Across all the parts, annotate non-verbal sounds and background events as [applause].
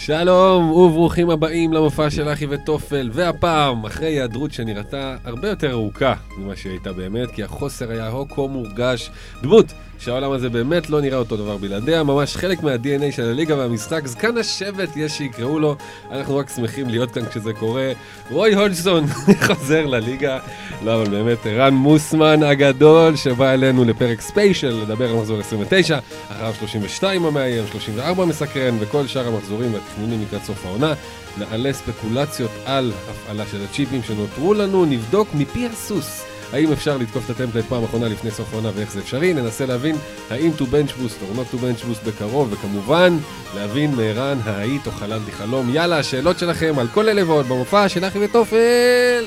שלום וברוכים הבאים למופע של אחי וטופל, והפעם, אחרי היעדרות שנראתה הרבה יותר ארוכה ממה שהיא הייתה באמת, כי החוסר היה כה מורגש. דמות שהעולם הזה באמת לא נראה אותו דבר בלעדיה, ממש חלק מה-DNA של הליגה והמשחק, זקן השבט יש שיקראו לו, אנחנו רק שמחים להיות כאן כשזה קורה. רוי הולסון [laughs] חוזר לליגה, לא אבל באמת, רן מוסמן הגדול שבא אלינו לפרק ספיישל, לדבר על מחזור 29, אחריו 32 המאיים, 34 מסקרן, וכל שאר המחזורים והתכנונים לקראת סוף העונה. נעלה ספקולציות על הפעלה של הצ'יפים שנותרו לנו, נבדוק מפי הסוס. האם אפשר לתקוף את הטמפלט פעם אחרונה לפני סוף העונה ואיך זה אפשרי? ננסה להבין האם to bench boost או not to bench boost בקרוב, וכמובן, להבין מערן ההיית או חלמתי חלום. יאללה, השאלות שלכם על כל אלה ועוד במופע של אחי וטופל!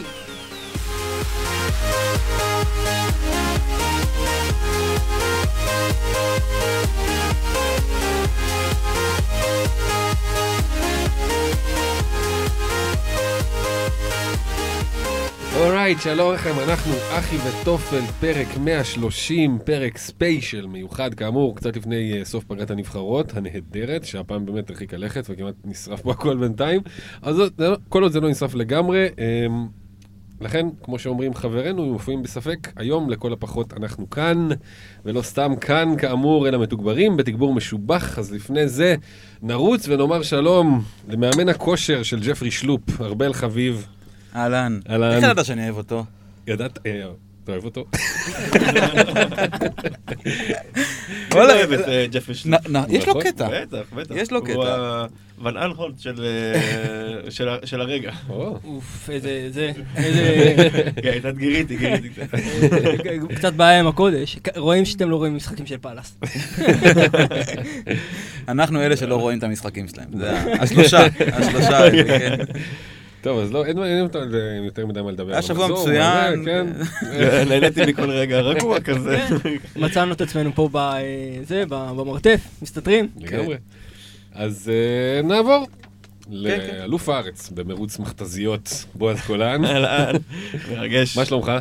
אורייט, שלום לכם, אנחנו אחי וטופל, פרק 130, פרק ספיישל מיוחד כאמור, קצת לפני uh, סוף פגרת הנבחרות הנהדרת, שהפעם באמת הרחיקה לכת וכמעט נשרף פה הכל בינתיים, אז זאת, לא- כל עוד זה לא נשרף לגמרי, um, לכן, כמו שאומרים חברינו, אם מופיעים בספק, היום לכל הפחות אנחנו כאן, ולא סתם כאן כאמור, אלא מתוגברים בתגבור משובח, אז לפני זה נרוץ ונאמר שלום למאמן הכושר של ג'פרי שלופ, ארבל חביב. אהלן. אהלן. איך ידעת שאני אוהב אותו? ידעת, אה, אתה אוהב אותו? [laughs] וואלה, אוהב את אה, ג'פרי שלופ. נ- נ- יש לו נכון. קטע. בטח, בטח. יש לו הוא קטע. הוון אנחולט של, אה, [laughs] של ה- של הרגע. או, אוף, איזה, זה, איזה, [laughs] כן, קצת גיריתי, גיריתי קצת. אה, קצת בעיה עם הקודש. רואים שאתם לא רואים משחקים של פאלאס. אנחנו אלה שלא רואים את המשחקים שלהם. זה השלושה, השלושה. כן. טוב, אז לא, אין יותר מדי מה לדבר. היה שבוע מצוין. כן. [laughs] נהניתי מכל רגע רגוע [laughs] כזה. מצאנו את עצמנו פה ב... אה, זה, ב- במרתף, מסתתרים. לגמרי. אז אה, נעבור כן. לאלוף הארץ במרוץ מכתזיות, בועז קולן. אהלן, [laughs] מרגש. מה שלומך?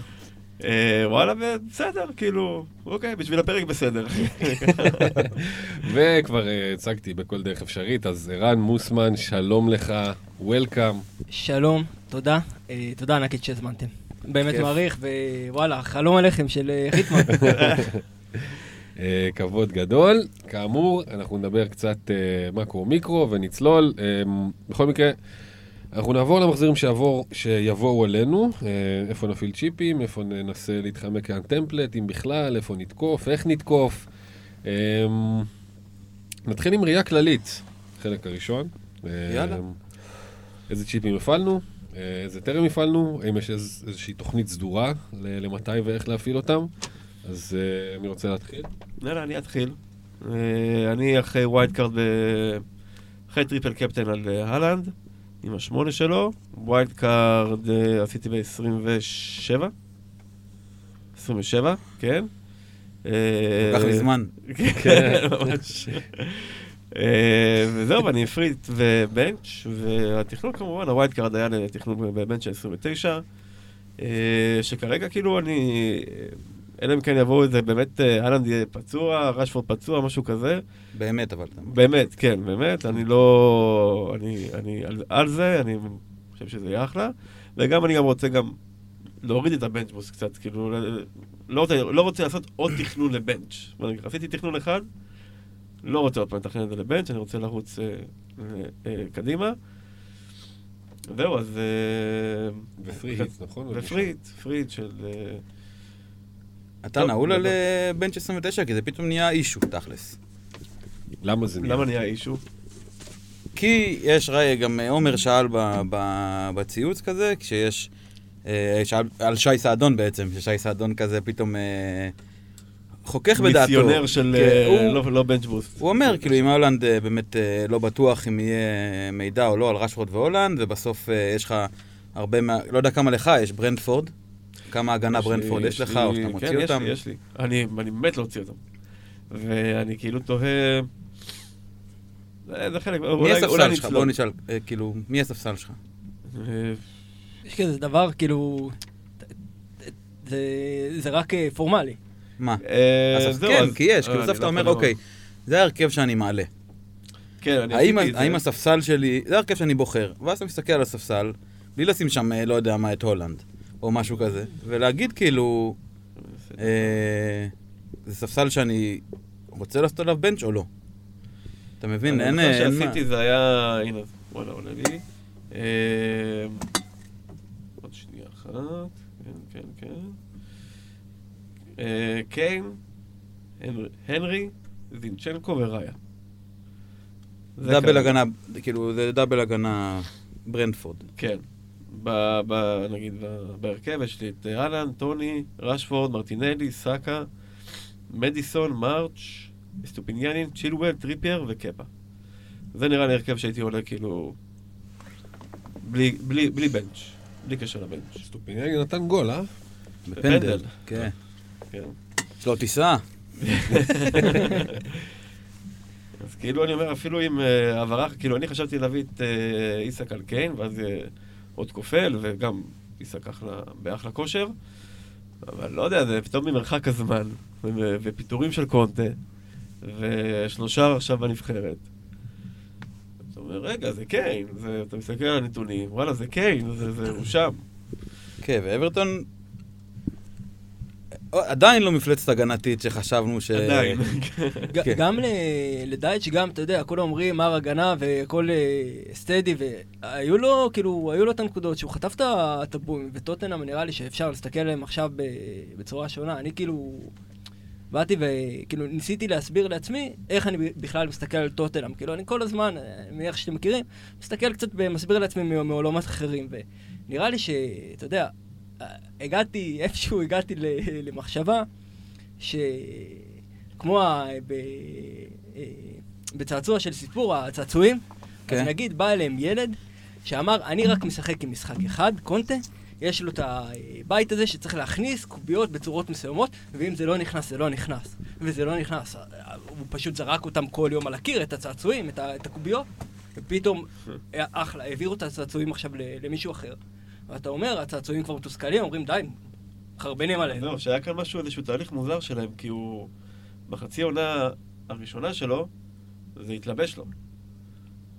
אה, וואלה, בסדר, כאילו, אוקיי, בשביל הפרק בסדר. [laughs] וכבר אה, הצגתי בכל דרך אפשרית, אז ערן מוסמן, שלום לך, וולקאם. שלום, תודה. אה, תודה ענקית שהזמנתם. באמת. מעריך, ווואלה, חלום הלחם של חיטמן. [laughs] כבוד גדול. כאמור, אנחנו נדבר קצת אה, מקרו מיקרו ונצלול. בכל מקרה, אנחנו נעבור למחזירים שיעבור, שיבואו עלינו, אה, איפה נפעיל צ'יפים, איפה ננסה להתחמק כאן טמפלט, אם בכלל, איפה נתקוף, איך נתקוף. אה, נתחיל עם ראייה כללית, חלק הראשון. אה, יאללה. איזה צ'יפים הפעלנו, אה, איזה טרם הפעלנו, האם יש איז, איזושהי תוכנית סדורה למתי ואיך להפעיל אותם. אז אה, מי רוצה להתחיל? יאללה, אני אתחיל. אה, אני אחרי wild card, אחרי triple captain על אה, הולנד, עם השמונה שלו. wild card אה, עשיתי ב-27. 27, כן. אה, לקח לי זמן. [laughs] כן, ממש. אה, וזהו, ואני free hit ו bench, והתכנון כמובן, ה wild card היה לתכנון ב bench של 29, אה, שכרגע כאילו אני, אלא אם כן יבואו איזה באמת, אה, הולנד יהיה פצוע, רשפורד פצוע, משהו כזה. באמת, אבל... באמת, כן, באמת, אני לא... אני, אני על, על זה, אני חושב שזה יהיה אחלה. וגם אני גם רוצה גם להוריד את הבנץ' בוס קצת, כאילו, לא רוצה, לא רוצה לעשות עוד תכנון לבנץ'. עשיתי תכנון אחד, לא רוצה עוד פעם לתכנן את זה לבנץ', אני רוצה לרוץ אה, אה, אה, קדימה. זהו, אז... אה, ופרי היטס, נכון? ופריט, פריט של... אה, אתה נעול על. אה, בנץ' 29, כי זה פתאום נהיה אישו, תכלס. למה זה נהיה? למה נהיה אישו? כי יש, ראי, גם אה, עומר שאל ב- ב- בציוץ כזה, כשיש... אה, שאל על שי סעדון בעצם, ששי סעדון כזה פתאום חוכך בדעתו. מיסיונר של כן, לא- לא בנץ' בוסט. הוא אומר, כאילו, אם הולנד באמת לא בטוח אם יהיה מידע או לא על רשפורד והולנד, ובסוף יש לך הרבה מה... לא יודע כמה לך, יש ברנדפורד. כמה הגנה ברנדפורד יש לך, או שאתה מוציא כן, אותם? יש לי, יש לי. אני אני מת להוציא אותם. ואני כאילו תוהה... זה זה חלק, מי הספסל שלך? בוא נשאל, אה, כאילו, מי הספסל שלך? אה, יש כזה דבר, כאילו... זה, זה רק אה, פורמלי. מה? אה, כן, כי יש, אה, כאילו בסוף אתה לא אומר, אוקיי, זה ההרכב שאני מעלה. כן, אני האם, עשיתי את זה. האם הספסל שלי, זה הרכב שאני בוחר, ואז אתה מסתכל על הספסל, בלי לשים שם, אה, לא יודע מה, את הולנד, או משהו כזה, ולהגיד כאילו, אה, זה ספסל שאני רוצה לעשות עליו בנץ' או לא. אתה מבין? אין... אני מה- שעשיתי זה היה... הנה, וואלה, עולה לי. אה, עוד שנייה אחת. כן, כן, כן. אה, קיין, הנרי- זינצ'נקו וראיה. זה דאבל. הגנה, כאילו, זה דאבל הגנה ברנדפורד. כן. ב, ב, נגיד בהרכב יש לי את אהלן, טוני, רשפורד, מרטינלי, סאקה, מדיסון, מארץ', אסטופיניאן, צ'ילואל, טריפייר וקפה. זה נראה לי הרכב שהייתי עולה כאילו... בלי, בלי, בלי bench, בלי קשר ל bench. אסטופיניאן נתן גול, אה? בפנדל. כן. כן. יש לו טיסה. [laughs] אז כאילו אני אומר, אפילו עם אה, העברה, כאילו אני חשבתי להביא את אה, איסק על קיין, ואז אה, עוד כופל, וגם איסק אחלה, באחלה כושר. אבל לא יודע, זה פתאום ממרחק הזמן, ופיטורים של קונטה, ושלושה עכשיו בנבחרת. אתה אומר, רגע, זה קיין, זה, אתה מסתכל על הנתונים, וואלה, זה קיין, זה, זה, הוא שם. כן, ואברטון... עדיין לא מפלצת הגנתית שחשבנו ש... עדיין. ג- [laughs] כן. גם לדייץ' גם, אתה יודע, כולם אומרים מר הגנה והכל אה, סטדי, והיו לו, כאילו, היו לו את הנקודות שהוא חטף את הבום, וטוטנאם נראה לי שאפשר להסתכל עליהם עכשיו ב- בצורה שונה. אני כאילו, באתי וכאילו ניסיתי להסביר לעצמי איך אני בכלל מסתכל על טוטנאם. כאילו, אני כל הזמן, אה, אני מניח שאתם מכירים, מסתכל קצת ומסביר לעצמי מעולמות אחרים, ונראה לי שאתה יודע, הגעתי, איפשהו הגעתי למחשבה, שכמו ה... ב... אה, בצעצוע של סיפור הצעצועים, כן. אז נגיד בא אליהם ילד שאמר, אני רק משחק עם משחק אחד, קונטה, יש לו את הבית הזה שצריך להכניס קוביות בצורות מסוימות, ואם זה לא נכנס, זה לא נכנס. וזה לא נכנס. הוא פשוט זרק אותם כל יום על הקיר, את הצעצועים, את, ה- את הקוביות, ופתאום, אה, אחלה, העבירו את הצעצועים עכשיו למישהו אחר. ואתה אומר, הצעצועים כבר מתוסכלים, אומרים, די, מחרבנים עליהם. זהו, שהיה כאן משהו, איזשהו תהליך מוזר שלהם, כי הוא... בחצי העונה הראשונה שלו, זה התלבש לו.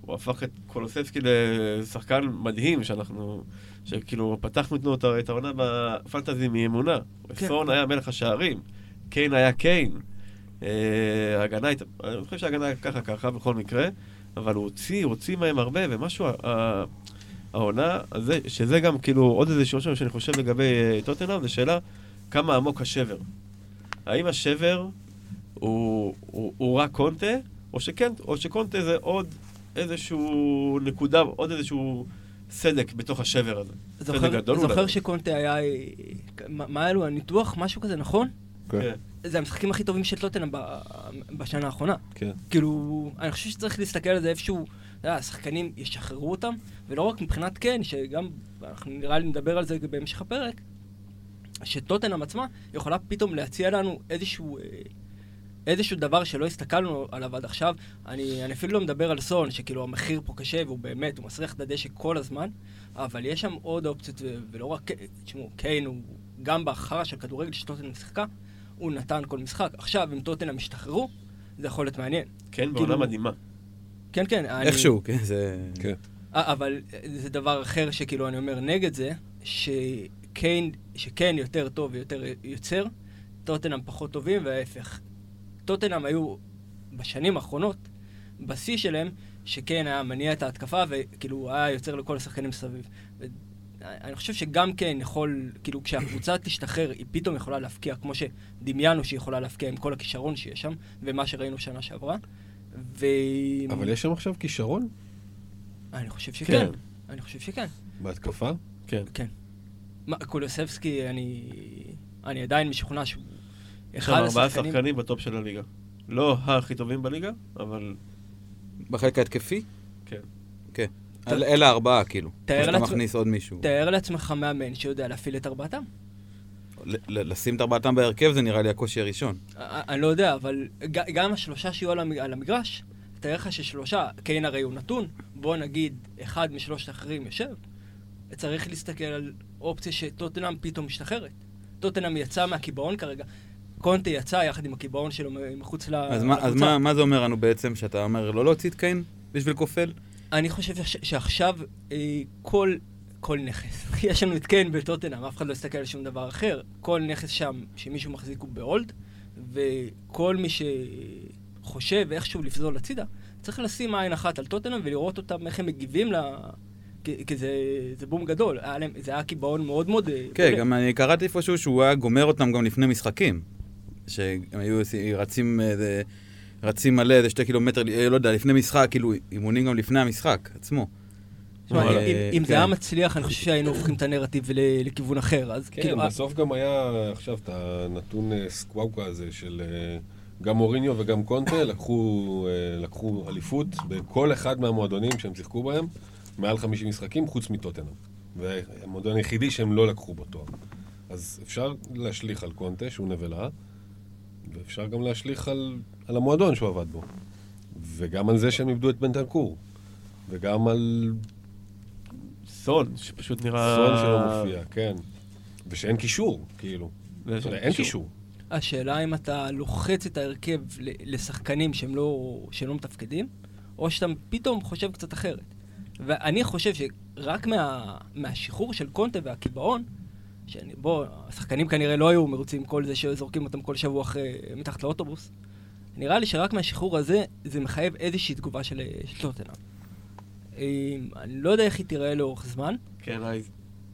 הוא הפך את קולוסבסקי לשחקן מדהים, שאנחנו... שכאילו, פתחנו איתנו את ה- את העונה בפנטזי מאמונה. כן. סון היה מלך השערים, קיין היה קיין. אה, ההגנה הייתה... אני חושב שההגנה ככה ככה בכל מקרה, אבל הוא הוציא, הוא הוציא מהם הרבה, ומשהו... העונה, הזה, שזה גם כאילו עוד איזה משהו שאני חושב לגבי אה, טוטנאם, זה שאלה כמה עמוק השבר. האם השבר הוא, הוא, הוא רק קונטה, או שכן, או שקונטה זה עוד איזשהו נקודה, עוד איזשהו סדק בתוך השבר הזה. סדק זוכר, גדול זוכר אולי. שקונטה היה, אה, מה מה היה לו, הניתוח, משהו כזה, נכון? כן. זה המשחקים הכי טובים של טוטנאם ב- בשנה האחרונה. כן. כאילו, אני חושב שצריך להסתכל על זה איפשהו, יודע, השחקנים ישחררו אותם, ולא רק מבחינת כן, שגם, אנחנו נראה לי נדבר על זה בהמשך הפרק, שטוטנאם עצמה יכולה פתאום להציע לנו איזשהו, אה, איזשהו דבר שלא הסתכלנו עליו עד עכשיו. אני, אני אפילו לא מדבר על סון, שכאילו המחיר פה קשה, והוא באמת, הוא מסריח את הדשא כל הזמן, אבל יש שם עוד אופציות, ולא רק, תשמעו, קיין הוא גם בחרא של כדורגל שטוטנאם שיחקה, הוא נתן כל משחק. עכשיו, אם טוטנאם ישתחררו, זה יכול להיות מעניין. כן, בעונה מדהימה. כן, כן. אני- איכשהו, כן, זה... כן. אבל זה דבר אחר שכאילו אני אומר נגד זה, שקיין, שקיין יותר טוב ויותר יוצר, טוטנאם פחות טובים, וההפך. טוטנאם היו בשנים האחרונות, בשיא שלהם, שקיין היה מניע את ההתקפה, וכאילו היה יוצר לכל השחקנים מסביב. ו- אני חושב שגם קיין יכול, כאילו כשהקבוצה [laughs] תשתחרר, היא פתאום יכולה להפקיע, כמו שדמיינו שהיא יכולה להפקיע עם כל הכישרון שיש שם, ומה שראינו שנה שעברה. ו... אבל יש שם עכשיו כישרון אני חושב שכן. כן. אני חושב שכן. בהתקפה? כן. כן. מה, קולוסבסקי, אני, אני עדיין משוכנע שהוא יש שם אחד ארבעה. שחקנים בטופ של הליגה. לא הכי טובים בליגה, אבל בחלק ההתקפי? כן. כן. אל- אלה הארבעה, כאילו. תאר לעצמך מאמן שיודע להפעיל את ארבעתם. לשים את ארבעתם בהרכב זה נראה לי הקושי הראשון. אני לא יודע, אבל גם השלושה שיהיו על המג- על המגרש, תאר לך ששלושה, קיין הרי הוא נתון, בוא נגיד אחד משלושת האחרים יושב, צריך להסתכל על אופציה שטוטנאם פתאום משתחררת. טוטנאם יצא מהקיבעון כרגע. קונטה יצא יחד עם הקיבעון שלו מחוץ ל... אז מה- אז. מה- מה זה אומר לנו בעצם, שאתה אומר לא להוציא את קיין בשביל כופל? אני חושב ש- שעכשיו אה, כל, כל נכס, [laughs] יש לנו את קיין בטוטנאם, אף אחד לא יסתכל על שום דבר אחר, כל נכס שם שמישהו מחזיק הוא ב hold, וכל מי שחושב איכשהו לפזול הצידה, צריך לשים עין אחת על טוטנאם ולראות אותם, איך הם מגיבים ל... כי זה, זה בום גדול, זה היה קיבעון מאוד מאוד... אה, כן, בולט. גם אני קראתי איפשהו שהוא היה גומר אותם גם לפני משחקים. שהם היו רצים, אה, רצים מלא איזה שתי קילומטר, אה, לא יודע, לפני משחק, כאילו אימונים גם לפני המשחק עצמו. אם- זה כן. היה מצליח, אני חושב שהיינו הופכים את הנרטיב לכיוון אחר, אז כן, כאילו... בסוף גם היה עכשיו את הנתון אה, סקוואוקה הזה של אה, גם מוריניו וגם קונטה לקחו, אה, לקחו אליפות בכל אחד מהמועדונים שהם שיחקו בהם, מעל 50 משחקים, חוץ מטוטנאם. והמועדון היחידי שהם לא לקחו בו תואר. אז אפשר להשליך על קונטה, שהוא נבלה, ואפשר גם להשליך על, על המועדון שהוא עבד בו. וגם על זה שהם איבדו את בנטנקור. וגם על סון, שפשוט נראה... סון שלא מופיע, כן. ושאין קישור, כאילו. אין קישור. השאלה אם אתה לוחץ את ההרכב ל- לשחקנים שהם לא, שהם לא מתפקדים, או שאתה פתאום חושב קצת אחרת. ואני חושב שרק מה, מהשחרור של קונטה והקיבעון, שאני, בוא, השחקנים כנראה לא היו מרוצים כל זה שזורקים אותם כל שבוע אחרי, מתחת לאוטובוס. נראה לי שרק מהשחרור הזה, זה מחייב איזושהי תגובה של, של טוטנאם. אני לא יודע איך היא תיראה לאורך זמן, כן, היי.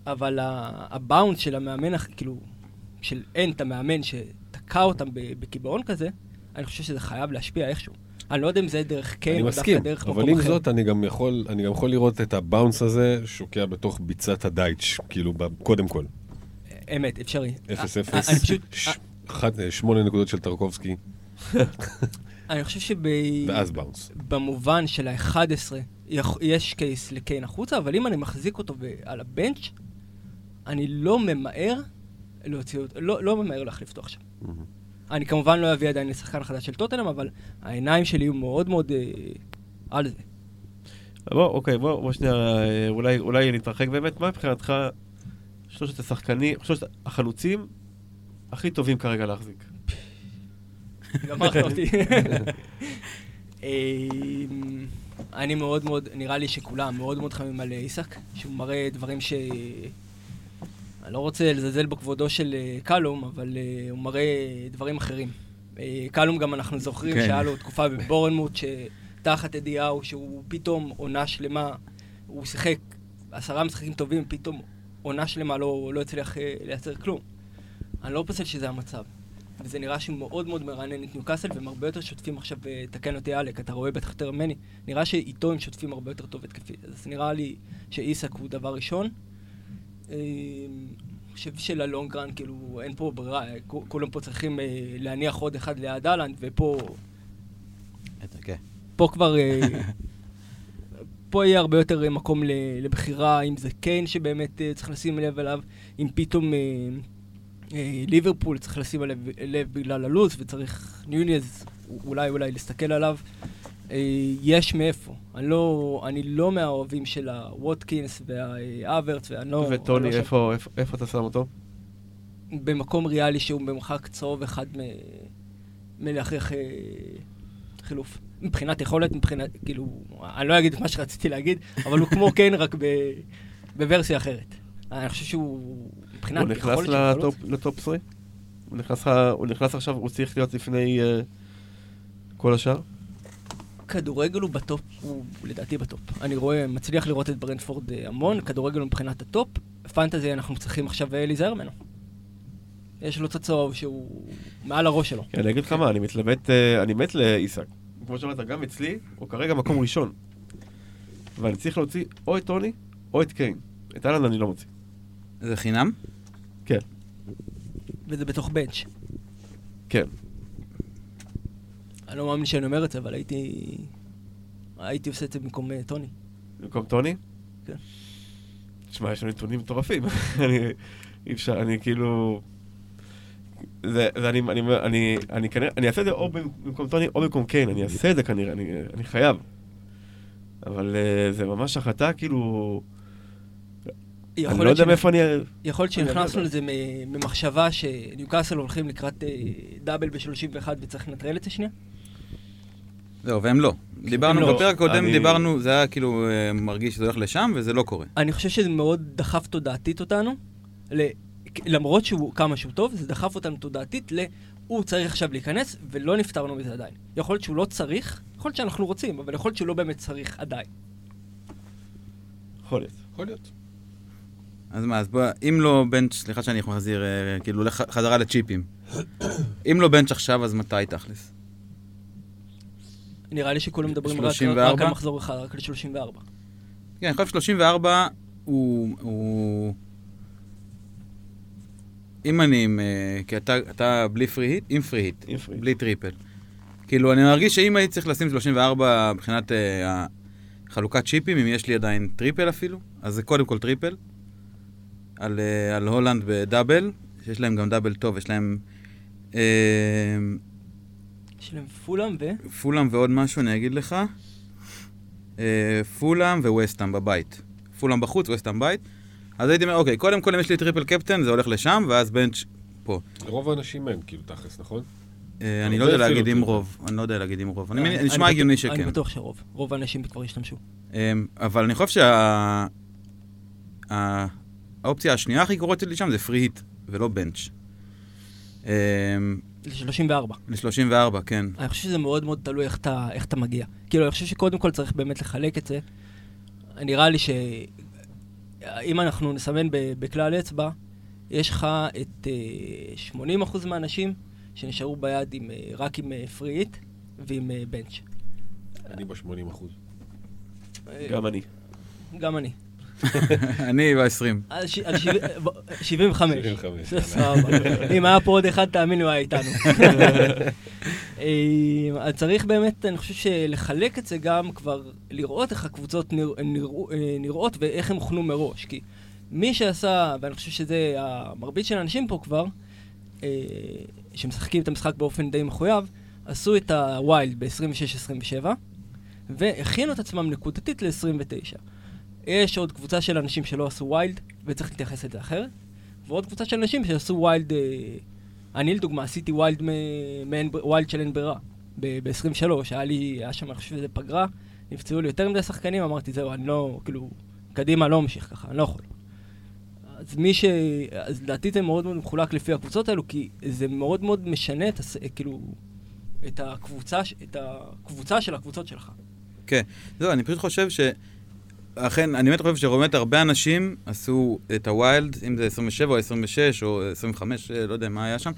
אבל ה- הבאונס של המאמן, כאילו, של אנט, המאמן שתקע אותם ב- בקיבעון כזה, אני חושב שזה חייב להשפיע איכשהו. אני לא יודע אם זה דרך כן אני או דווקא מסכים, דרך אבל מקום עם אחר. זאת, אני גם יכול, אני גם יכול לראות את הבאונס הזה שוקע בתוך ביצת הדייטש, כאילו, קודם כל. אמת, אפשרי. 0-0, אה, אני פשוט, אה, שמונה נקודות של טרקובסקי, [laughs] אני חושב ואז באונס. שבמובן של ה-11 יש קייס לקיין החוצה, אבל אם אני מחזיק אותו על הבנץ', אני לא ממהר להוציא אותו, לא לא ממהר להחליף אותו עכשיו. אני כמובן לא אביא עדיין לשחקן חדש של טוטנאם, אבל העיניים שלי יהיו מאוד מאוד אה, על זה. בוא, אוקיי, בוא, בוא שנייה, אה, אולי, אולי נתרחק באמת. מה מבחינתך שלושת השחקנים, שלושת החלוצים הכי טובים כרגע להחזיק? גמרת אותי. [laughs] אמ, אני מאוד מאוד, נראה לי שכולם מאוד מאוד חמים על אה, איסק, שהוא מראה דברים ש... אני לא רוצה לזלזל בכבודו של אה, קלום, אבל אה, הוא מראה דברים אחרים. אה, קלום גם אנחנו זוכרים כן. שהיה לו תקופה בבורנמוט, שתחת אדיהו, שהוא פתאום עונה שלמה, הוא שיחק עשרה משחקים טובים, פתאום עונה שלמה לא, לא הצליח אה, לייצר כלום. אני לא פוסל שזה המצב. וזה נראה שהוא מאוד מאוד מרענן את ניוקאסל, והם הרבה יותר שוטפים עכשיו, אה, תקן אותי אלק, אתה רואה בטח יותר ממני, נראה שאיתו הם שוטפים הרבה יותר טוב התקפית. אז נראה לי שאיסק הוא דבר ראשון. אני חושב שללונגרן, כאילו, אין פה ברירה, אה, כולם פה צריכים אה, להניח עוד אחד ליד אהלנד, ופה כן. פה כבר... אה, [laughs] פה יהיה הרבה יותר מקום לבחירה, אם זה קיין שבאמת אה, צריך לשים לב אליו, אם פתאום אה, ליברפול צריך לשים עליו לב בגלל הלו"ז וצריך נונייז אולי אולי להסתכל עליו. אה, יש מאיפה. אני לא, אני לא מהאוהבים של הווטקינס והאברץ, ואני לא... וטוני, לא איפה, איפה, איפה אתה שם אותו? במקום ריאלי שהוא במרחק צהוב אחד מ... מלהכריח אה, חילוף. מבחינת יכולת, מבחינת, כאילו, אני לא אגיד את מה שרציתי להגיד, אבל הוא כמו [laughs] קיין רק ב... בוורסיה אחרת. אני חושב שהוא, מבחינת הוא נכנס ל top- ל top 20? הוא נכנס הוא נכנס עכשיו, הוא צריך להיות לפני אה, כל השאר? כדורגל הוא ב top, הוא לדעתי ב top. אני רואה, מצליח לראות את ברנטפורד אה, המון, כדורגל הוא מבחינת ה top, fantasy אנחנו צריכים עכשיו אה, להיזהר ממנו. יש לו הצהוב שהוא מעל הראש שלו. אני אגיד לך מה, אני מתלבט, אני מת לעיסק. כמו שאמרת, גם אצלי, הוא כרגע מקום ראשון. ואני צריך להוציא או את טוני או את קיין. את אהלן אני לא מוציא. זה חינם? כן, וזה בתוך בנץ'. כן. אני לא מאמין שאני אומר את זה, אבל הייתי... הייתי עושה את זה במקום אה, טוני. במקום טוני? כן. תשמע, יש לנו נתונים מטורפים. [laughs] אני, אי אפשר, אני כאילו... זה, זה אני, אני, אני, אני כנראה, אני אעשה את זה או במקום טוני או במקום קיין, אני אעשה את זה כנראה, אני, אני חייב. אבל uh, זה ממש החלטה כאילו... אני לא יודע מאיפה אני... יכול להיות שנכנסנו. לזה ממחשבה שניוקאסל הולכים לקראת אה, דאבל ב-31 וצריך לנטרל את זה שנייה? זהו, והם לא. דיברנו לא. בפרק הקודם, דיברנו, זה היה כאילו אה, מרגיש שזה הולך לשם, וזה לא קורה. אני חושב שזה מאוד דחף תודעתית אותנו, ל... למרות שהוא כמה שהוא טוב, זה דחף אותנו תודעתית ל... הוא צריך עכשיו להיכנס, ולא נפטרנו מזה עדיין. יכול להיות שהוא לא צריך, יכול להיות שאנחנו רוצים, אבל יכול להיות שהוא לא באמת צריך עדיין. יכול להיות. יכול להיות. אז מה, אז בוא, אם לא בנץ', סליחה שאני מחזיר, אה, כאילו, חזרה לצ'יפים. [coughs] אם לא bench עכשיו, אז מתי תכלס? נראה לי שכולם מדברים רק, 34? רק על מחזור אחד, רק על 34. כן, אני חושב 34 הוא... הוא... אם אני עם... אה, כי אתה, אתה בלי free hit? עם free hit. בלי triple. כאילו, אני מרגיש שאם הייתי צריך לשים 34 מבחינת אה, חלוקת צ'יפים, אם יש לי עדיין triple אפילו, אז זה קודם כל triple. על, אה, על הולנד ב double, שיש להם גם double טוב, יש להם אה, יש להם פולאם ו... פולאם ועוד משהו, אני אגיד לך. אה, פולאם ווסטהאם בבית. פולאם בחוץ, ווסטהאם בית. אז הייתי אומר, אוקיי, קודם כל אם יש לי triple captain, זה הולך לשם, ואז bench פה. רוב האנשים הם כאילו תכלס, נכון? אני לא יודע להגיד triple. רוב. אני לא יודע להגיד עם רוב. אני אני- אני נשמע הגיוני אני שכן. בטוח שרוב. רוב האנשים כבר השתמשו. אבל אני חושב שה... האופציה השנייה הכי גרועה לי שם זה פרי היט, ולא בנץ'. אמ, ל-34. ל-34, כן. אני חושב שזה מאוד מאוד תלוי איך אתה, איך אתה מגיע. כאילו, אני חושב שקודם כל צריך באמת לחלק את זה. נראה לי שאם אנחנו נסמן ב- בכלל אצבע, יש לך את אה, 80% מהאנשים שנשארו ביד עם, אה, רק עם פרי היט ועם אה, בנץ'. אני ב-80 אחוז. אה, גם אני. גם אני. [laughs] אני ב-20. על ש- על שבע- ב- 75. 75, זה סבבה. [laughs] אם היה פה עוד אחד, תאמין לי, הוא היה איתנו. [laughs] אה, אז צריך באמת, אני חושב שלחלק את זה גם כבר, לראות איך הקבוצות אה, נראות ואיך הם הוכנו מראש. כי מי שעשה, ואני חושב שזה המרבית של האנשים פה כבר, אה, שמשחקים את המשחק באופן די מחויב, עשו את ה wild ב-26-27, והכינו את עצמם נקודתית ל-29. יש עוד קבוצה של אנשים שלא עשו wild, וצריך להתייחס לזה אחרת, ועוד קבוצה של אנשים שעשו wild, אה, אני לדוגמה עשיתי wild, מ- בר- wild של אין ברירה, ב-23, היה לי, היה שם, אני חושב שזה פגרה, נפצעו לי יותר מדי שחקנים, אמרתי, זהו, אני לא, כאילו, קדימה לא ממשיך ככה, אני לא יכול. אז מי ש... אז לדעתי זה מאוד מאוד מחולק לפי הקבוצות האלו, כי זה מאוד מאוד משנה את, הס... כאילו, את הקבוצה, את הקבוצה של הקבוצות שלך. זהו, אני פשוט חושב ש... אכן, אני באמת חושב שבאמת הרבה אנשים עשו את הווילד, אם זה 27 או 26 או 25, אה, לא יודע מה היה שם,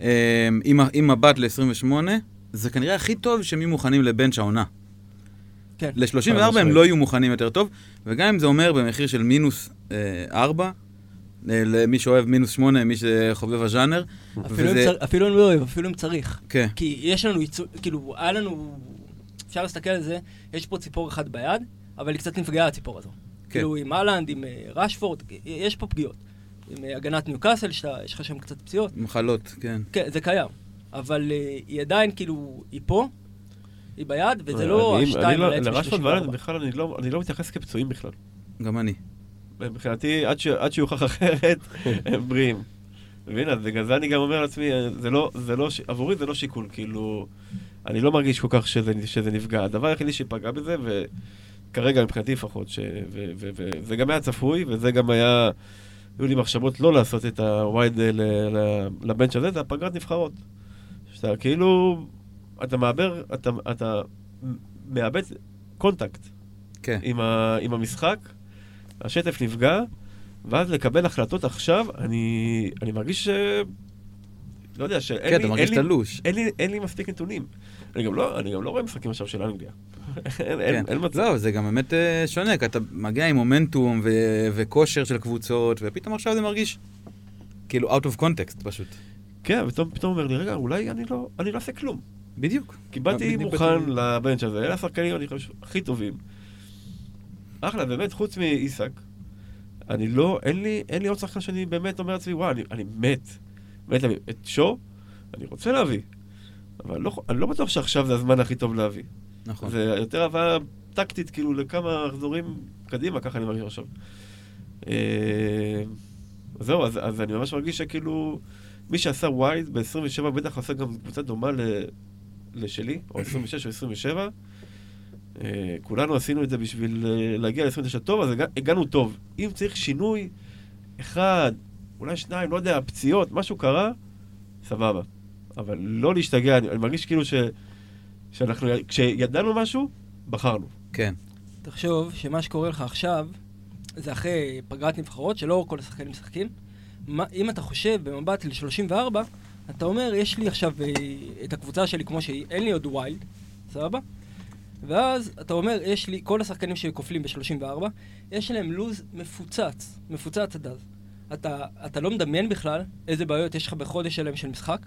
אה, עם, ה- עם מבט ל-28, זה כנראה הכי טוב שהם יהיו מוכנים לבנץ' העונה. כן. ל-34 הם משמעית. לא יהיו מוכנים יותר טוב, וגם אם זה אומר במחיר של מינוס אה, 4, אה, למי שאוהב מינוס 8, מי שחובב הז'אנר, אפילו, וזה- צר... אפילו אם לא אוהב, אפילו אם צריך. כן, כי יש לנו ייצוג, כאילו, היה לנו, אפשר להסתכל על זה, יש פה ציפור אחת ביד, אבל היא קצת נפגעה הציפור הזו. כן. כאילו, עם אהלנד, עם אה, רשפורד, יש פה פגיעות. עם אה, הגנת ניוקאסל, יש לך שם קצת פציעות. מחלות, כן. כן, זה קיים. אבל אה, היא עדיין, כאילו, היא פה, היא ביד, וזה לא אני- השתיים אני לא- על העץ לרשפורד ב-34. ואלן בכלל אני לא- אני לא מתייחס כפצועים בכלל. גם אני. מבחינתי, עד ש- עד שיוכח אחרת, [laughs] הם בריאים. והנה, אז בגלל זה אני גם אומר לעצמי, זה לא, זה לא, ש- עבורי זה לא שיקול, כאילו, אני לא מרגיש כל כך שזה, שזה נפגע. הדבר היחידי שפגע בזה, וכרגע מבחינתי לפחות, ש- ו- ו- ו- וזה גם היה צפוי, וזה גם היה, היו לי מחשבות לא לעשות את הווייד ל- ל- לבנץ' הזה, זה הפגרת נבחרות. שאתה כאילו, אתה מעבר, אתה, אתה מאבד קונטקט כן. עם, ה, עם המשחק, השטף נפגע, ואז לקבל החלטות עכשיו, אני, אני מרגיש ש... לא יודע, שאין כן, לי, אין, לי. אין, לי, אין לי מספיק נתונים. אני גם לא, אני גם לא רואה משחקים עכשיו של אנגליה. אין, אין, כן. אין מצב. לא, זה גם באמת אה, שונה, כי אתה מגיע עם מומנטום ו- וכושר של קבוצות, ופתאום עכשיו זה מרגיש כאילו out of context פשוט. כן, ופתאום פתאום אומר לי, רגע, אולי אני לא, אני לא אעשה כלום. בדיוק. כי באתי מוכן לבנץ' הזה, אלה השחקנים, אני חושב, הכי טובים. אחלה, באמת, חוץ מאיסק, אני לא, אין לי, אין לי עוד שחקן שאני באמת אומר לעצמי, וואי, אני, אני מת, מת להביא. את שו, אני רוצה להביא, אבל לא, אני לא בטוח שעכשיו זה הזמן הכי טוב להביא. נכון. זה יותר הבאה טקטית, כאילו, לכמה מחזורים קדימה, ככה אני מרגיש עכשיו. אה, זהו, אז, אז אני ממש מרגיש שכאילו, מי שעשה ווייד ב-27 בטח עשה גם קבוצה דומה ל, לשלי, או 26 או 27. אה, כולנו עשינו את זה בשביל אה, להגיע ל-29 טוב, אז הגע, הגענו טוב. אם צריך שינוי אחד, אולי שניים, לא יודע, פציעות, משהו קרה, סבבה. אבל לא להשתגע, אני, אני מרגיש כאילו ש, שאנחנו, כשידענו משהו, בחרנו. כן. תחשוב שמה שקורה לך עכשיו, זה אחרי פגרת נבחרות, שלא כל השחקנים משחקים. מה, אם אתה חושב במבט ל-34, אתה אומר, יש לי עכשיו אה, את הקבוצה שלי כמו שהיא, אין לי עוד wild, סבבה? ואז אתה אומר, יש לי, כל השחקנים שכופלים ב-34, יש להם לוז מפוצץ, מפוצץ עד אז. אתה, אתה לא מדמיין בכלל איזה בעיות יש לך בחודש שלהם של משחק,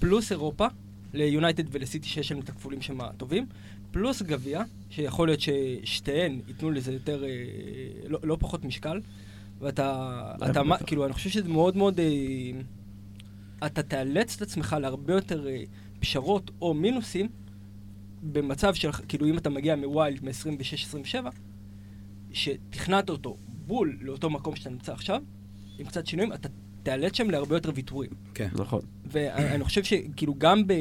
פלוס אירופה, ליונייטד ולסיטי שיש להם את הכפולים שם הטובים, פלוס גביע, שיכול להיות ששתיהן ייתנו לזה יותר, אה, לא, לא פחות משקל, ואתה, אתה, מה, כאילו, אני חושב שזה מאוד מאוד, אה, אתה תאלץ את עצמך להרבה יותר אה, פשרות או מינוסים, במצב של, כאילו, אם אתה מגיע מווילד מ-26-27, שתכנעת אותו בול לאותו מקום שאתה נמצא עכשיו, עם קצת שינויים, אתה תאלץ שם להרבה יותר ויתורים. כן. נכון. ואני חושב שכאילו גם ב...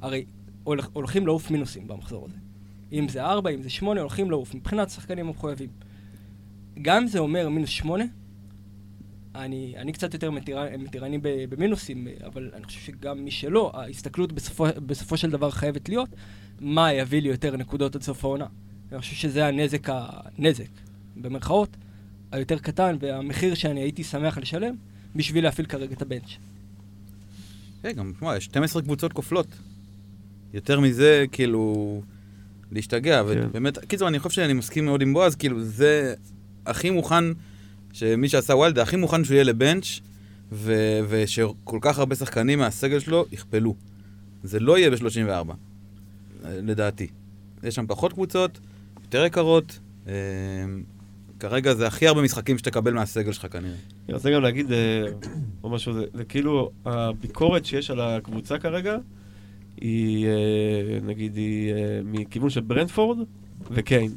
הרי הולכים לעוף מינוסים במחזור הזה. אם זה 4, אם זה 8, הולכים לעוף, מבחינת שחקנים המחויבים. גם אם זה אומר מינוס 8, אני, אני קצת יותר מתירני, מתירני במינוסים, אבל אני חושב שגם מי שלא, ההסתכלות בסופו, בסופו של דבר חייבת להיות מה יביא לי יותר נקודות עד סוף העונה. אני חושב שזה הנזק, הנזק, במרכאות, היותר קטן, והמחיר שאני הייתי שמח לשלם בשביל להפעיל כרגע את ה bench. כן, גם, תשמע, יש 12 קבוצות כופלות. יותר מזה, כאילו, להשתגע. כן. ובאמת, קיצור, אני חושב שאני מסכים מאוד עם בועז, כאילו, זה הכי מוכן, שמי שעשה wild, הכי מוכן שהוא יהיה ל bench, ו- ושכל כך הרבה שחקנים מהסגל שלו יכפלו. זה לא יהיה ב-34, לדעתי. יש שם פחות קבוצות, יותר יקרות. כרגע זה הכי הרבה משחקים שתקבל מהסגל שלך כנראה. אני רוצה גם להגיד אה, עוד משהו, זה, זה כאילו הביקורת שיש על הקבוצה כרגע, היא, אה, נגיד, היא אה, מכיוון של ברנדפורד וקיין.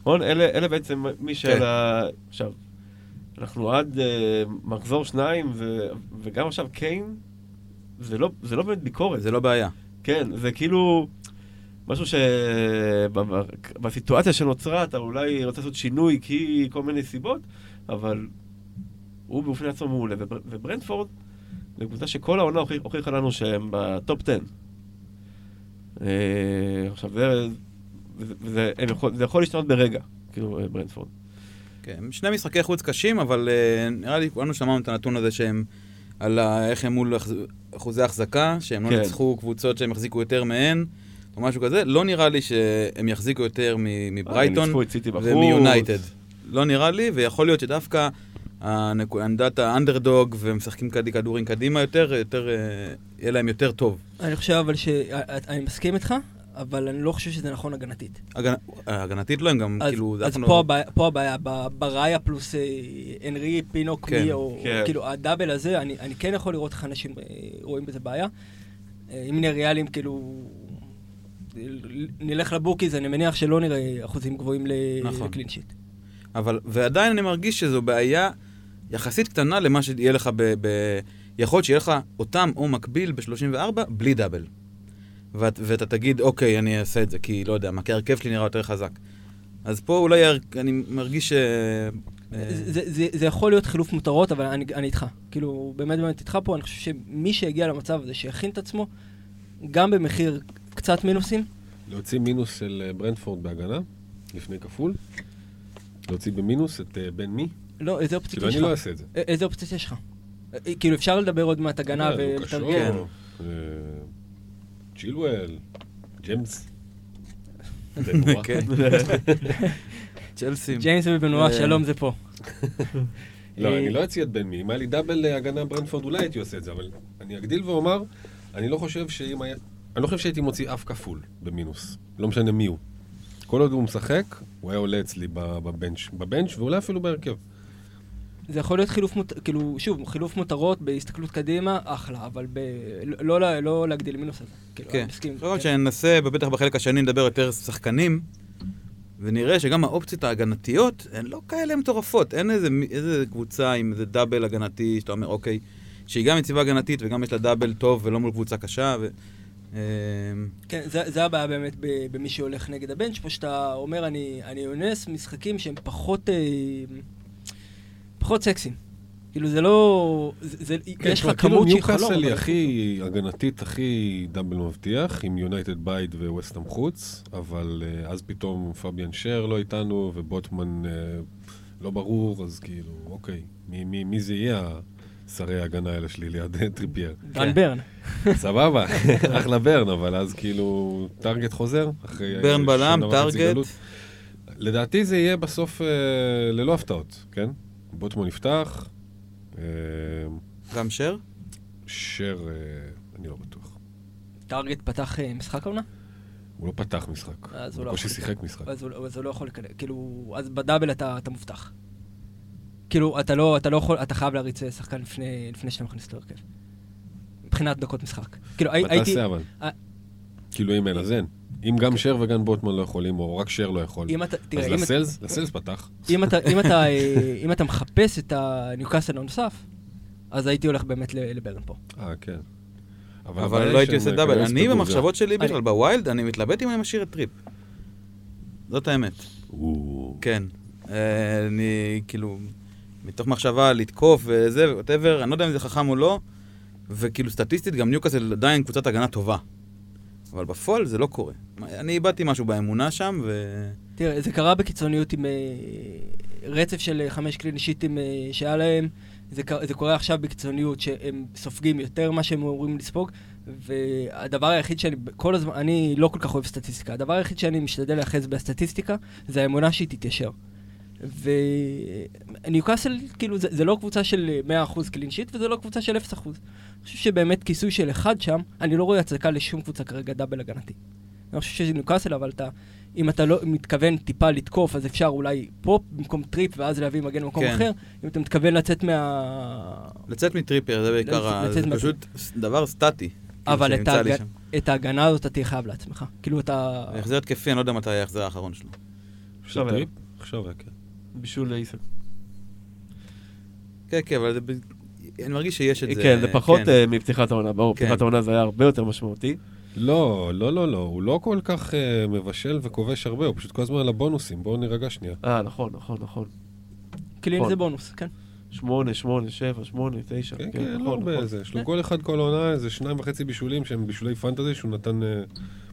נכון? אלה, אלה בעצם מי של כן. ה... עכשיו, אנחנו עד אה, מחזור שניים, ו, וגם עכשיו קיין, זה לא, זה לא באמת ביקורת. זה לא בעיה. כן, זה כאילו משהו שבסיטואציה שנוצרה אתה אולי רוצה לעשות שינוי כי כל מיני סיבות, אבל הוא באופן עצמו מעולה. ובר- וברנדפורד, זו קבוצה שכל העונה הוכיח- הוכיחה לנו שהם ב top 10. אה, עכשיו, זה, זה, יכול, זה יכול להשתנות ברגע, כאילו, אה, ברנדפורד. כן, שני משחקי חוץ קשים, אבל uh, נראה לי כולנו שמענו את הנתון הזה שהם, על איך הם מול אחוזי החזקה, שהם לא כן. ניצחו קבוצות שהם החזיקו יותר מהן, או משהו כזה. לא נראה לי שהם יחזיקו יותר מ- אה, מברייטון. ומיונייטד. לא נראה לי, ויכול להיות שדווקא עמדת האנדרדוג, ומשחקים כדורים קדימה יותר, יותר, אה, יהיה להם יותר טוב. אני חושב אבל ש... אני מסכים איתך, אבל אני לא חושב שזה נכון הגנתית. הגנ... הגנתית לא, הם גם אז, כאילו... אז פה, לא- הבעיה, פה הבעיה, ב- בראיה פלוס אה, אנרי, פינוק, כן, מי, או כן. כאילו הדאבל הזה, אני, אני כן יכול לראות איך אנשים אה, רואים בזה בעיה. אה, אם נהיה ריאליים, כאילו, נלך לבוקיז, אני מניח שלא נראה אחוזים גבוהים נכון. לקלין שיט. אבל, ועדיין אני מרגיש שזו בעיה יחסית קטנה למה שיהיה לך ב... ב יכול להיות שיהיה לך אותם או מקביל ב-34 בלי דאבל. ואת, ואתה תגיד, אוקיי, אני אעשה את זה, כי לא יודע, מה, כי ההרכב שלי נראה יותר חזק. אז פה אולי אני מרגיש ש... אה, זה, זה, זה יכול להיות חילוף מותרות, אבל אני, אני איתך. כאילו, באמת באמת איתך פה, אני חושב שמי שהגיע למצב הזה, שיכין את עצמו, גם במחיר קצת מינוסים, להוציא מינוס של אה, ברנדפורד בהגנה, לפני כפול. להוציא במינוס את אה, בן מי. לא, איזה אופציות כאילו, יש אני לך? לא אעשה את זה. א- איזה אופציות יש לך? א- כאילו, אפשר לדבר עוד מעט הגנה אה, שואו, ולתרגל. אה, צ'ילואל, ג'יימס. [laughs] כן. [laughs] צ'לסי. ג'יימס ובנועה, אה. שלום זה פה. [laughs] לא, אה, אני לא אציע את בן מי. אם היה לי דאבל אה, הגנה ברנדפורד, אולי הייתי עושה את זה, אבל אני אגדיל ואומר, אני לא חושב שאם היה... אני לא חושב שהייתי מוציא אף כפול במינוס. לא משנה מי הוא. כל עוד הוא משחק, הוא היה עולה אצלי בבנץ', בבנץ' ואולי אפילו בהרכב. זה יכול להיות חילוף, מות... כאילו, שוב, חילוף מותרות בהסתכלות קדימה, אחלה, אבל ב... לא, לא, לא להגדיל מינוס הזה. כאילו, כן. אני מסכים. יכול להיות שננסה, בטח בחלק השני נדבר יותר שחקנים, ונראה שגם האופציות ההגנתיות הן לא כאלה מטורפות. אין איזה, איזה קבוצה עם איזה דאבל הגנתי, שאתה אומר, אוקיי, שהיא גם יציבה הגנתית וגם יש לה דאבל טוב ולא מול קבוצה קשה. ו... אמ, כן, זה, זה הבעיה באמת במי שהולך נגד הבנץ', פה שאתה אומר, אני, אני אונס משחקים שהם פחות, אה, פחות סקסיים. כאילו זה לא, זה, זה, כן, יש לך כמות שהיא חלום. ניוקאסל היא הכי הגנתית, הכי double מבטיח, עם יונייטד בית וווסטהאם חוץ, אבל אה, אז פתאום פביאן שר לא איתנו, ובוטמן אה, לא ברור, אז כאילו, אוקיי, מי, מי, מי זה יהיה שרי ההגנה האלה שלי ליד [laughs] טריפייר? דן כן. ברן. סבבה, [laughs] אחלה ברן, אבל אז כאילו, טארגט חוזר, ברן בלם, טארגט. לדעתי זה יהיה בסוף אה, ללא הפתעות, כן? בוטמן יפתח, אה, גם שר? שר, אה, אני לא בטוח. טארגט פתח משחק העונה? הוא לא פתח משחק, אז הוא הוא לא בקושי שיחק משחק. אז הוא, לא- לא יכול לקדם, כאילו, אז בדאבל אתה, אתה מובטח. כאילו, אתה לא, אתה לא יכול, אתה חייב להריץ שחקן לפני, לפני שאתה מכניס אותו להרכב. מבחינת דקות משחק. כאילו, הי- מה הייתי... תעשה אבל? אה. כאילו אם אין, אז אין. אם גם שר וגם בוטמן לא יכולים, או רק שר לא יכול, אם אתה, תראה, אז אם, לסלס, לסלס פתח. אם, אתה, אם, אתה, [laughs] אם אתה מחפש את הניוקאסל הנוסף, אז הייתי הולך באמת ל- לברן פה. אה, כן. אבל הבעיה לא הייתי עושה double. אני במחשבות שלי אני- בכלל, ב wild, אני מתלבט אם אני משאיר את טריפ. זאת האמת. כן. אה, אני כאילו, מתוך מחשבה לתקוף וזה, whatever, אני לא יודע אם זה חכם או לא, וכאילו סטטיסטית גם ניוקאסל עדיין קבוצת הגנה טובה. אבל בפועל זה לא קורה. אני איבדתי משהו באמונה שם, ו... תראה, זה קרה בקיצוניות עם אה, רצף של אה, חמש קלין שיטים אה, שהיה להם. זה, זה קורה עכשיו בקיצוניות שהם סופגים יותר ממה שהם אמורים לספוג. והדבר היחיד שאני כל הזמן, אני לא כל כך אוהב סטטיסטיקה. הדבר היחיד שאני משתדל להיאחז בסטטיסטיקה זה האמונה שהיא תתיישר. וניוקאסל, כאילו, זה, זה לא קבוצה של אה, 100% clean sheet וזה לא קבוצה של 0%. אני חושב שבאמת כיסוי של אחד שם, אני לא רואה הצדקה לשום קבוצה כרגע double הגנתי. אני חושב שזה ניוקאסל, אבל אתה, אם אתה לא מתכוון טיפה לתקוף, אז אפשר אולי פה במקום טריפ, ואז להביא מגן במקום כן. אחר. אם אתה מתכוון לצאת מה... לצאת מטריפר, זה בעיקר, ה- לצאת זה מה- פשוט דבר סטטי. אבל כאילו, את, לי ההג... שם. את ההגנה הזאת אתה תהיה חייב לעצמך. כאילו אתה... ההחזר התקפי, אני לא יודע מתי היה ההחזר האחרון שלו. עכשיו היה. עכשיו היה, כן. בישול לאיסק. כן, כן, אבל זה... ב- אני מרגיש שיש את זה. כן, זה פחות כן. אה, מפתיחת העונה, ברור, כן. פתיחת העונה זה היה הרבה יותר משמעותי. לא, לא, לא, לא, הוא לא כל כך אה, מבשל וכובש הרבה, הוא פשוט כל הזמן על הבונוסים, בואו נירגע שנייה. אה, נכון, נכון, נכון. קלין נכון. זה בונוס, כן. שמונה, שמונה, שבע, שמונה, תשע. כן, כן, כן, לא נכון, הרבה נכון. זה, יש לו כן. גול אחד כל העונה, איזה שניים וחצי בישולים שהם בישולי פנטזי, שהוא נתן אה,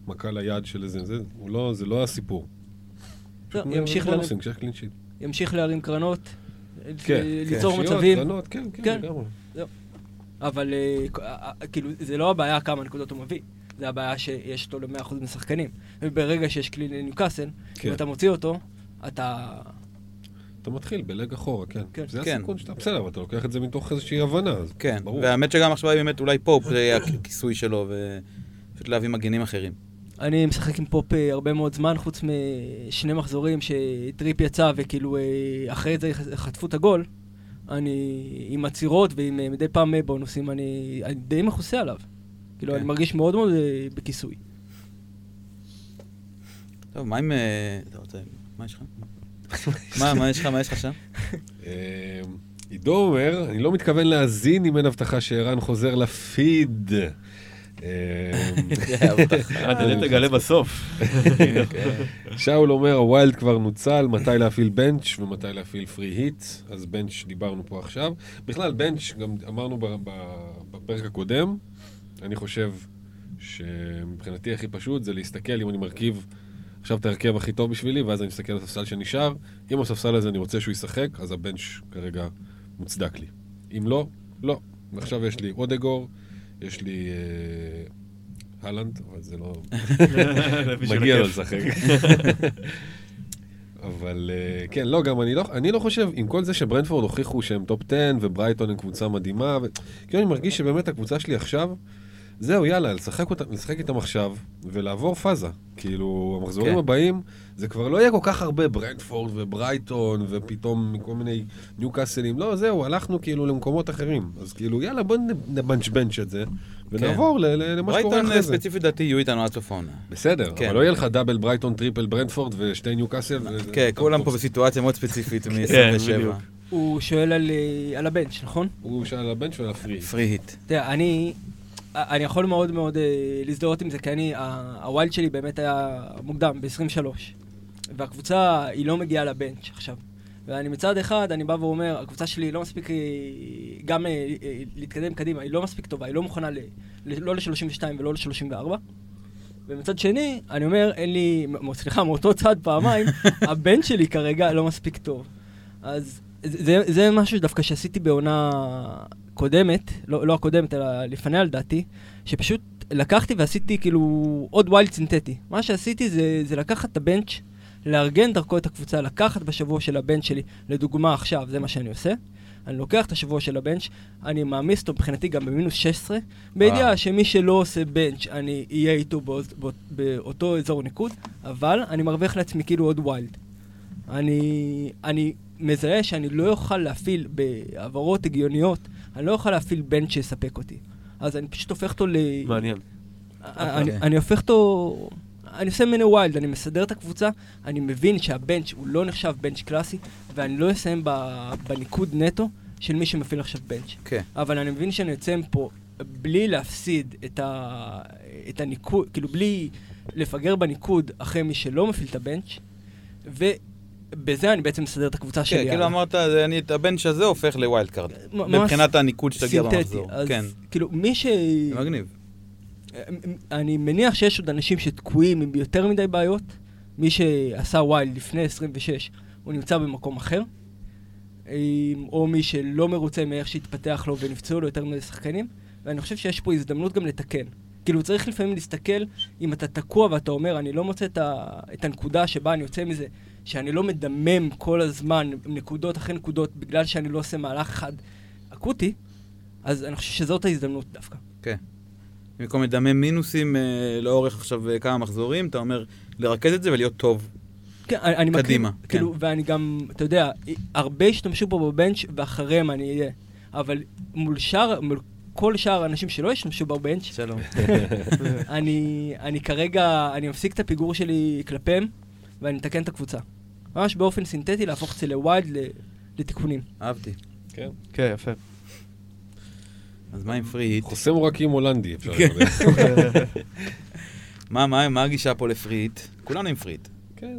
מכה ליד של איזה, זה, הוא לא, זה לא הסיפור. לא, ימשיך בונוסים, ימשיך להרים קרנות. כן, ליצור שיות, מצבים. קרנות, כן, כן, כן. לגמרי. אבל אה, אה, אה, כאילו, זה לא הבעיה כמה נקודות הוא מביא, זה הבעיה שיש אותו ל-100% משחקנים. וברגע שיש כלי לניוקאסל, כן. אם אתה מוציא אותו, אתה... אתה מתחיל בלג אחורה, כן. כן. זה כן. הסיכון שאתה, בסדר, אבל אתה לוקח את זה מתוך איזושהי הבנה, אז כן, ברור. והאמת שגם עכשיו באמת אולי פה זה יהיה הכיסוי שלו, ופשוט להביא מגנים אחרים. אני משחק עם פופ אה, הרבה מאוד זמן, חוץ משני מחזורים שטריפ יצא וכאילו אה, אחרי זה חטפו את הגול. אני עם עצירות ועם אה, מדי פעם בונוסים, אני, אני די מכוסה עליו. כאילו, כן. אני מרגיש מאוד מאוד בכיסוי. טוב, מה עם... אתה רוצה... מה יש לך? מה, מה יש לך? מה יש לך שם? [laughs] עידו אומר, אני לא מתכוון להאזין אם אין הבטחה שערן חוזר לפיד. אה, אה, אתה תגלה בסוף. שאול אומר, ה wild כבר נוצל, מתי להפעיל bench ומתי להפעיל free hit, אז bench דיברנו פה עכשיו. בכלל, bench, גם אמרנו בפרק הקודם, אני חושב שמבחינתי הכי פשוט זה להסתכל אם אני מרכיב עכשיו את ההרכב הכי טוב בשבילי, ואז אני מסתכל על הספסל שנשאר. אם הספסל הזה אני רוצה שהוא ישחק, אז ה bench כרגע מוצדק לי. אם לא, לא. ועכשיו יש לי אודגור, יש לי אה, הלנד, אבל זה לא... [laughs] מגיע לו. לשחק. [laughs] אבל אה, כן, לא, גם אני לא, אני לא חושב, עם כל זה שברנדפורד הוכיחו שהם top 10 וברייטון הם קבוצה מדהימה, ו... כאילו אני מרגיש שבאמת הקבוצה שלי עכשיו, זהו, יאללה, לשחק, אותה, לשחק איתם עכשיו ולעבור פאזה. כאילו, המחזורים כן. הבאים, זה כבר לא יהיה כל כך הרבה ברנדפורד וברייטון, ופתאום מכל מיני ניו קאסלים. לא, זהו, הלכנו כאילו למקומות אחרים. אז כאילו, יאללה, בוא נבנצ'בנץ' את זה, ונעבור ל- ל- למה שקורה ברייטון אחרי אה, זה. ספציפית דעתי יהיו איתנו עד סוף העונה. בסדר, כן. אבל לא יהיה לך double ברייטון, triple ברנדפורד ושתי ניו קאסל. כן, כולם. פה בסיטואציה מאוד ספציפית [laughs] כן, מ-27. בדיוק. הוא שואל על, אה, על ה bench, נכון? הוא שאל על ה bench ועל ה free. free hit. תראה, אני, אני יכול מאוד מאוד אה, להזדהות עם זה, כי אני, הווילד שלי באמת היה מוקדם, ב-23. והקבוצה, היא לא מגיעה לבנץ' עכשיו. ואני מצד אחד, אני בא ואומר, הקבוצה שלי לא מספיק, אה, גם אה, להתקדם קדימה, היא לא מספיק טובה, היא לא מוכנה ל, לא ל-32 ולא ל-34. ומצד שני, אני אומר, אין לי, סליחה, מאותו צד פעמיים, [laughs] הבן שלי כרגע לא מספיק טוב. אז זה, זה משהו דווקא שעשיתי בעונה קודמת, לא, לא הקודמת, אלא לפניה לדעתי, שפשוט לקחתי ועשיתי כאילו עוד wild סינתטי. מה שעשיתי זה, זה לקחת את ה bench, לארגן דרכו את הקבוצה, לקחת בשבוע של ה bench שלי, לדוגמה עכשיו, זה מה שאני עושה. אני לוקח את השבוע של ה bench, אני מעמיס אותו מבחינתי גם במינוס 16, בידיעה. שמי שלא עושה bench, אני אהיה איתו באות, באות, באותו אזור ניקוד, אבל אני מרוויח לעצמי כאילו עוד wild. אני, אני מזהה שאני לא אוכל להפעיל בהעברות הגיוניות, אני לא אוכל להפעיל bench שיספק אותי. אז אני פשוט הופך אותו ל... מעניין. אני, אוקיי. אני הופך אותו... אני עושה ממנו wild, אני מסדר את הקבוצה, אני מבין שה bench הוא לא נחשב bench קלאסי, ואני לא אסיים ב- בניקוד נטו של מי שמפעיל עכשיו bench. כן. אבל אני מבין שאני יוצא מפה בלי להפסיד את, ה... את הניקוד, כאילו בלי לפגר בניקוד אחרי מי שלא מפעיל את ה bench, ובזה אני בעצם מסדר את הקבוצה שלי. כן, כאילו. אמרת, אני את ה bench הזה הופך ל wildcard. מבחינת הניקוד שתגיע סינתטי. במחזור. אז כן, כאילו, מי ש... מגניב. אני מניח שיש עוד אנשים שתקועים עם יותר מדי בעיות. מי שעשה wild לפני 26, הוא נמצא במקום אחר. או מי שלא מרוצה מאיך שהתפתח לו ונפצעו לו יותר מדי שחקנים. ואני חושב שיש פה הזדמנות גם לתקן. כאילו, צריך לפעמים להסתכל, אם אתה תקוע ואתה אומר, אני לא מוצא את, ה, את הנקודה שבה אני יוצא מזה, שאני לא מדמם כל הזמן נקודות אחרי נקודות בגלל שאני לא עושה מהלך אחד אקוטי, אז אני חושב שזאת ההזדמנות דווקא. כן. במקום לדמם מינוסים אה, לאורך עכשיו אה, כמה מחזורים, אתה אומר לרכז את זה ולהיות טוב. כן, אני, אני מכיר, קדימה, כאילו, כן. ואני גם, אתה יודע, הרבה ישתמשו פה בבנץ' ואחריהם אני אהיה. אבל מול שאר, מול כל שאר האנשים שלא ישתמשו בבנץ', שלום. [laughs] אני, אני כרגע, אני מפסיק את הפיגור שלי כלפיהם, ואני מתקן את הקבוצה. ממש באופן סינתטי להפוך את זה לווילד ל- לתיקונים. אהבתי. כן. כן, יפה. אז מה עם פרי היט? חוסם עורקים הולנדי, אפשר כן. לדבר. [laughs] מה, הגישה פה לפרי היט? כולנו עם פרי היט. כן.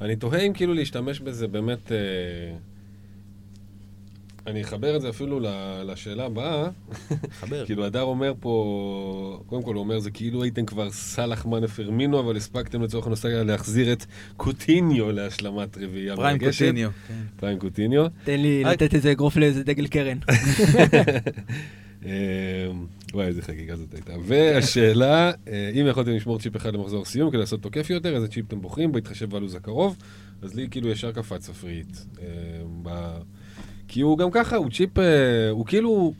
אני תוהה אם כאילו להשתמש בזה באמת... אה, אני אחבר את זה אפילו ל- לשאלה הבאה. חבר. [laughs] כאילו, הדר אומר פה, קודם כל הוא אומר, זה כאילו הייתם כבר סאלח מאנה פרמינו, אבל הספקתם לצורך הנושא להחזיר את קוטיניו להשלמת רביעייה prime. קוטיניו. כן. prime קוטיניו. תן לי. לתת איזה אגרוף לאיזה דגל קרן. [laughs] אה, וואי, איזה חגיגה זאת הייתה. והשאלה, אה, אם יכולתם לשמור צ'יפ אחד למחזור סיום כדי לעשות תוקף יותר, איזה צ'יפ אתם בוחרים, בהתחשב בלו"ז הקרוב? אז לי כאילו ישר קפץ ה free hit. כי הוא גם ככה, הוא צ'יפ, אה, הוא כאילו...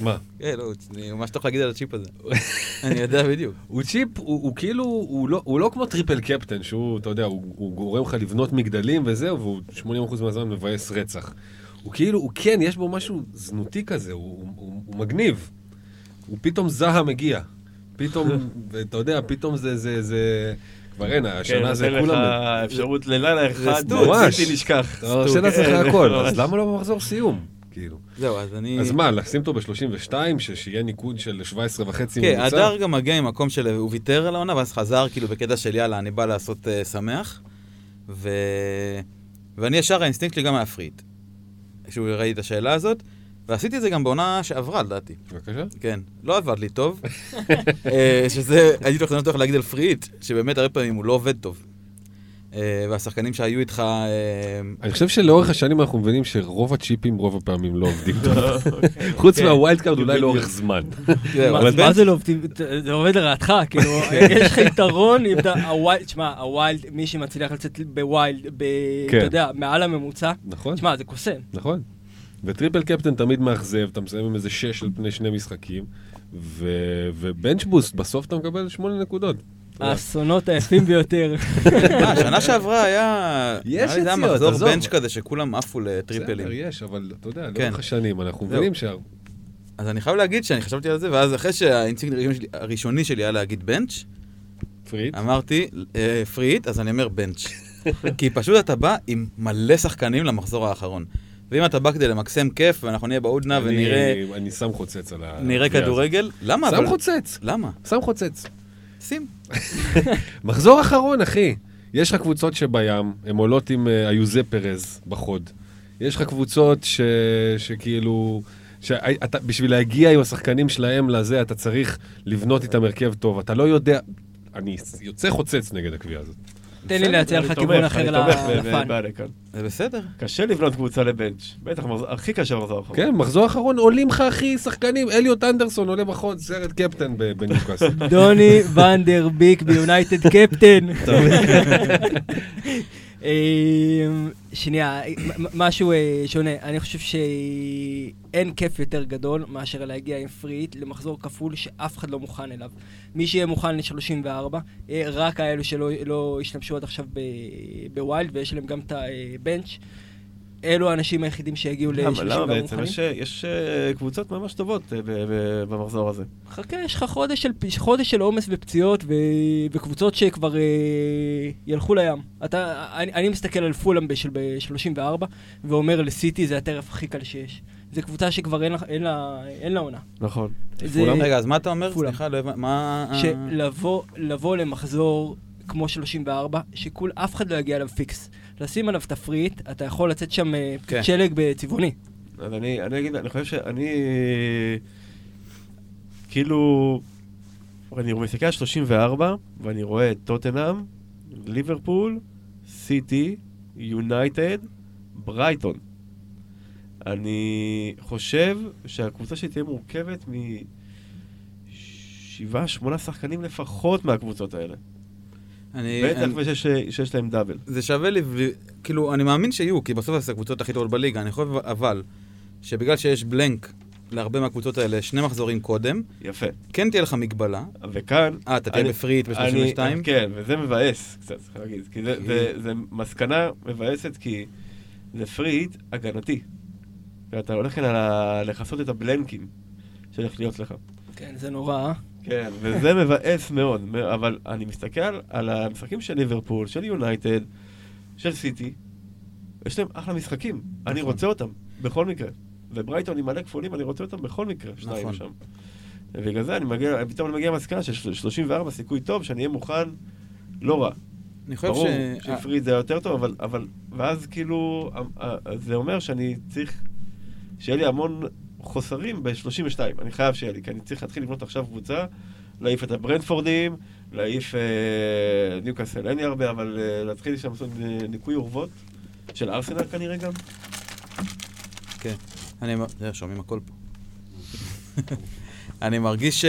מה? כן, לא, אני ממש צריך להגיד על הצ'יפ הזה. [laughs] אני יודע בדיוק. הוא צ'יפ, הוא, כאילו, הוא לא, הוא לא כמו triple captain, שהוא, אתה יודע, הוא, גורם לך לבנות מגדלים וזהו, והוא 80% מהזמן מבאס רצח. הוא כאילו, הוא כן, יש בו משהו זנותי כזה, הוא מגניב. הוא פתאום זהה מגיע. פתאום, [laughs] אתה יודע, פתאום זה, זה, זה... כבר אין, השנה זה כן, נותן לך כולם... אפשרות ללילה אחד. בלתי נשכח. אתה עושה לעצמך כן, הכל. אז למה לא במחזור סיום? כאילו. זהו, אז אני... אז מה, לשים אותו ב-32, שיהיה ניקוד של 17 וחצי כן, ממוצע? הדר גם מגיע ממקום של... הוא ויתר על העונה, ואז חזר כאילו בקטע של יאללה, אני בא לעשות אה, שמח. ו... ואני ישר, האינסטינקט שלי גם היה free hit. כשהוא ראיתי את השאלה הזאת, ועשיתי את זה גם בעונה שעברה, לדעתי. בבקשה. כן, לא עבד לי טוב. אה, שזה, הייתי הולך לנסות להגיד על free hit, שבאמת הרבה פעמים הוא לא עובד טוב. אה, והשחקנים שהיו איתך... אה, אני חושב שלאורך השנים אנחנו מבינים שרוב הצ'יפים רוב הפעמים לא עובדים [laughs] טוב. חוץ כן. מה wildcard אולי לאורך זמן. [laughs] זהו, מה- זה לא עובדים? זה עובד לרעתך, כאילו, [laughs] יש לך יתרון אם אתה, ה wild, שמע, ה wild, מי שמצליח לצאת ב wild, כן. אתה יודע, מעל הממוצע, נכון, שמע, זה קוסם. נכון. ו triple captain תמיד מאכזב, אתה מסיים עם איזה שש על פני שני משחקים, ו- ו bench boost, בסוף אתה מקבל שמונה נקודות. האסונות היפים ביותר. [laughs] מה, שנה שעברה היה... יש לי זה היה יציאות, מחזור עזוב. bench כזה שכולם עפו לטריפלים. בסדר, יש, אבל אתה יודע, כן. לאורך השנים, אנחנו. מבינים שה... אז אני חייב להגיד שאני חשבתי על זה, ואז אחרי שהאינסטינקט הראשוני שלי- הראשוני שלי היה להגיד bench, free hit. אמרתי, אה, free hit, אז אני אומר bench. [laughs] כי פשוט אתה בא עם מלא שחקנים למחזור האחרון. ואם אתה בא כדי למקסם כיף, ואנחנו נהיה בהודנה ונראה אני שם חוצץ על ה... נראה כדורגל, למה? שם חוצץ, למה? שם חוצץ. שים. [laughs] מחזור אחרון, אחי. יש לך קבוצות שבים, הן עולות עם אה, היוזה פרז בחוד. יש לך קבוצות ש... שכאילו... שאתה, בשביל להגיע עם השחקנים שלהם לזה, אתה צריך לבנות איתם הרכב טוב. אתה לא יודע... אני יוצא חוצץ נגד הקביעה הזאת. תן לי להציע לך כיוון אחר ל fun. זה בסדר. קשה לבנות קבוצה ל bench. בטח, הכי קשה מחזור האחרון. כן, מחזור אחרון עולים לך, אחי, שחקנים. אליוט אנדרסון עולה בחוד, סרט קפטן ב- בניוקאסל. [laughs] דוני ונדר ביק ביונייטד קפטן. [laughs] אמ, שנייה, משהו אה, שונה. אני חושב שאין כיף יותר גדול מאשר להגיע עם free hit למחזור כפול שאף אחד לא מוכן אליו. מי שיהיה מוכן ל-34, רק האלו שלא לא השתמשו עד עכשיו בווילד ויש להם גם את הבנץ'. אלו האנשים היחידים שיגיעו למה ל-34 למה בעצם? יש, יש אה, קבוצות ממש טובות אה, במחזור הזה. חכה, יש לך חודש של, חודש של עומס ופציעות ו... וקבוצות שכבר אה, ילכו לים. אתה, אני, אני מסתכל על פולאם של ב-34 ואומר לסיטי זה הטרף הכי קל שיש. זו קבוצה שכבר אין לה, אין לה, אין לה עונה. נכון. זה פולאם? רגע, אז מה אתה אומר? פולאם. סליחה, לא הבנתי. מה... שלבוא לבוא למחזור כמו 34, שכול אף אחד לא יגיע אליו פיקס. לשים עליו תפריט, אתה יכול לצאת שם אה, כן. שלג בצבעוני. אז אני, אני אגיד, אני חושב שאני... כאילו... אני מסתכל על 34, ואני רואה את טוטנאם, ליברפול, סיטי, יונייטד, ברייטון. אני חושב שהקבוצה שלי תהיה מורכבת משבעה, שמונה שחקנים לפחות מהקבוצות האלה. אני... בטח אני- ושיש שיש להם דאבל. זה שווה לי, ו- כאילו, אני מאמין שיהיו, כי בסוף זה הקבוצות הכי טובות בליגה. אני חושב, אבל, שבגלל שיש בלנק להרבה מהקבוצות האלה שני מחזורים קודם, יפה. כן תהיה לך מגבלה. וכאן... אה, אתה תהיה בפריט אני- ב-32? כן, וזה מבאס קצת, צריך להגיד. כי זה- זה- זה מסקנה מבאסת, כי זה פריט הגנתי. ואתה הולך כאן לכסות את הבלנקים שהולך להיות לך. כן, זה נורא. אה? כן, וזה מבאס מאוד, אבל אני מסתכל על המשחקים של ליברפול, של יונייטד, של סיטי, יש להם אחלה משחקים. אני נכון. רוצה אותם, בכל מקרה. וברייטון עם מלא כפולים, אני רוצה אותם בכל מקרה, שניים נכון. שם. ובגלל זה אני מגיע, פתאום אני מגיע למסקנה של 34 סיכוי טוב, שאני אהיה מוכן לא רע. אני חושב ברור ש... שפריד זה יותר טוב, אבל, אבל, ואז כאילו, ה- ה- זה אומר שאני צריך, שיהיה לי המון חוסרים ב-32, אני חייב שיהיה לי, כי אני צריך להתחיל לבנות עכשיו קבוצה, להעיף את הברנדפורדים, להעיף אה, ניוקאסל, אין לי הרבה, אבל אה, להתחיל שם לעשות אה, ניקוי אורוות, של ארסנל כנראה גם. כן. אני... אה, שומעים הכל פה. [laughs] אני מרגיש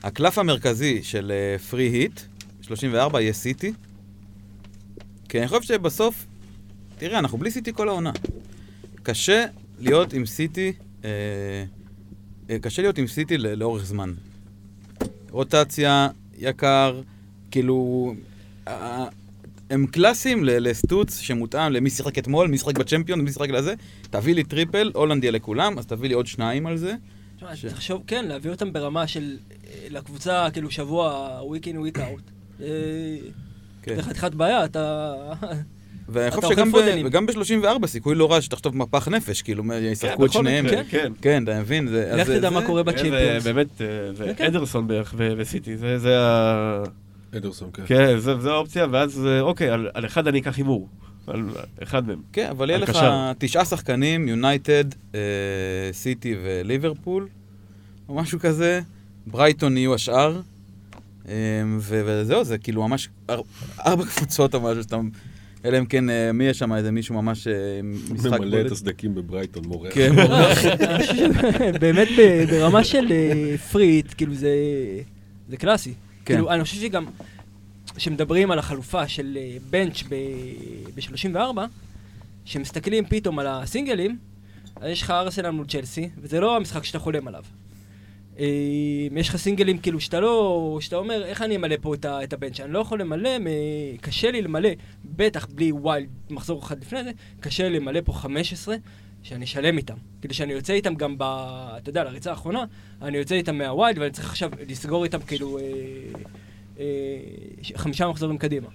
שהקלף המרכזי של פרי היט, 34, יהיה סיטי. כי אני חושב שבסוף, תראה, אנחנו בלי סיטי כל העונה. קשה להיות עם סיטי, אה, אה, קשה להיות עם סיטי לאורך זמן. רוטציה, יקר, כאילו... אה, הם קלאסיים לסטוץ שמותאם למי שיחק אתמול, מי שיחק בצ'מפיון, מי שיחק לזה. תביא לי triple, הולנד יהיה לכולם, אז תביא לי עוד שניים על זה. תשמע, ש- תחשוב, כן, להביא אותם ברמה של... אה, לקבוצה, כאילו, שבוע, week in, week out. אה, כן. זה חתיכת בעיה, אתה... ואני חושב שגם ב-. וגם ב-34 סיכוי לא רע שתחטוף מפח נפש, כאילו, מה, ישחקו את שניהם. כן. כן. כן, אתה מבין? זה- לך תדע מה זה- קורה כן, זה בצ'ימפיונס. באמת, אה, זה כן, כן. אדרסון בערך וסיטי, זה- זה ה... אדרסון, כן. כן, זה- זו האופציה, ואז אה, אוקיי, על על אחד אני אקח הימור. על אחד מהם. כן, אבל יהיה לך קשר. תשעה שחקנים, יונייטד, אה, סיטי וליברפול, או משהו כזה. ברייטון יהיו השאר. אה, ו- וזהו, זה כאילו ממש אר- ארבע קבוצות או משהו שאתה... אלא אם כן, אה, מי יש שם? איזה מישהו ממש אה, משחק ממלא את בולט? הסדקים בברייטון, מורח. כן, אני חושב שבאמת ב- ברמה של אה, פריט, כאילו זה, זה קלאסי. כן. כאילו, אני חושב שגם, כשמדברים על החלופה של bench ב-34, כשמסתכלים פתאום על הסינגלים, אז יש לך ארסנל מול צ'לסי, וזה לא המשחק שאתה חולם עליו. אה, יש לך סינגלים כאילו שאתה לא, שאתה אומר, איך אני אמלא פה את, ה, את ה bench? אני לא יכול למלא, קשה לי למלא, בטח בלי wild מחזור אחד לפני זה, קשה לי למלא פה 15, שאני שלם איתם. כאילו שאני יוצא איתם גם ב... אתה יודע, לריצה האחרונה, אני יוצא איתם מהווילד, ואני צריך עכשיו לסגור איתם כאילו אה, אה, חמישה מחזורים קדימה.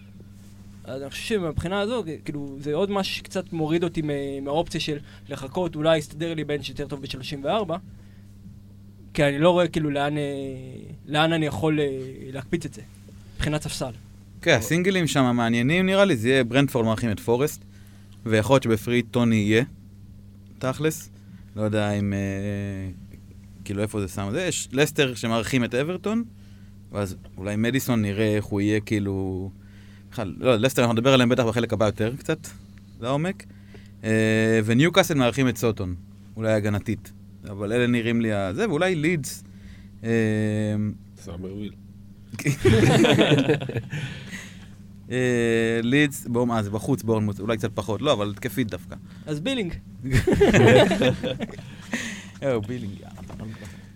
אז אני חושב שמבחינה הזו, כאילו, זה עוד משהו שקצת מוריד אותי מה- מהאופציה של לחכות, אולי יסתדר לי בנץ' יותר טוב ב-34, כי אני לא רואה כאילו לאן, אה, לאן אני יכול אה, להקפיץ את זה, מבחינת ספסל. כן, הסינגלים שם מעניינים נראה לי, זה יהיה ברנדפורד מארחים את פורסט, ויכול להיות שבפרי טוני יהיה, תכלס. לא יודע אם... אה, כאילו איפה זה שם זה. יש לסטר שמארחים את אברטון, ואז אולי מדיסון נראה איך הוא יהיה כאילו... בכלל, לא, לסטר אנחנו נדבר עליהם בטח בחלק הבא יותר קצת, לעומק. אה, וניוקאסל מארחים את סוטון, אולי הגנתית. אבל אלה נראים לי הזה, ואולי לידס. אה, סאמרוויל. אה, לידס, בואו, מה זה בחוץ, בורנמוט, אולי קצת פחות, לא, אבל התקפית דווקא. אז בילינג. [laughs] אה, בילינג.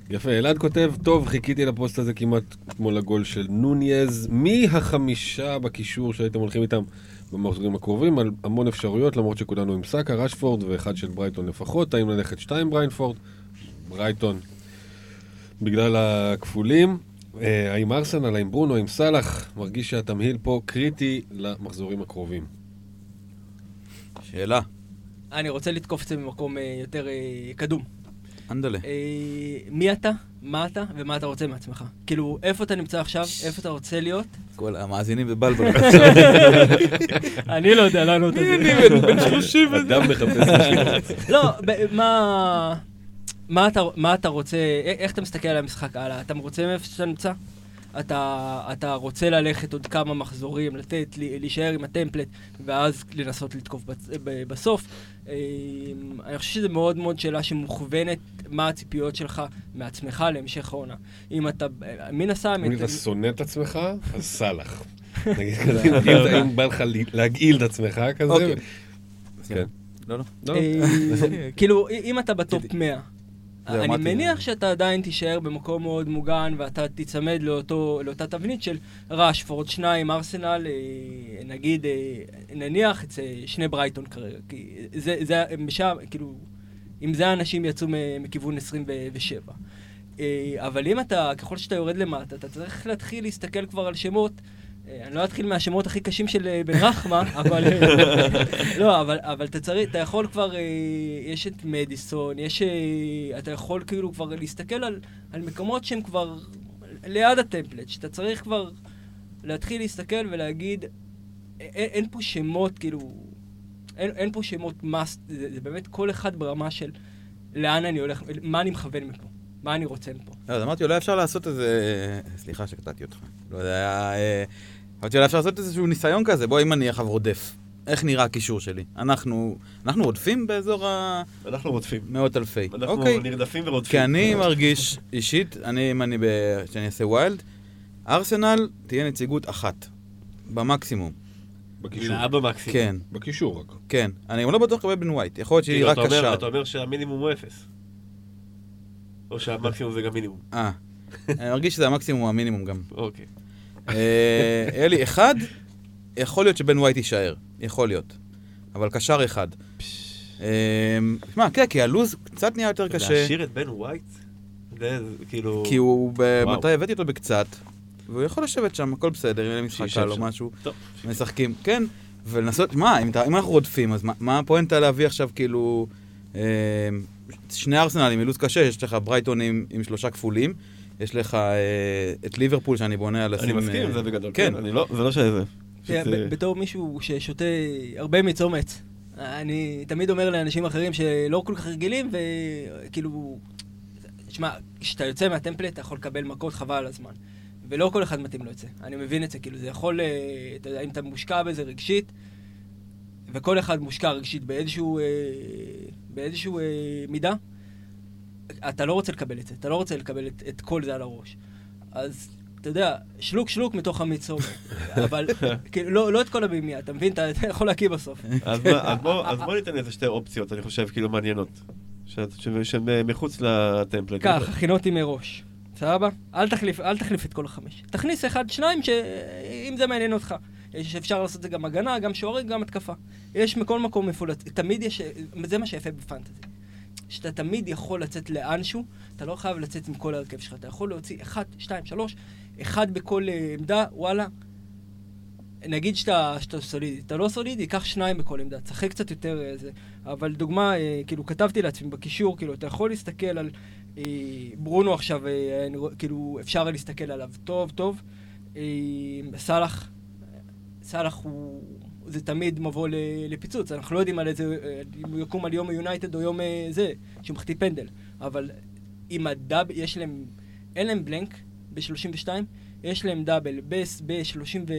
יפה, אלעד כותב, טוב, חיכיתי לפוסט הזה כמעט כמו לגול של נוניז. מי החמישה בקישור שהייתם הולכים איתם במחזורים הקרובים? על המון אפשרויות, למרות שכולנו עם סאקה, רשפורד ואחד של ברייטון לפחות. האם ללכת שתיים בריינפורד? ברייטון. בגלל הכפולים. אה, האם ארסנל, האם ברונו, האם סאלח? מרגיש שהתמהיל פה קריטי למחזורים הקרובים. שאלה, אני רוצה לתקוף את זה ממקום אה, יותר אה, קדום. אנדלה. מי אתה, מה אתה ומה אתה רוצה מעצמך. כאילו, איפה אתה נמצא עכשיו, איפה אתה רוצה להיות. כל המאזינים בבלבול. [laughs] אני לא יודע לענות על זה. בן 30 אדם מחפש. לא, מה... מה אתה, מה אתה רוצה, איך אתה מסתכל על המשחק הלאה? אתה מרוצה מאיפה שאתה נמצא? אתה, אתה רוצה ללכת עוד כמה מחזורים, לתת, להישאר עם הטמפלט, ואז לנסות לתקוף בסוף. אמ, אני חושב שזו מאוד מאוד שאלה שמוכוונת מה הציפיות שלך מעצמך להמשך העונה. אם אתה, מן הסתם... אם את- אתה שונא את עצמך, אז סאלח. [laughs] נגיד כזה, אם בא לך להגעיל את עצמך כזה. אוקיי. כן. לא, לא. לא, אה, כאילו, אם אתה בטופ 100, זהו, אני אמרתי. מניח שאתה עדיין תישאר במקום מאוד מוגן ואתה תיצמד לאותו, לאותה תבנית של ראשפורד, שניים, ארסנל, אה, נגיד, אה, נניח את זה שני ברייטון כרגע, כי זה, זה, משם, כאילו, עם זה אנשים יצאו מכיוון 27. אה, אבל אם אתה, ככל שאתה יורד למטה, אתה צריך להתחיל להסתכל כבר על שמות. אה, אני לא אתחיל מהשמות הכי קשים של אה, בן רחמה, [laughs] אבל... אה, לא, אבל, אבל אתה צריך, אתה יכול כבר, יש את מדיסון, יש... אתה יכול כאילו כבר להסתכל על, על מקומות שהם כבר ליד הטמפלט, שאתה צריך כבר להתחיל להסתכל ולהגיד, אין, אין פה שמות, כאילו... אין, אין פה שמות must, זה, זה באמת כל אחד ברמה של לאן אני הולך, מה אני מכוון מפה, מה אני רוצה מפה. לא, אז אמרתי, אולי אפשר לעשות איזה... סליחה שקטעתי אותך. לא יודע, אמרתי, אולי אפשר לעשות איזשהו ניסיון כזה. בוא, אם אני עכשיו רודף, איך נראה הקישור שלי? אנחנו אנחנו רודפים באזור אנחנו רודפים. המאות אלפי. אנחנו אוקיי. נרדפים ורודפים. כי אני מרגיש אישית, אני, אם אני, ב- שאני אעשה wild, ארסנל תהיה נציגות אחת, במקסימום. בקישור. מילה במקסימום. כן, בקישור רק. כן. אני גם לא בטוח לגבי בן ווייט, יכול להיות שהיא כאילו, רק קשר. אתה אומר שהמינימום הוא אפס. או שהמקסימום זה גם מינימום. אה, אני מרגיש שזה המקסימום המינימום גם. אוקיי. אה, אלי, אחד, יכול להיות שבן ווייט יישאר, יכול להיות. אבל קשר אחד. אה, שמע, כן, כי הלוז קצת נהיה יותר קשה. להשאיר את בן ווייט? כאילו... כי הוא. מתי הבאתי אותו בקצת, והוא יכול לשבת שם, הכל בסדר, אם אין משחק קל או. משהו. משחקים, כן, ולנסות, מה, אם, אנחנו רודפים, אז מה, הפואנטה להביא עכשיו כאילו אה, שני ארסנלים מלוז קשה, יש לך ברייטון עם שלושה כפולים, יש לך אה, את ליברפול שאני בונה על אני לשים... מסכים עם אה, זה בגדול. כן. כן. אני לא, זה לא שזה. פשוט, ב- אה, בתור מישהו ששותה הרבה מצומץ, אני תמיד אומר לאנשים אחרים שלא כל כך רגילים, וכאילו, שמע, כשאתה יוצא מהטמפלט אתה יכול לקבל מכות חבל על הזמן. ולא כל אחד מתאים לו את זה. אני מבין את זה, כאילו, זה יכול, אה, אתה יודע, אם אתה מושקע בזה רגשית, וכל אחד מושקע רגשית באיזשהו, אה, באיזשהו אה, מידה, אתה לא רוצה לקבל את זה, אתה לא רוצה לקבל את, את כל זה על הראש. אז, אתה יודע, שלוק שלוק מתוך המיצום, [laughs] אבל כאילו, לא, לא את כל הבימיה, אתה מבין? אתה, אתה יכול להקיא בסוף. אז מה- אז בוא- אז [laughs] בוא ניתן איזה שתי אופציות, אני חושב, כאילו מעניינות. ש- ש- שהן מחוץ לטמפלט. כך, הכינותי מראש. סבבה? אל תחליף, אל תחליף את כל החמש. תכניס אחד, שניים, שאם זה מעניין אותך. יש אפשר לעשות את זה גם הגנה, גם שוערים, גם התקפה. יש מכל מקום לצאת, תמיד יש, זה מה שיפה בפנטזי. שאתה תמיד יכול לצאת לאנשהו, אתה לא חייב לצאת עם כל ההרכב שלך, אתה יכול להוציא אחד, שתיים, שלוש, אחד בכל אה, עמדה, וואלה. נגיד שאתה, שאתה סולידי, אתה לא סולידי, קח שניים בכל עמדה, תשחק קצת יותר איזה. אבל דוגמה, אה, כאילו כתבתי לעצמי בקישור, כאילו אתה יכול להסתכל על אה, ברונו עכשיו, אה, כאילו אפשר להסתכל עליו טוב טוב. אה, סאלח, סאלח הוא, זה תמיד מבוא לפיצוץ, אנחנו לא יודעים על איזה, אם הוא יקום על יום היונייטד או יום אה, זה, שהוא מחטיא פנדל, אבל עם ה double, יש להם, אין להם blank ב-32, יש להם double ב-30 ו...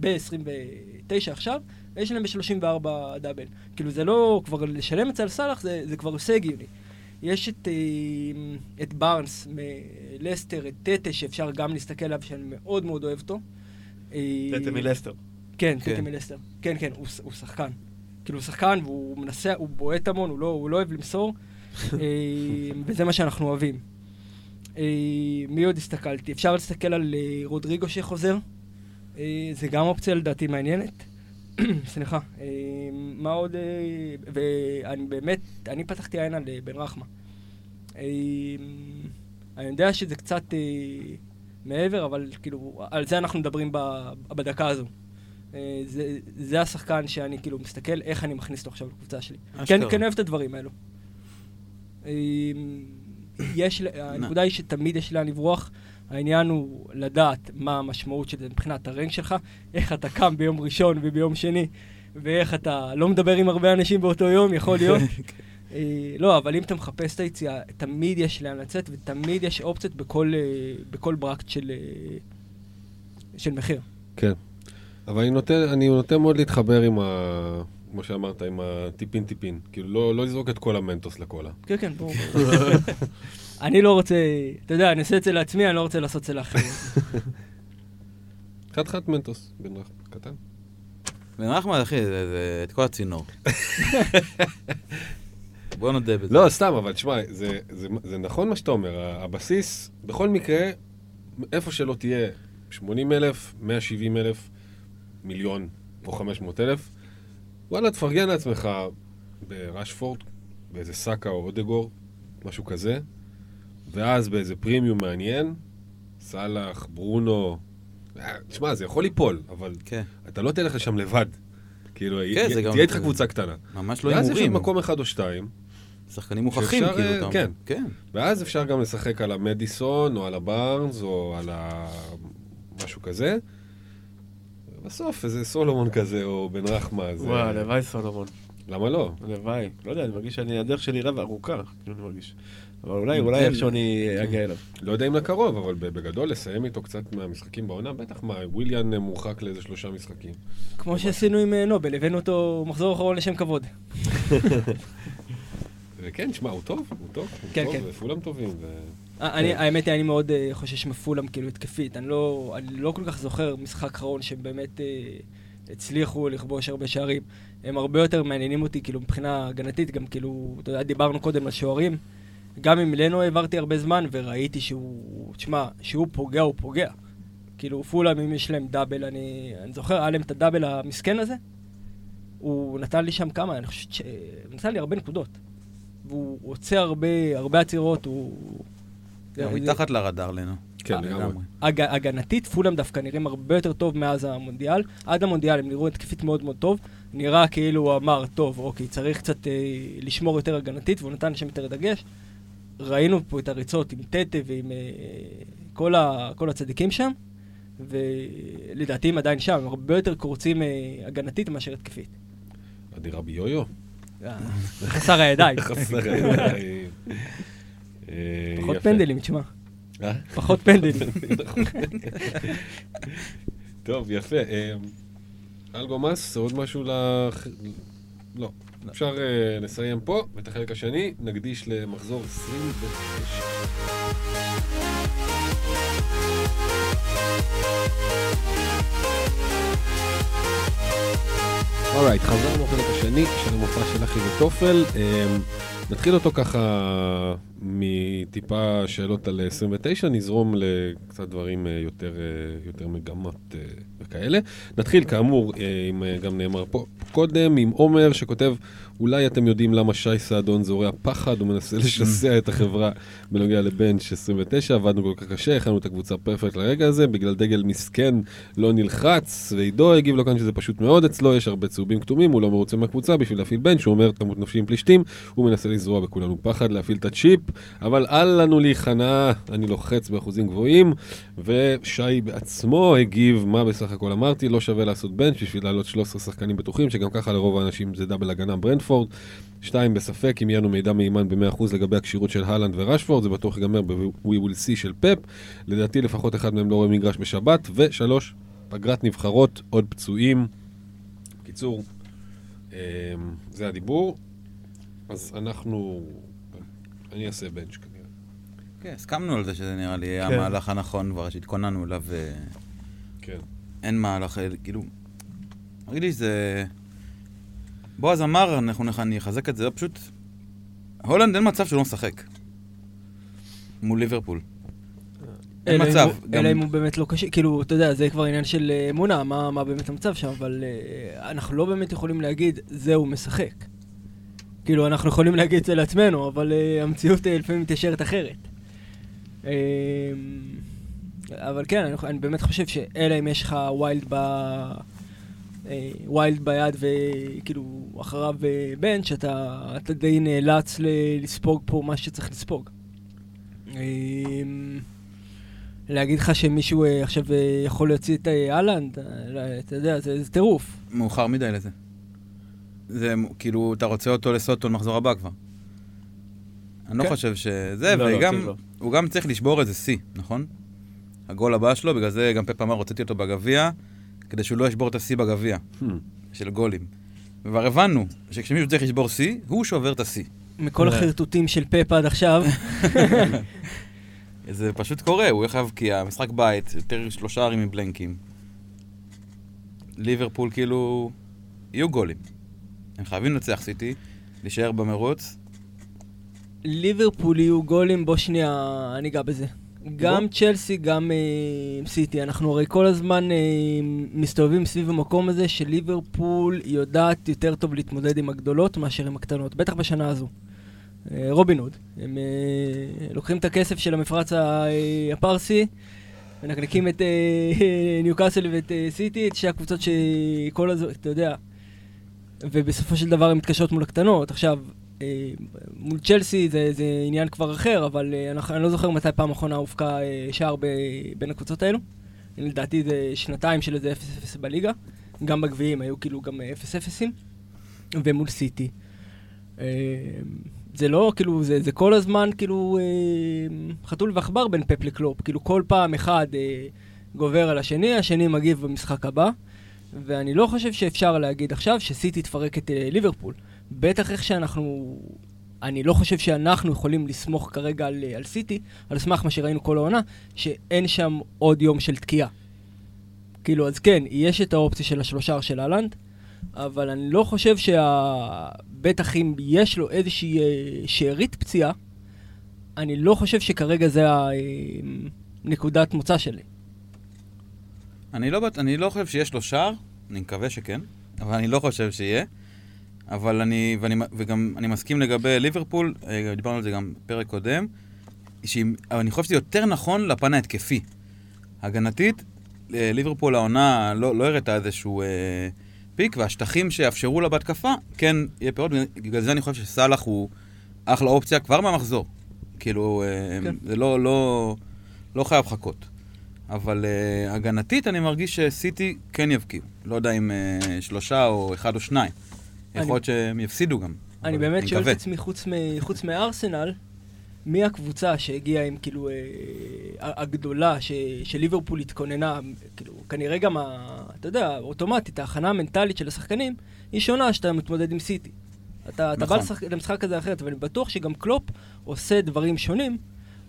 ב-29 עכשיו, ויש להם ב-34 double. כאילו זה לא, כבר לשלם על סאלח זה, זה כבר עושה הגיוני. יש את, אה, את בארנס מלסטר, את טטה, שאפשר גם להסתכל עליו, שאני מאוד מאוד אוהב אותו. אה, טטה מלסטר. כן, כן. מלסטר. כן, כן, הוא, הוא שחקן. כאילו הוא שחקן והוא מנסה, הוא בועט המון, הוא לא, הוא לא אוהב למסור, [laughs] אה, וזה מה שאנחנו אוהבים. אה, מי עוד הסתכלתי? אפשר להסתכל על אה, רודריגו שחוזר, זה גם אופציה לדעתי מעניינת. [coughs] סליחה. מה עוד? ואני באמת, אני פתחתי עין על בן רחמה. אני יודע שזה קצת מעבר, אבל כאילו, על זה אנחנו מדברים בדקה הזו. אה, זה, זה השחקן שאני כאילו מסתכל איך אני מכניס אותו עכשיו לקבוצה שלי. כן, כן אוהב את הדברים האלו. אה, יש, הנקודה היא שתמיד יש לאן לברוח. העניין הוא לדעת מה המשמעות של זה מבחינת הרנק שלך, איך אתה קם ביום ראשון וביום שני, ואיך אתה לא מדבר עם הרבה אנשים באותו יום, יכול [laughs] להיות. אה, לא, אבל אם אתה מחפש את היציאה, תמיד יש לאן לצאת, ותמיד יש אופציות בכל, אה, בכל ברקט של, של מחיר. כן. אבל אני נוטה, אני נוטה מאוד להתחבר עם ה... כמו שאמרת, עם הטיפין טיפין. כאילו, לא, לא לזרוק את כל המנטוס לקולה. כן, כן, ברור. אני לא רוצה, אתה יודע, אני עושה את זה לעצמי, אני לא רוצה לעשות את זה לאחרים. [laughs] חד חד מנטוס, בן רח, קטן. בן רחמן, אחי, זה- זה את כל הצינור. [laughs] בוא נודה בזה. לא, סתם, אבל תשמע, זה, זה, זה נכון מה שאתה אומר, הבסיס, בכל מקרה, איפה שלא תהיה 80 אלף, 170 אלף, מיליון או 500 אלף, וואלה, תפרגן לעצמך בראשפורד, באיזה סאקה או אודגור, משהו כזה, ואז באיזה פרימיום מעניין, סאלח, ברונו, אה, תשמע, זה יכול ליפול, אבל כן, אתה לא תלך לשם לבד. כאילו, כן, זה תהיה איתך קבוצה קטנה. ממש לא ואז יש עוד הימורים. מקום אחד או שתיים, שחקנים מוכחים, כאילו, אה, אתה אומר. כן. כן. ואז אפשר גם לשחק על המדיסון, או על הבארנס, או על ה... משהו כזה. בסוף איזה סולומון כזה, או בן רחמה, זה... וואי, הלוואי סולומון. למה לא? הלוואי. לא יודע, אני מרגיש שאני, הדרך שלי רב ארוכה, כאילו אני מרגיש. אבל אולי, אולי כן. איכשהו אני אגיע אליו. לא יודע אם לקרוב, אבל בגדול לסיים איתו קצת מהמשחקים בעונה, בטח מה, וויליאן מורחק לאיזה שלושה משחקים. כמו שעשינו עם אה, נובל, הבאנו אותו מחזור אחרון לשם כבוד. [laughs] וכן, שמע, הוא טוב, הוא טוב, הוא כן, טוב, כן. וכולם טובים. אה, אני, האמת היא, אני מאוד אה, חושש מפולאם, כאילו, התקפית. אני לא, אני לא כל כך זוכר משחק אחרון שהם באמת אה, הצליחו לכבוש הרבה שערים. הם הרבה יותר מעניינים אותי, כאילו, מבחינה הגנתית, גם כאילו, אתה יודע, דיברנו קודם על שוערים. גם עם לנו העברתי הרבה זמן, וראיתי שהוא, תשמע, שהוא פוגע, הוא פוגע. כאילו, פולאם, אם יש להם דאבל, אני, אני זוכר, היה להם את הדאבל המסכן הזה. הוא נתן לי שם כמה, אני חושבת ש... הוא נתן לי הרבה נקודות. והוא עוצר הרבה, הרבה עצירות, הוא... גם זה- מתחת לרדאר לנו. כן, לגמרי. הג... הגנתית, פולאם דווקא נראים הרבה יותר טוב מאז המונדיאל. עד המונדיאל הם נראו התקפית מאוד מאוד טוב. נראה כאילו הוא אמר, טוב, אוקיי, צריך קצת אה, לשמור יותר הגנתית, והוא נתן שם יותר דגש. ראינו פה את הריצות עם טטה ועם אה, כל, ה... כל הצדיקים שם, ולדעתי הם עדיין שם, הם הרבה יותר קורצים אה, הגנתית מאשר התקפית. אדירה ביו-יו. אה, חסר הידיים. [laughs] חסר הידיים. אה, פחות יפה. פנדלים, תשמע. אה? פחות פנדלים. [laughs] טוב, יפה. אה, אלגומאס, עוד משהו ל... לא. אפשר אה, לסיים פה, ואת החלק השני נקדיש למחזור 29. אורייט, חזרנו לחלק השני של המופע של אחי וטופל. אה, נתחיל אותו ככה מטיפה שאלות על 29 נזרום לקצת דברים אה, יותר, אה, יותר מגמות אה, וכאלה. נתחיל כאמור, עם, גם נאמר פה קודם, עם עומר שכותב, אולי אתם יודעים למה שי סעדון זורע פחד ומנסה [laughs] לשסע את החברה בנוגע לבנץ' 29, עבדנו כל כך קשה, הכנו את הקבוצה פרפקט לרגע הזה, בגלל דגל מסכן לא נלחץ, ועידו הגיב לו כאן שזה פשוט מאוד אצלו, יש הרבה צהובים כתומים, הוא לא מרוצה מהקבוצה בשביל להפעיל בנץ', הוא אומר תמות נפשי עם פלישתים, הוא מנסה לזרוע בכולנו פחד להפעיל את הצ'יפ, אבל אל לנו להיכנע, אני לוחץ באחוזים גבוהים, ושי בעצמו הגיב, מה בסך הכל אמרתי, לא שווה לעשות בנץ' בשביל לעלות 13 שחקנים בטוחים, שגם ככה לרוב האנשים זה דאבל הגנה ברנדפורד. שתיים, בספק אם יהיה לנו מידע מהימן ב-100% לגבי הכשירות של הלנד ורשפורד, זה בטוח ייגמר ב-We will see של פפ. לדעתי לפחות אחד מהם לא רואה מגרש בשבת. ושלוש, פגרת נבחרות, עוד פצועים. בקיצור, אמ, זה הדיבור. אז אנחנו... אני אעשה בנץ' כנראה. כן, הסכמנו על זה שזה נראה לי כן. המהלך הנכון כבר, שהתכוננו אליו, אה, כן. אין מהלך, אה, כאילו... תגיד לי, זה... בועז אמר, אנחנו נח- אני אחזק את זה, פשוט... הולנד אין מצב שהוא לא משחק. מול ליברפול. אין מצב, אלא אם הוא באמת לא כשיר, כאילו, אתה יודע, זה כבר עניין של אה, אמונה, מה מה באמת המצב שם, אבל אה, אנחנו לא באמת יכולים להגיד, זהו, משחק. כאילו, אנחנו יכולים להגיד את זה לעצמנו, אבל אה, המציאות אה, לפעמים מתיישרת אחרת. אה, אבל כן, אני, אני באמת חושב שאלא אם יש לך wild ב... אה, wild ביד וכאילו אחריו בנץ', אתה, אתה די נאלץ ל- לספוג פה מה שצריך לספוג. אה, להגיד לך שמישהו עכשיו יכול להוציא את אה, אהלנד, אה, לא, אתה יודע, זה טירוף. מאוחר מדי לזה. זה כאילו, אתה רוצה אותו לסוטון מחזור הבא כבר. אני לא כן. חושב שזה, לא, לא, וגם, צריך לא. הוא גם צריך לשבור איזה שיא, נכון? הגול הבא שלו, בגלל זה גם פפ אמר, הוצאתי אותו בגביע, כדי שהוא לא ישבור את השיא בגביע, Hmm. של גולים. וכבר הבנו שכשמישהו צריך לשבור שיא, הוא שובר את השיא. מכל אה. החרטוטים של פאפ עד עכשיו, [laughs] זה פשוט קורה, הוא יהיה חייב, כי המשחק בית, יותר שלושה ערים מבלנקים. ליברפול כאילו, יהיו גולים. הם חייבים לנצח סיטי, להישאר במרוץ. ליברפול יהיו גולים, בוא שנייה, אני אגע בזה. גם צ'לסי, גם אה, סיטי. אנחנו הרי כל הזמן אה, מסתובבים סביב המקום הזה שליברפול יודעת יותר טוב להתמודד עם הגדולות מאשר עם הקטנות, בטח בשנה הזו. אה, רובין הוד. הם אה, לוקחים את הכסף של המפרץ אה, הפרסי, מנקנקים את אה, [laughs] ניוקאסל ואת אה, סיטי, את שתי הקבוצות שכל הזו, אתה יודע. ובסופו של דבר הן מתקשרות מול הקטנות. עכשיו, אה, מול צ'לסי זה, זה עניין כבר אחר, אבל אה, אנחנו, אני לא זוכר מתי פעם אחרונה הופקע אה, שער ב, בין הקבוצות האלו. לדעתי זה שנתיים של איזה 0-0 בליגה. גם בגביעים היו כאילו גם 0-0, ומול סיטי. אה, זה לא, כאילו, זה, זה כל הזמן כאילו אה, חתול ועכבר בין פפ לקלופ. כאילו כל פעם אחד אה, גובר על השני, השני מגיב במשחק הבא. ואני לא חושב שאפשר להגיד עכשיו שסיטי תפרק את אה, ליברפול. בטח איך שאנחנו... אני לא חושב שאנחנו יכולים לסמוך כרגע על, על סיטי, על סמך מה שראינו כל העונה, שאין שם עוד יום של תקיעה. כאילו, אז כן, יש את האופציה של השלושה של אהלנד, אבל אני לא חושב שה... בטח אם יש לו איזושהי אה, שארית פציעה, אני לא חושב שכרגע זה הנקודת מוצא שלי. אני לא, אני לא חושב שיש לו שער, אני מקווה שכן, אבל אני לא חושב שיהיה. אבל אני, ואני, וגם אני מסכים לגבי ליברפול, אה, דיברנו על זה גם בפרק קודם, שהיא, אבל אני חושב שזה יותר נכון לפן ההתקפי. הגנתית, אה, ליברפול העונה לא, לא הראתה איזשהו אה, פיק, והשטחים שיאפשרו לה בהתקפה, כן יהיה פירות, בגלל זה אני חושב שסאלח הוא אחלה אופציה כבר מהמחזור. כאילו, אה, כן. זה לא, לא, לא חייב לחכות. אבל uh, הגנתית אני מרגיש שסיטי כן יבקיעו. לא יודע אם uh, שלושה או אחד או שניים. אני- יכול להיות שהם יפסידו גם. אני באמת שואל את. עצמי, חוץ, מ- חוץ מארסנל, מי הקבוצה שהגיעה עם כאילו, אה, הגדולה, ש, שליברפול התכוננה, כאילו, כנראה גם, ה, אתה יודע, אוטומטית, ההכנה המנטלית של השחקנים, היא שונה שאתה מתמודד עם סיטי. אתה, אתה בא נכון. לשחק, למשחק הזה אחרת, ואני בטוח שגם קלופ עושה דברים שונים.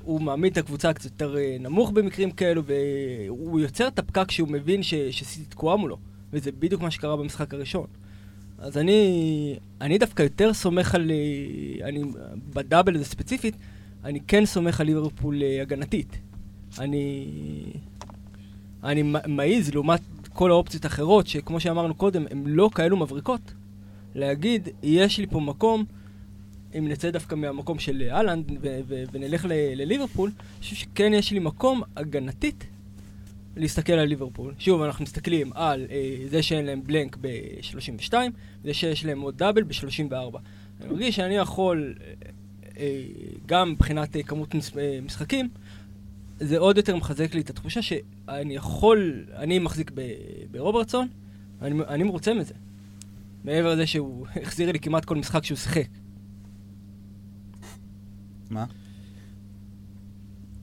הוא מעמיד את הקבוצה קצת יותר אה, נמוך במקרים כאלו, והוא יוצר את הפקק שהוא מבין שסיטי תקועה מולו. וזה בדיוק מה שקרה במשחק הראשון. אז אני, אני דווקא יותר סומך על, אה, אני, בדאבל הזה ספציפית, אני כן סומך על ליברפול אה, הגנתית. אני... אני מ- מעז לעומת כל האופציות האחרות, שכמו שאמרנו קודם, הן לא כאלו מבריקות. להגיד, יש לי פה מקום, אם נצא דווקא מהמקום של אהלנד ונלך לליברפול, אני חושב שכן יש לי מקום הגנתית להסתכל על ליברפול. שוב, אנחנו מסתכלים על אה, זה שאין להם בלנק ב-32, וזה שיש להם עוד דאבל ב-34. אני מרגיש שאני יכול, אה, אה, גם מבחינת אה, כמות מש- אה, משחקים, זה עוד יותר מחזק לי את התחושה שאני יכול, אני מחזיק ב- ברוברטסון, אני, אני מרוצה מזה. מעבר לזה שהוא [laughs] החזיר לי כמעט כל משחק שהוא שיחק. מה?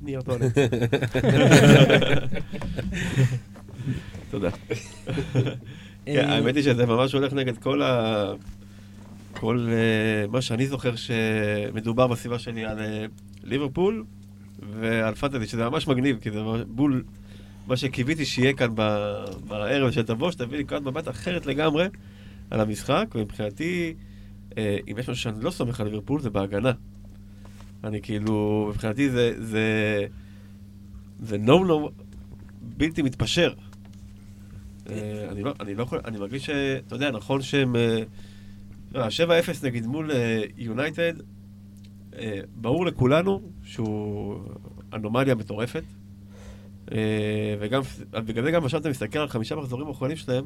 ניר טואלט. תודה. כן, אה, האמת היא שזה ממש הולך נגד כל ה... כל אה, מה שאני זוכר שמדובר בסביבה שלי על אה, ליברפול ועל פנטזי, שזה ממש מגניב, כי זה ממש בול מה שקיוויתי שיהיה כאן בערב שתבוא, שתביא לי נקודת מבט אחרת לגמרי על המשחק, ומבחינתי, אם יש משהו שאני לא סומך על ליברפול, זה בהגנה. אני כאילו, מבחינתי זה, זה, זה נו נו בלתי מתפשר. אה, אני לא, אני לא יכול, אני מרגיש ש... אתה יודע, נכון שהם... אה, לא, 7-0 נגיד מול יונייטד, אה, ברור לכולנו שהוא אנומליה מטורפת. וגם, בגלל זה גם עכשיו אתה מסתכל על חמישה מחזורים האחרונים שלהם,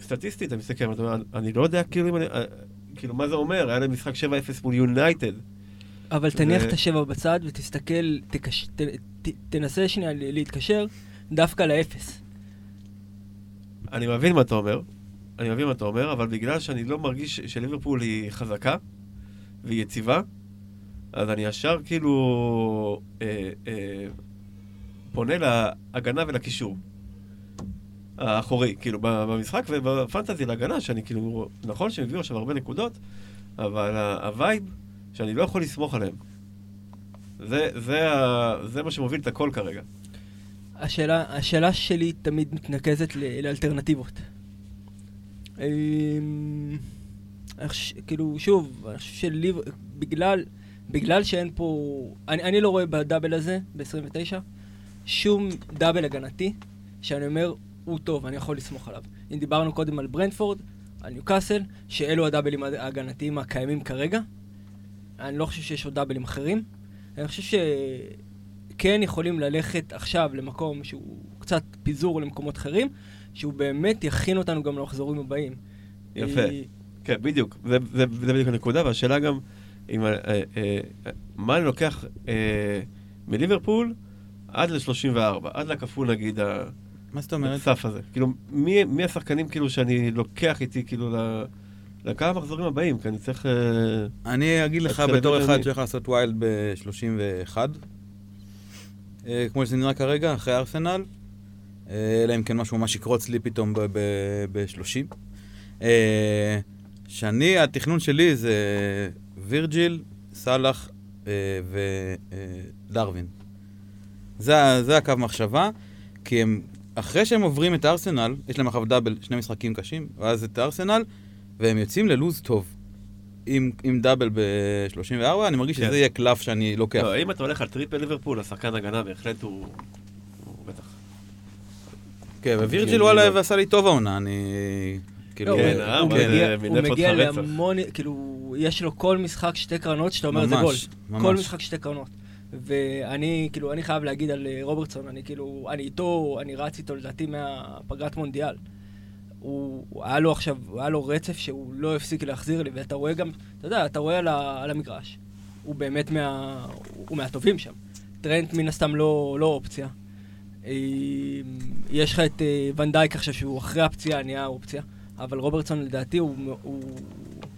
סטטיסטית אתה מסתכל, אני לא יודע כאילו, אם אני, כאילו מה זה אומר, היה להם משחק 7-0 מול יונייטד. אבל תניח זה- את השבע בצד ותסתכל, תקש... ת... ת... תנסה שנייה להתקשר דווקא לאפס. אני מבין מה אתה אומר, אני מבין מה אתה אומר, אבל בגלל שאני לא מרגיש שליברפול היא חזקה והיא יציבה, אז אני ישר כאילו אה, אה, פונה להגנה ולקישור. האחורי, כאילו, במשחק ובפנטזי להגנה, שאני כאילו, נכון שהם הביאו עכשיו הרבה נקודות, אבל ה vibe, שאני לא יכול לסמוך עליהם. זה, זה, ה, זה מה שמוביל את הכל כרגע. השאלה, השאלה שלי תמיד מתנקזת. לאלטרנטיבות. אמ, כאילו, שוב, אני חושב שליב... בגלל, בגלל שאין פה... אני, אני לא רואה בדאבל הזה, ב-29, שום דאבל הגנתי, שאני אומר, הוא טוב, אני יכול לסמוך עליו. אם דיברנו קודם על ברנדפורד, על ניוקאסל, שאלו הדאבלים ההגנתיים הקיימים כרגע, אני לא חושב שיש עוד דאבלים אחרים. אני חושב שכן יכולים ללכת עכשיו למקום שהוא קצת פיזור למקומות אחרים, שהוא באמת יכין אותנו גם למחזורים הבאים. יפה. אה, כן, בדיוק. זה, זה, זה בדיוק הנקודה, והשאלה גם, אם, אה, אה, אה, מה אני לוקח אה, מליברפול עד ל-34, עד לכפול נגיד ה- מה זאת אומרת? הסף הזה. כאילו, מי, מי השחקנים כאילו שאני לוקח איתי כאילו ל... לכמה מחזורים הבאים, כי אני צריך... אה, אני אגיד לך בתור אחד. שהולך לעשות ויילד ב-31, כמו שזה נראה כרגע, אחרי ארסנל, אה, אלא אם כן משהו ממש יקרוץ לי פתאום ב-30. שאני, התכנון שלי זה וירג'יל, סאלח אה, ודרווין. זה, זה הקו מחשבה, כי הם, אחרי שהם עוברים את ארסנל, יש להם אחריו double, שני משחקים קשים, ואז את ארסנל, והם יוצאים ללוז טוב. עם, עם double ב-34, אני מרגיש כן. שזה יהיה קלף שאני לוקח. לא, אם אתה הולך על triple ליברפול, השחקן הגנה בהחלט הוא... הוא בטח. כן, ווירג'יל וואלה ועשה לי טוב העונה, אני... כאילו... לא, כן, הוא- אה, הוא זה מגיע- הוא. להמון, כאילו, יש לו כל משחק שתי קרנות, שאתה אומר זה ממש, גול. ממש. כל משחק שתי קרנות. ואני, כאילו, אני חייב להגיד על אה, רוברטסון, אני כאילו, אני איתו, אני רץ איתו לדעתי מהפגרת מונדיאל. הוא, הוא היה לו עכשיו, הוא היה לו רצף שהוא לא הפסיק להחזיר לי, ואתה רואה גם, אתה יודע, אתה רואה על, ה, על המגרש. הוא באמת מה... הוא מהטובים שם. טרנט מן הסתם לא, לא אופציה. אה, יש לך את אה, ונדייק עכשיו שהוא אחרי הפציעה נהיה אופציה, אבל רוברטסון לדעתי הוא, הוא,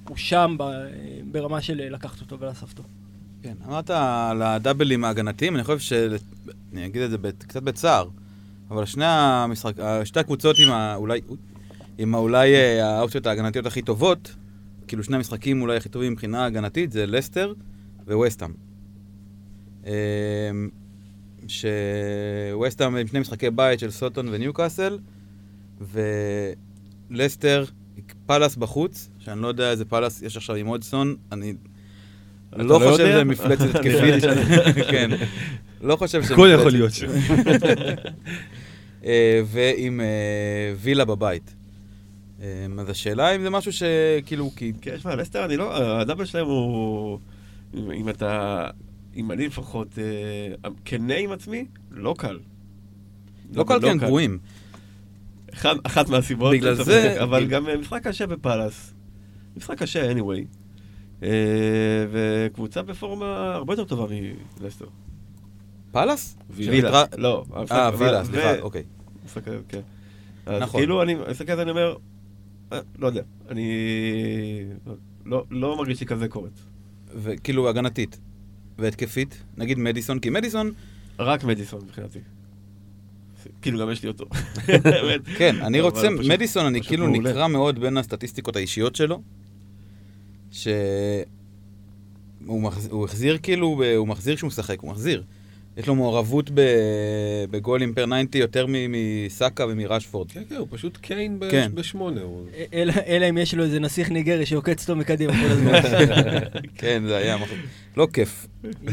הוא שם ב, ברמה של לקחת אותו ולאסוף אותו. כן, אמרת על הדאבלים ההגנתיים, אני חושב ש... אני אגיד את זה קצת בצער, אבל שני, המשחק... שתי הקבוצות עם. אולי... עם האולי אה, האופציות ההגנתיות הכי טובות, כאילו שני המשחקים אולי הכי טובים מבחינה הגנתית, זה לסטר ווסטאם. אמ, שווסטאם עם שני משחקי בית של סוטון וניוקאסל, ולסטר, פאלאס בחוץ, שאני לא יודע איזה פאלאס יש עכשיו עם אודסון, אני לא לא חושב? שזה מפלצת [laughs] התקפית. [laughs] כן. לא חושב שזה הכל יכול מפלצת. להיות שם. [laughs] אה, ועם אה, וילה בבית. אה, אז השאלה אם זה משהו שכאילו, כי... כן, שמע, לסטר, אני לא... הדאבל שלהם הוא... אם אתה... אם אני לפחות כנה עם עצמי, לא קל. לא קל כי הם גרועים. אחד- אחת מהסיבות, בגלל זה- אבל גם משחק קשה בפאלאס. משחק קשה, anyway. אה, וקבוצה בפורמה הרבה יותר טובה מלסטר. פאלאס? וילה. לא, אה, וילה, סליחה, אוקיי. כן. אז נכון. כאילו, אני מסתכל על זה, אני אומר, אה, לא יודע, אני לא- לא מרגיש לי כזה קורץ. וכאילו הגנתית. והתקפית, נגיד מדיסון, כי מדיסון, רק מדיסון מבחינתי. כאילו, גם יש לי אותו. [laughs] כן, אני אבל רוצה, מדיסון, אני כאילו. נקרע מאוד בין הסטטיסטיקות האישיות שלו, שהוא מחז- הוא החזיר כאילו, ב- הוא מחזיר כשהוא משחק, הוא מחזיר. יש לו מעורבות ב- בגולים פר 90 יותר מ- מסאקה ומרשפורד. כן, כן, הוא פשוט קיין ב- כן. בשמונה. הוא- אלא אלא אם יש לו איזה נסיך ניגרי שעוקץ אותו מקדימה כל הזמן. [laughs] כן, זה היה מח- לא כיף.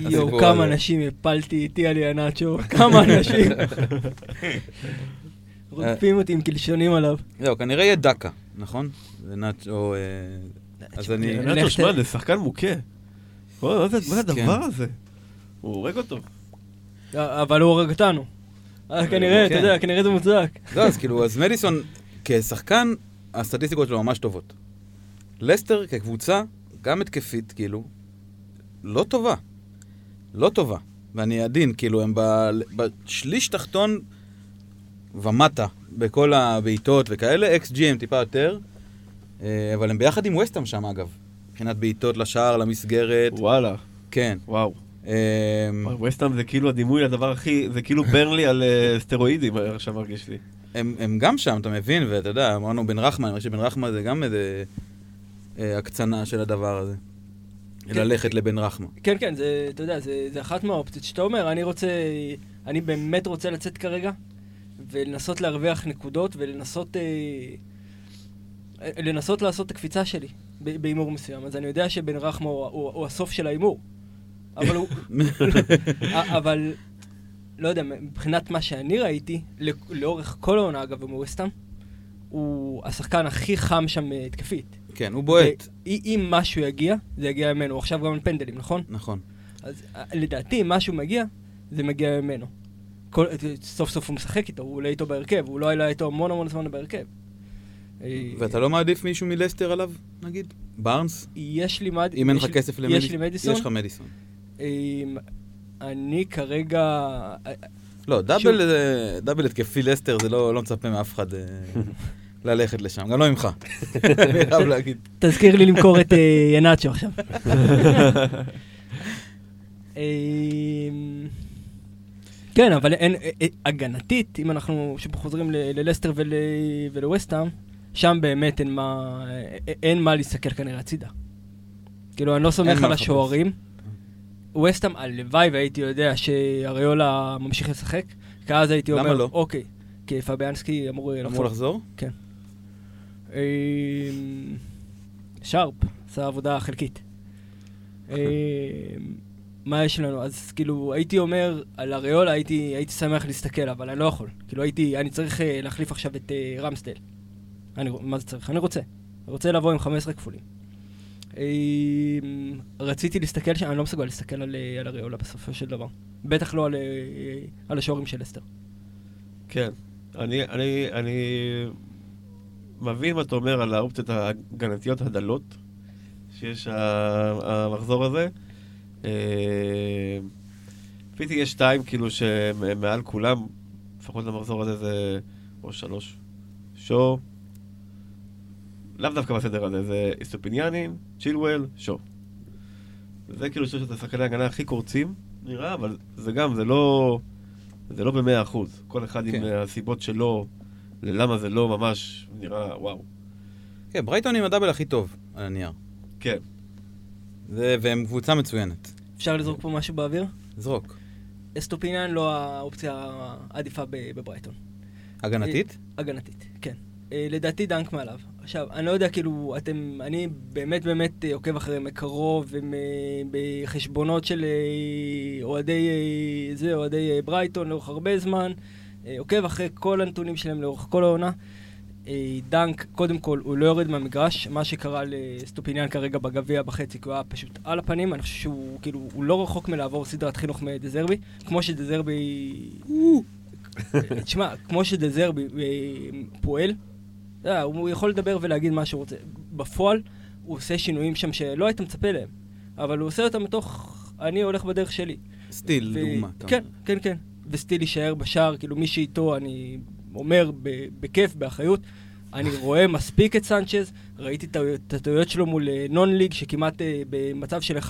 יואו, כמה הזה. אנשים הפלתי איתי על ינאצ'ו, כמה אנשים. [laughs] רודפים אותי עם קלשונים עליו. זהו, כנראה יהיה דקה, נכון? זה נאצ'ו... אה, אז אני... נטו, שמע, זה שחקן מוכה. מה זה מה זה כן. הדבר הזה? הוא הורג אותו. אבל הוא הורג אותנו. אה, כנראה, אתה כן. יודע, כנראה זה מוצדק. לא, אז כאילו, אז מדיסון כשחקן, הסטטיסטיקות שלו ממש טובות. לסטר כקבוצה, גם התקפית, כאילו, לא טובה. לא טובה. ואני עדין, כאילו, הם ב- בשליש תחתון ומטה, בכל הבעיטות וכאלה, XG הם טיפה יותר, אבל הם ביחד עם וסטאם שם, אגב. מבחינת בעיטות לשער, למסגרת, וואלה, כן. וואו. אה, ווסטהאם זה כאילו הדימוי לדבר הכי, זה כאילו ברנלי על אה, סטרואידים, עכשיו מרגיש לי. הם, הם גם שם, אתה מבין? ואתה יודע, אמרנו בן רחמן, אני חושב שבן רחמן זה גם איזה אה, הקצנה של הדבר הזה. כן. ללכת לבן רחמן. כן, כן, זה, אתה יודע, זה, זה אחת מהאופציות שאתה אומר, אני רוצה, אני באמת רוצה לצאת כרגע, ולנסות להרוויח נקודות, ולנסות, אה, לנסות לעשות את הקפיצה שלי בהימור מסוים. אז אני יודע שבן רחמה הוא, הוא, הוא הסוף של ההימור. אבל הוא, [laughs] אבל, לא יודע, מבחינת מה שאני ראיתי, לא- לאורך כל העונה, אגב, במווסטהאם, הוא השחקן הכי חם שם אה, התקפית. כן, הוא בועט. ואם משהו יגיע, זה יגיע ממנו. הוא עכשיו גם על פנדלים, נכון? נכון. אז אה, לדעתי, אם משהו מגיע, זה מגיע ממנו. כל, סוף סוף הוא משחק איתו, הוא עולה איתו בהרכב, הוא לא עלה איתו המון המון זמן בהרכב. אה, ואתה לא מעדיף מישהו מלסטר עליו, נגיד? בארנס? יש לי מד... אם אין לך כסף למדיסון? יש לי מדיסון. יש לך מדיסון. אה, אני כרגע... אה, לא, שוב. דאבל דאבל התקפי לסטר, זה לא לא מצפה מאף אחד אה, [laughs] ללכת לשם, גם לא ממך. [laughs] אני חייב להגיד. תזכיר לי למכור את אה, ינאצ'ו עכשיו. [laughs] כן, אבל אין, אה, אה, הגנתית, אם אנחנו חוזרים ללסטר ול- ולווסטהאם, שם באמת אין מה, אין מה להסתכל כנראה הצידה. כאילו, אני לא סומך על. השוערים. ווסטהאם, הלוואי והייתי יודע שאריולה ממשיך לשחק, כי אז הייתי אומר, לא? אוקיי, כי פביאנסקי אמור אמור לחזור? אמ, שרפ, עשה עבודה חלקית. אמ, מה יש לנו? אז כאילו, הייתי אומר, על אריולה הייתי, הייתי שמח להסתכל, אבל אני לא יכול. כאילו, הייתי, אני צריך אה, להחליף עכשיו את אה, רמסדל. אני, מה זה צריך? אני רוצה. רוצה לבוא עם 15 כפולים. אמ, רציתי להסתכל שם, אני לא מסוגל להסתכל על, אה, על אריולה בסופו של דבר. בטח לא על, אה, על השוערים של אסתר. כן. אני, אני, אני מבין מה אתה אומר על האופציות ההגנתיות הדלות שיש המחזור הזה. אה, פיטי יש שתיים כאילו שמעל כולם, לפחות למחזור הזה זה או שלוש. שו, לאו דווקא בסדר הזה, זה איסטופיניאנים, צ'ילואל, שו. זה כאילו שלושת השחקני ההגנה הכי קורצים, נראה, אבל זה גם, זה לא... זה לא במאה אחוז. כל אחד כן. עם הסיבות שלו, ללמה זה לא ממש נראה וואו. כן, ברייטון עם ה double הכי טוב על הנייר. כן. זה- והם קבוצה מצוינת. אפשר לזרוק פה משהו באוויר? זרוק. אסטופיניאן לא האופציה העדיפה ב- בברייטון. הגנתית? הגנתית, כן. אה, לדעתי דנק מעליו. עכשיו, אני לא יודע, כאילו, אתם, אני באמת באמת אה, עוקב אחריהם מקרוב, הם אה, של אוהדי, זה, אוהדי ברייטון לאורך הרבה זמן, עוקב אחרי כל הנתונים שלהם לאורך כל העונה. דנק, קודם כל, הוא לא יורד מהמגרש, מה שקרה לסטופיניאן כרגע בגביע בחצי, כי הוא היה פשוט על הפנים, אני חושב שהוא, כאילו, הוא לא רחוק מלעבור סדרת חינוך מדזרבי, כמו שדזרבי... תשמע, כמו שדזרבי פועל, יודע, הוא יכול לדבר ולהגיד מה שהוא רוצה. בפועל, הוא עושה שינויים שם שלא היית מצפה להם, אבל הוא עושה אותם מתוך, אני הולך בדרך שלי. סטיל, ו- דוגמה. אתה כן. כן, כן. וסטיל יישאר בשער, כאילו מי שאיתו, אני אומר ב- בכיף, באחריות. אני רואה מספיק את סנצ'ז, ראיתי את הטעויות- שלו מול אה, non-league, שכמעט אה, במצב של 1-0,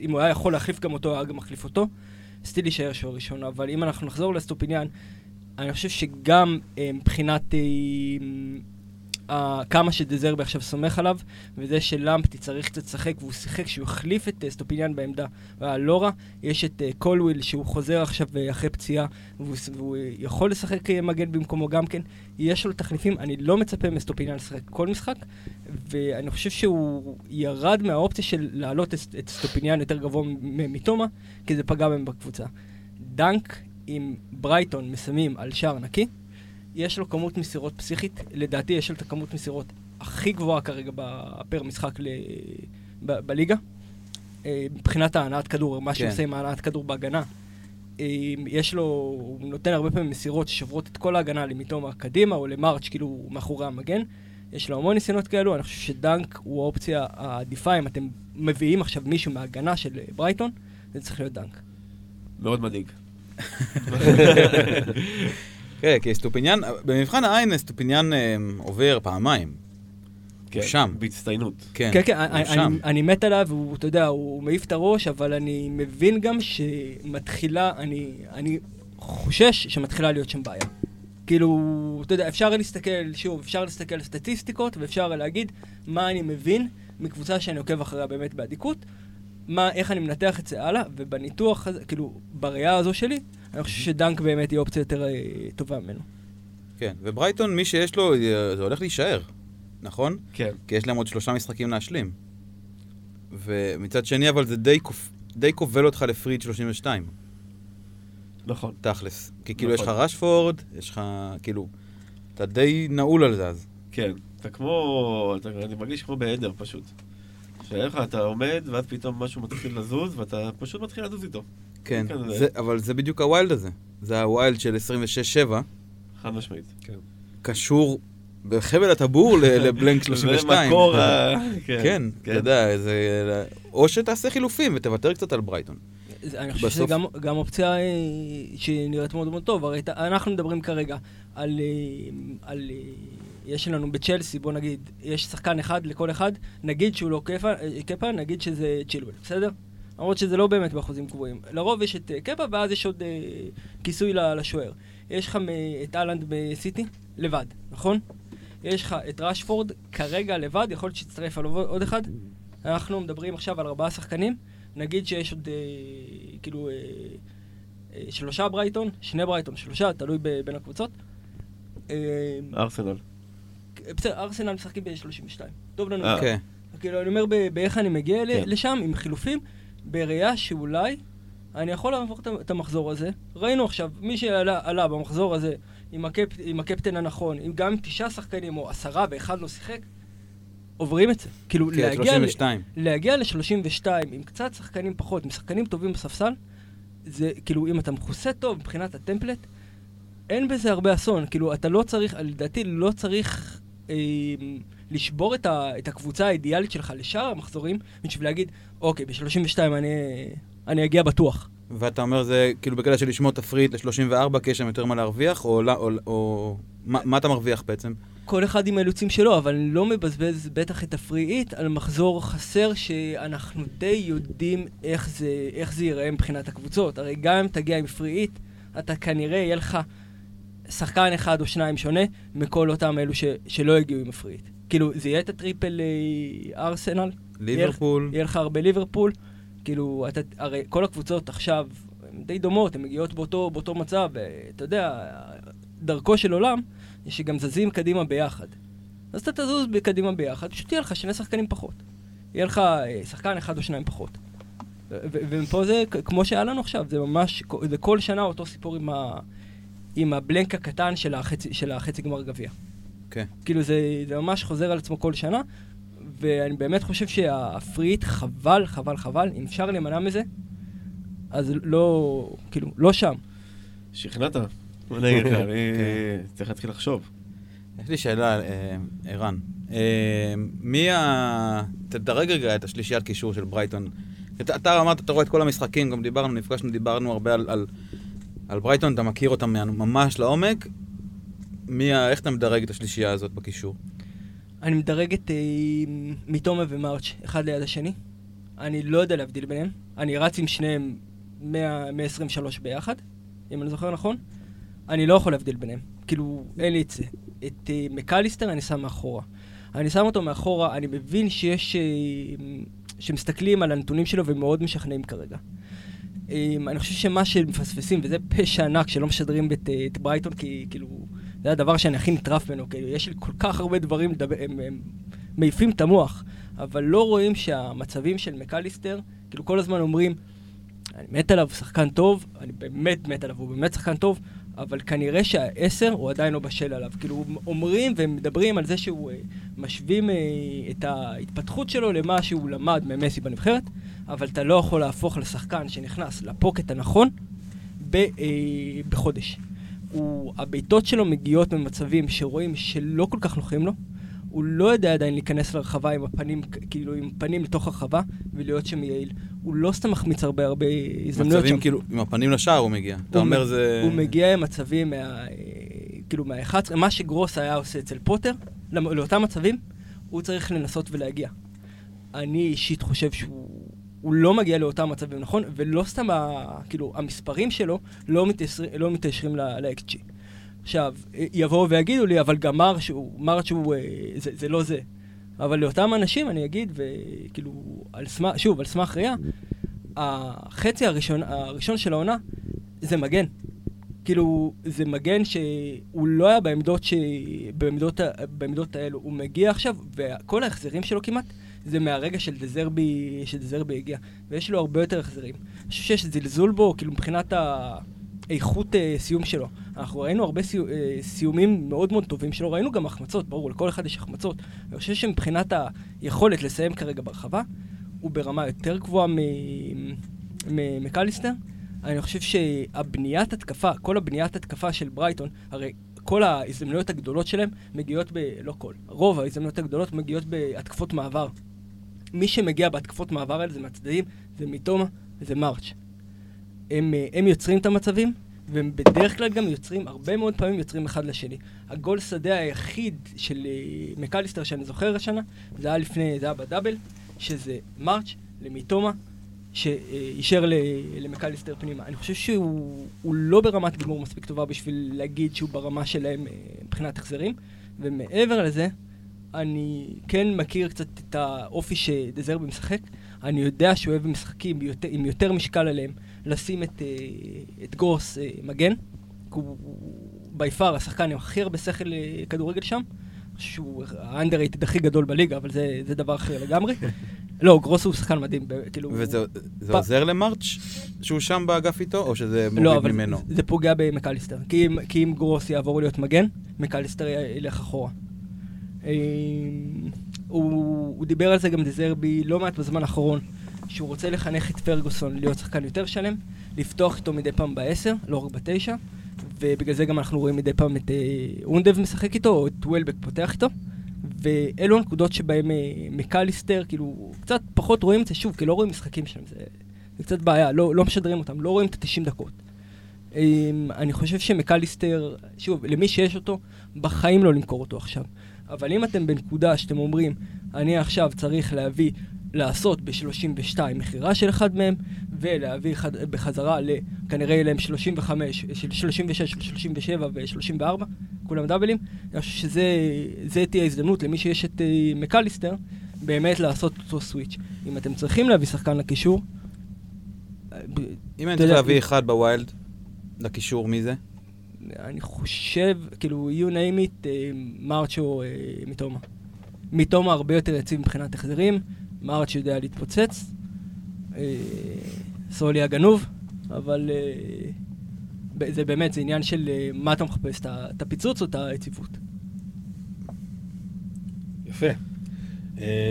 אם הוא היה יכול להחליף גם אותו, היה גם מחליף אותו. סטיל יישאר שוער ראשון, אבל אם אנחנו נחזור לסטופיניאן, אני חושב שגם אה, מבחינת אה, אה, כמה שדזרבי עכשיו סומך עליו, וזה שלמפטי צריך קצת לשחק, והוא שיחק, שהוא החליף את אה, סטופיניאן בעמדה, לא רע. יש את אה, קולוויל שהוא חוזר עכשיו אה, אחרי פציעה, והוא, והוא יכול לשחק אה, מגן במקומו גם כן. יש לו תחליפים, אני לא מצפה מסטופיניאן לשחק כל משחק, ואני חושב שהוא ירד מהאופציה של להעלות את, סטופיניאן יותר גבוה ממיטומה, כי זה פגע בהם בקבוצה. דנק עם ברייטון מסיימים על שער נקי, יש לו כמות מסירות פסיכית, לדעתי יש לו את הכמות מסירות הכי גבוהה כרגע בפר משחק ל... ב- בליגה. אה, מבחינת ההנעת כדור, מה שהוא כן. עושה עם ההנעת כדור בהגנה. אה, יש לו, הוא נותן הרבה פעמים מסירות ששוברות את כל ההגנה למתומה קדימה או למרץ', כאילו מאחורי המגן. יש לו המון ניסיונות כאלו, אני חושב שדנק הוא האופציה העדיפה אם אתם מביאים עכשיו מישהו מההגנה של אה, ברייטון, זה צריך להיות דנק. מאוד מדאיג. [laughs] כן, כי סטופיניאן, במבחן העין סטופיניאן אה, עובר פעמיים. כן, שם. בהצטיינות. כן, כן, כן, הוא אני, שם. אני, אני מת עליו, הוא, אתה יודע, הוא מעיף את הראש, אבל אני מבין גם שמתחילה, אני, אני חושש שמתחילה להיות שם בעיה. כאילו, אתה יודע, אפשר להסתכל, שוב, אפשר להסתכל על סטטיסטיקות, ואפשר להגיד מה אני מבין מקבוצה שאני עוקב אחריה באמת באדיקות, מה, איך אני מנתח את זה הלאה, ובניתוח הזה, כאילו, בראייה הזו שלי, אני חושב שדנק באמת היא אופציה יותר אה, טובה ממנו. כן, וברייטון, מי שיש לו, אה, זה הולך להישאר, נכון? כן. כי יש להם עוד שלושה משחקים להשלים. ומצד שני, אבל זה די. די כובל אותך לפריד 32, נכון. תכלס. כי כאילו, יש לך נכון. רשפורד, יש לך, כאילו, אתה די נעול על זה אז. כן. אתה כמו, אתה, אני מרגיש כמו בעדר פשוט. שאין לך, אתה עומד, ואז פתאום משהו מתחיל לזוז, ואתה פשוט מתחיל לזוז איתו. כן, כן, זה- אבל זה בדיוק ה wild הזה. זה ה wild של 26-7, חד משמעית. קשור בחבל הטבור [laughs] ל blank 32. זה מקור ה... [laughs] כן, אתה יודע, זה... או שתעשה חילופים ותוותר קצת על ברייטון. זה- אני חושב שזו בסוף- גם, גם אופציה אה, שנראית מאוד מאוד טוב. הרי אנחנו מדברים כרגע על... אה, על אה, יש לנו בצ'לסי, בוא נגיד, יש שחקן אחד לכל אחד, נגיד שהוא לא קפה, קפה נגיד שזה צ'ילואל, בסדר? למרות שזה לא באמת באחוזים גבוהים. לרוב יש את אה, קפה, ואז יש עוד אה, כיסוי לשוער. יש לך את אהלנד בסיטי, לבד, נכון? יש לך את רשפורד כרגע לבד, יכול להיות שיצטרף על עוד אחד. אנחנו מדברים עכשיו על ארבעה שחקנים, נגיד שיש עוד, אה, כאילו, אה, אה, שלושה ברייטון, שני ברייטון, שלושה, תלוי ב- בין הקבוצות. אה, ארסנל. בסדר, ארסנל משחקים ב-32. טוב לנו. אה. אוקיי. כאילו, אני אומר באיך אני מגיע ל- כן. לשם, עם חילופים, בראייה שאולי אני יכול לעבור את המחזור הזה. ראינו עכשיו, מי שעלה עלה במחזור הזה עם, הקפ, עם הקפטן הנכון, עם גם עם תשעה שחקנים או עשרה ואחד לא שיחק, עוברים את זה. כאילו, כן, להגיע, ל- 32. להגיע ל-32 עם קצת שחקנים פחות, עם שחקנים טובים בספסל, זה כאילו, אם אתה מכוסה טוב מבחינת הטמפלט, אין בזה הרבה אסון. כאילו, אתה לא צריך, לדעתי, לא צריך אה, לשבור את, ה, את הקבוצה האידיאלית שלך לשאר המחזורים, בשביל להגיד, אוקיי, ב-32 אני, אני אגיע בטוח. ואתה אומר זה כאילו בקטע של לשמור תפריט ל-34, כי יש שם יותר מה להרוויח, או, לא- או, או מה, מה אתה מרוויח בעצם? כל אחד עם האילוצים שלו, אבל אני לא מבזבז בטח את הפריעית על מחזור חסר שאנחנו די יודעים איך זה, איך זה ייראה מבחינת הקבוצות. הרי גם אם תגיע עם פריעית, אתה כנראה יהיה לך שחקן אחד או שניים שונה מכל אותם אלו ש, שלא הגיעו עם הפריעית. כאילו, זה יהיה את הטריפל אה, ארסנל, ליברפול, יהיה לך הרבה ליברפול, כאילו, אתה, הרי כל הקבוצות עכשיו, הן די דומות, הן מגיעות באותו, באותו מצב, ואתה יודע, דרכו של עולם, שגם זזים קדימה ביחד. אז אתה תזוז קדימה ביחד, פשוט יהיה לך שני שחקנים פחות. יהיה לך אה, שחקן אחד או שניים פחות. ומפה זה כמו שהיה לנו עכשיו, זה ממש, זה כל שנה אותו סיפור עם, ה- עם הבלנק הקטן של החצי, של החצי גמר גביע. כן. כאילו זה, זה ממש חוזר על עצמו כל שנה, ואני באמת חושב שהפריט חבל, חבל, חבל, אם אפשר להימנע מזה, אז לא, כאילו, לא שם. שכנעת. מה אני אגיד לך, אני. צריך להתחיל לחשוב. יש לי שאלה, אה, ערן. אה, מי ה... תדרג רגע את השלישיית קישור של ברייטון. אתה, אתה אמרת, אתה רואה את כל המשחקים, גם דיברנו, נפגשנו, דיברנו הרבה על, על, על ברייטון, אתה מכיר אותם ממש לעומק. מי ה... איך אתה מדרג את השלישייה הזאת בקישור? אני מדרג את אה, מתומה ומרץ', אחד ליד השני. אני לא יודע להבדיל ביניהם. אני רץ עם שניהם 100 123 ביחד, אם אני זוכר נכון. אני לא יכול להבדיל ביניהם. כאילו, אין לי את זה. את אה, מקליסטר אני שם מאחורה. אני שם אותו מאחורה, אני מבין שיש... אה, שמסתכלים על הנתונים שלו ומאוד משכנעים כרגע. אה, אני חושב שמה שמפספסים, וזה פשע ענק שלא משדרים את, אה, את ברייטון, כי כאילו, זה הדבר שאני הכי נטרף ממנו, כאילו, יש לי כל כך הרבה דברים לדבר, הם, הם מעיפים את המוח, אבל לא רואים שהמצבים של מקליסטר, כאילו כל הזמן אומרים, אני מת עליו, שחקן טוב, אני באמת מת עליו, הוא באמת שחקן טוב, אבל כנראה שהעשר הוא עדיין לא בשל עליו. כאילו, אומרים ומדברים על זה שהוא אה, משווים אה, את ההתפתחות שלו למה שהוא למד ממסי בנבחרת, אבל אתה לא יכול להפוך לשחקן שנכנס לפוקט הנכון ב, אה, בחודש. הוא, הבעיטות שלו מגיעות ממצבים שרואים שלא כל כך נוחים לו. הוא לא יודע עדיין להיכנס לרחבה עם הפנים, כאילו עם פנים לתוך הרחבה ולהיות שם יעיל. הוא לא סתם מחמיץ הרבה הרבה הזדמנויות שם. מצבים כאילו, עם הפנים לשער הוא מגיע. אתה הוא אומר מ- זה... הוא מגיע עם מצבים מה... כאילו מה-11, מה שגרוס היה עושה אצל פוטר, לאותם מצבים, הוא צריך לנסות ולהגיע. אני אישית חושב שהוא הוא לא מגיע לאותם מצבים, נכון? ולא סתם, ה, כאילו, המספרים שלו לא, מתיישר, לא מתיישרים ל-XG. עכשיו, יבואו ויגידו לי, אבל גם מר שהוא, מר שהוא, אה, זה, זה לא זה. אבל לאותם אנשים אני אגיד, וכאילו, על סמך, שוב, על סמך ראייה, החצי הראשון, הראשון של העונה זה מגן. כאילו, זה מגן שהוא לא היה בעמדות, ש... בעמדות, בעמדות האלו. הוא מגיע עכשיו, וכל ההחזרים שלו כמעט, זה מהרגע של דזרבי, שדזרבי הגיע. ויש לו הרבה יותר החזרים. אני חושב שיש זלזול בו, כאילו, מבחינת האיכות אה, סיום שלו. אנחנו ראינו הרבה סיו, אה, סיומים מאוד מאוד טובים שלו, ראינו גם החמצות, ברור, לכל אחד יש החמצות. אני חושב שמבחינת היכולת לסיים כרגע ברחבה, הוא ברמה יותר גבוהה מקליסטר. אני חושב שהבניית התקפה, כל הבניית התקפה של ברייטון, הרי כל ההזדמנויות הגדולות שלהם מגיעות ב... לא כל, רוב ההזדמנויות הגדולות מגיעות בהתקפות מעבר. מי שמגיע בהתקפות מעבר האלה זה מהצדדים, זה מתומה וזה מרץ'. הם, אה, הם יוצרים את המצבים, והם בדרך כלל גם יוצרים, הרבה מאוד פעמים יוצרים אחד לשני. הגול שדה היחיד של אה, מקליסטר שאני זוכר השנה, זה היה לפני, זה היה בדאבל, שזה מרץ' למיטומה, שאישר למקליסטר פנימה. אני חושב שהוא הוא לא ברמת גמור מספיק טובה בשביל להגיד שהוא ברמה שלהם אה, מבחינת החזרים, ומעבר לזה, אני כן מכיר קצת את האופי שדזרבי משחק. אני יודע שהוא אוהב במשחקים יותר, עם יותר משקל עליהם לשים את, אה, את גרוס אה, מגן. הוא בי פאר השחקן עם הכי הרבה שכל אה, כדורגל שם. שהוא האנדררייטד הכי גדול בליגה, אבל זה, זה דבר אחר לגמרי. לא, גרוס הוא שחקן מדהים, כאילו... וזה זה פ- עוזר למרץ' שהוא שם באגף איתו, או שזה לא, מוריד אבל ממנו? זה, זה פוגע במקליסטר. כי אם, כי אם גרוס יעבור להיות מגן, מקליסטר ילך אחורה. אה, הוא, הוא דיבר על זה גם דזרבי לא מעט בזמן האחרון, שהוא רוצה לחנך את פרגוסון להיות שחקן יותר שלם, לפתוח איתו מדי פעם בעשר, לא רק בתשע, ובגלל זה גם אנחנו רואים מדי פעם את אה, אונדב משחק איתו, או את וולבק פותח איתו. ואלו הנקודות שבהם אה, מקליסטר, כאילו, קצת פחות רואים את זה, שוב, כי לא רואים משחקים שלהם, זה, זה קצת בעיה, לא, לא משדרים אותם, לא רואים את ה-90 דקות. אני חושב שמקליסטר, שוב, למי שיש אותו, בחיים לא למכור אותו עכשיו. אבל אם אתם בנקודה שאתם אומרים, אני עכשיו צריך להביא, לעשות ב-32 מכירה של אחד מהם, ולהביא חד, בחזרה, ל, כנראה יהיה להם 35, של 36, של 37 ו-34, כולם דאבלים, אני חושב שזה זה תהיה ההזדמנות למי שיש את אה, מקליסטר, באמת לעשות אותו סוויץ'. אם אתם צריכים להביא שחקן לקישור, אם אני צריך להביא אחד בווילד, לקישור, מי זה? אני חושב, כאילו, you name it, אה, מרץ' או אה, מיטומה. מיטומה הרבה יותר יציב מבחינת החזרים, מרץ' יודע להתפוצץ, אה, סולי הגנוב, אבל זה באמת, זה עניין של מה אתה מחפש, את הפיצוץ או את היציבות. יפה.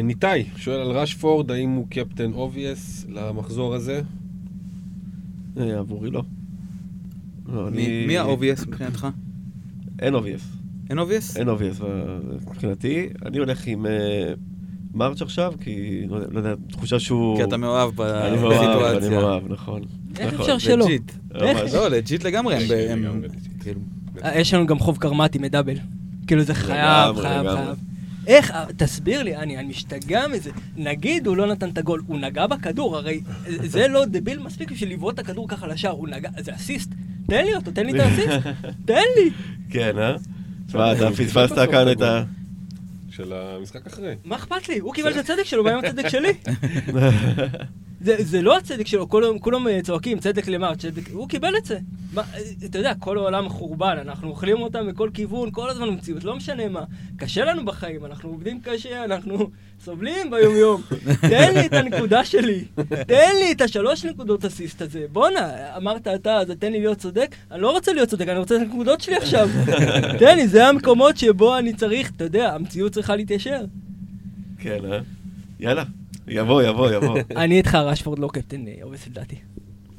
ניתאי שואל על רשפורד, האם הוא קפטן obvious למחזור הזה? עבורי לא. לא, מי אני- מי ה-obvious מבחינתך? אין obvious. אין obvious? אין obvious מבחינתי. אני הולך עם אה, מרץ' עכשיו, כי לא יודע- לא יודע, תחושה שהוא... כי אתה מאוהב אני מאוהב, אני בסיטואציה. מאוהב, נכון. איך נכון. אפשר שלא? legit. לא, legit לגמרי, ב- לגמרי. כאילו, אה, יש לנו גם חוב קרמתי מ double. כאילו זה חייב, חייב. חייב. איך, תסביר לי, אני, אני משתגע מזה. נגיד הוא לא נתן את הגול, הוא נגע בכדור, הרי זה לא דביל מספיק בשביל לבעוט את הכדור ככה לשער, הוא נגע, זה אסיסט. תן לי אותו, תן לי את האסיסט, [laughs] תן לי. כן, אה? תשמע, אתה פספסת כאן את ה... של המשחק אחרי. מה אכפת לי? הוא קיבל את הצדק שלו, מה עם הצדק שלי? [laughs] זה, זה לא הצדק שלו, כולם, כולם אה, צועקים צדק למה, צדק, הוא קיבל את זה. מה, אה, אתה יודע, כל העולם חורבן, אנחנו אוכלים אותם מכל כיוון, כל הזמן במציאות, לא משנה מה. קשה לנו בחיים, אנחנו עובדים קשה, אנחנו סובלים ביום יום. [laughs] תן לי את הנקודה שלי, תן לי את השלוש נקודות אסיסט הזה. בואנה, אמרת אתה, אז תן לי להיות צודק? אני לא רוצה להיות צודק, אני רוצה את הנקודות שלי עכשיו. [laughs] תן לי, זה המקומות שבו אני צריך, אתה יודע, המציאות צריכה להתיישר. כן, אה? יאללה, יבוא, יבוא, יבוא. [laughs] אני איתך, רשפורד לא קפטן אה, obvious לדעתי.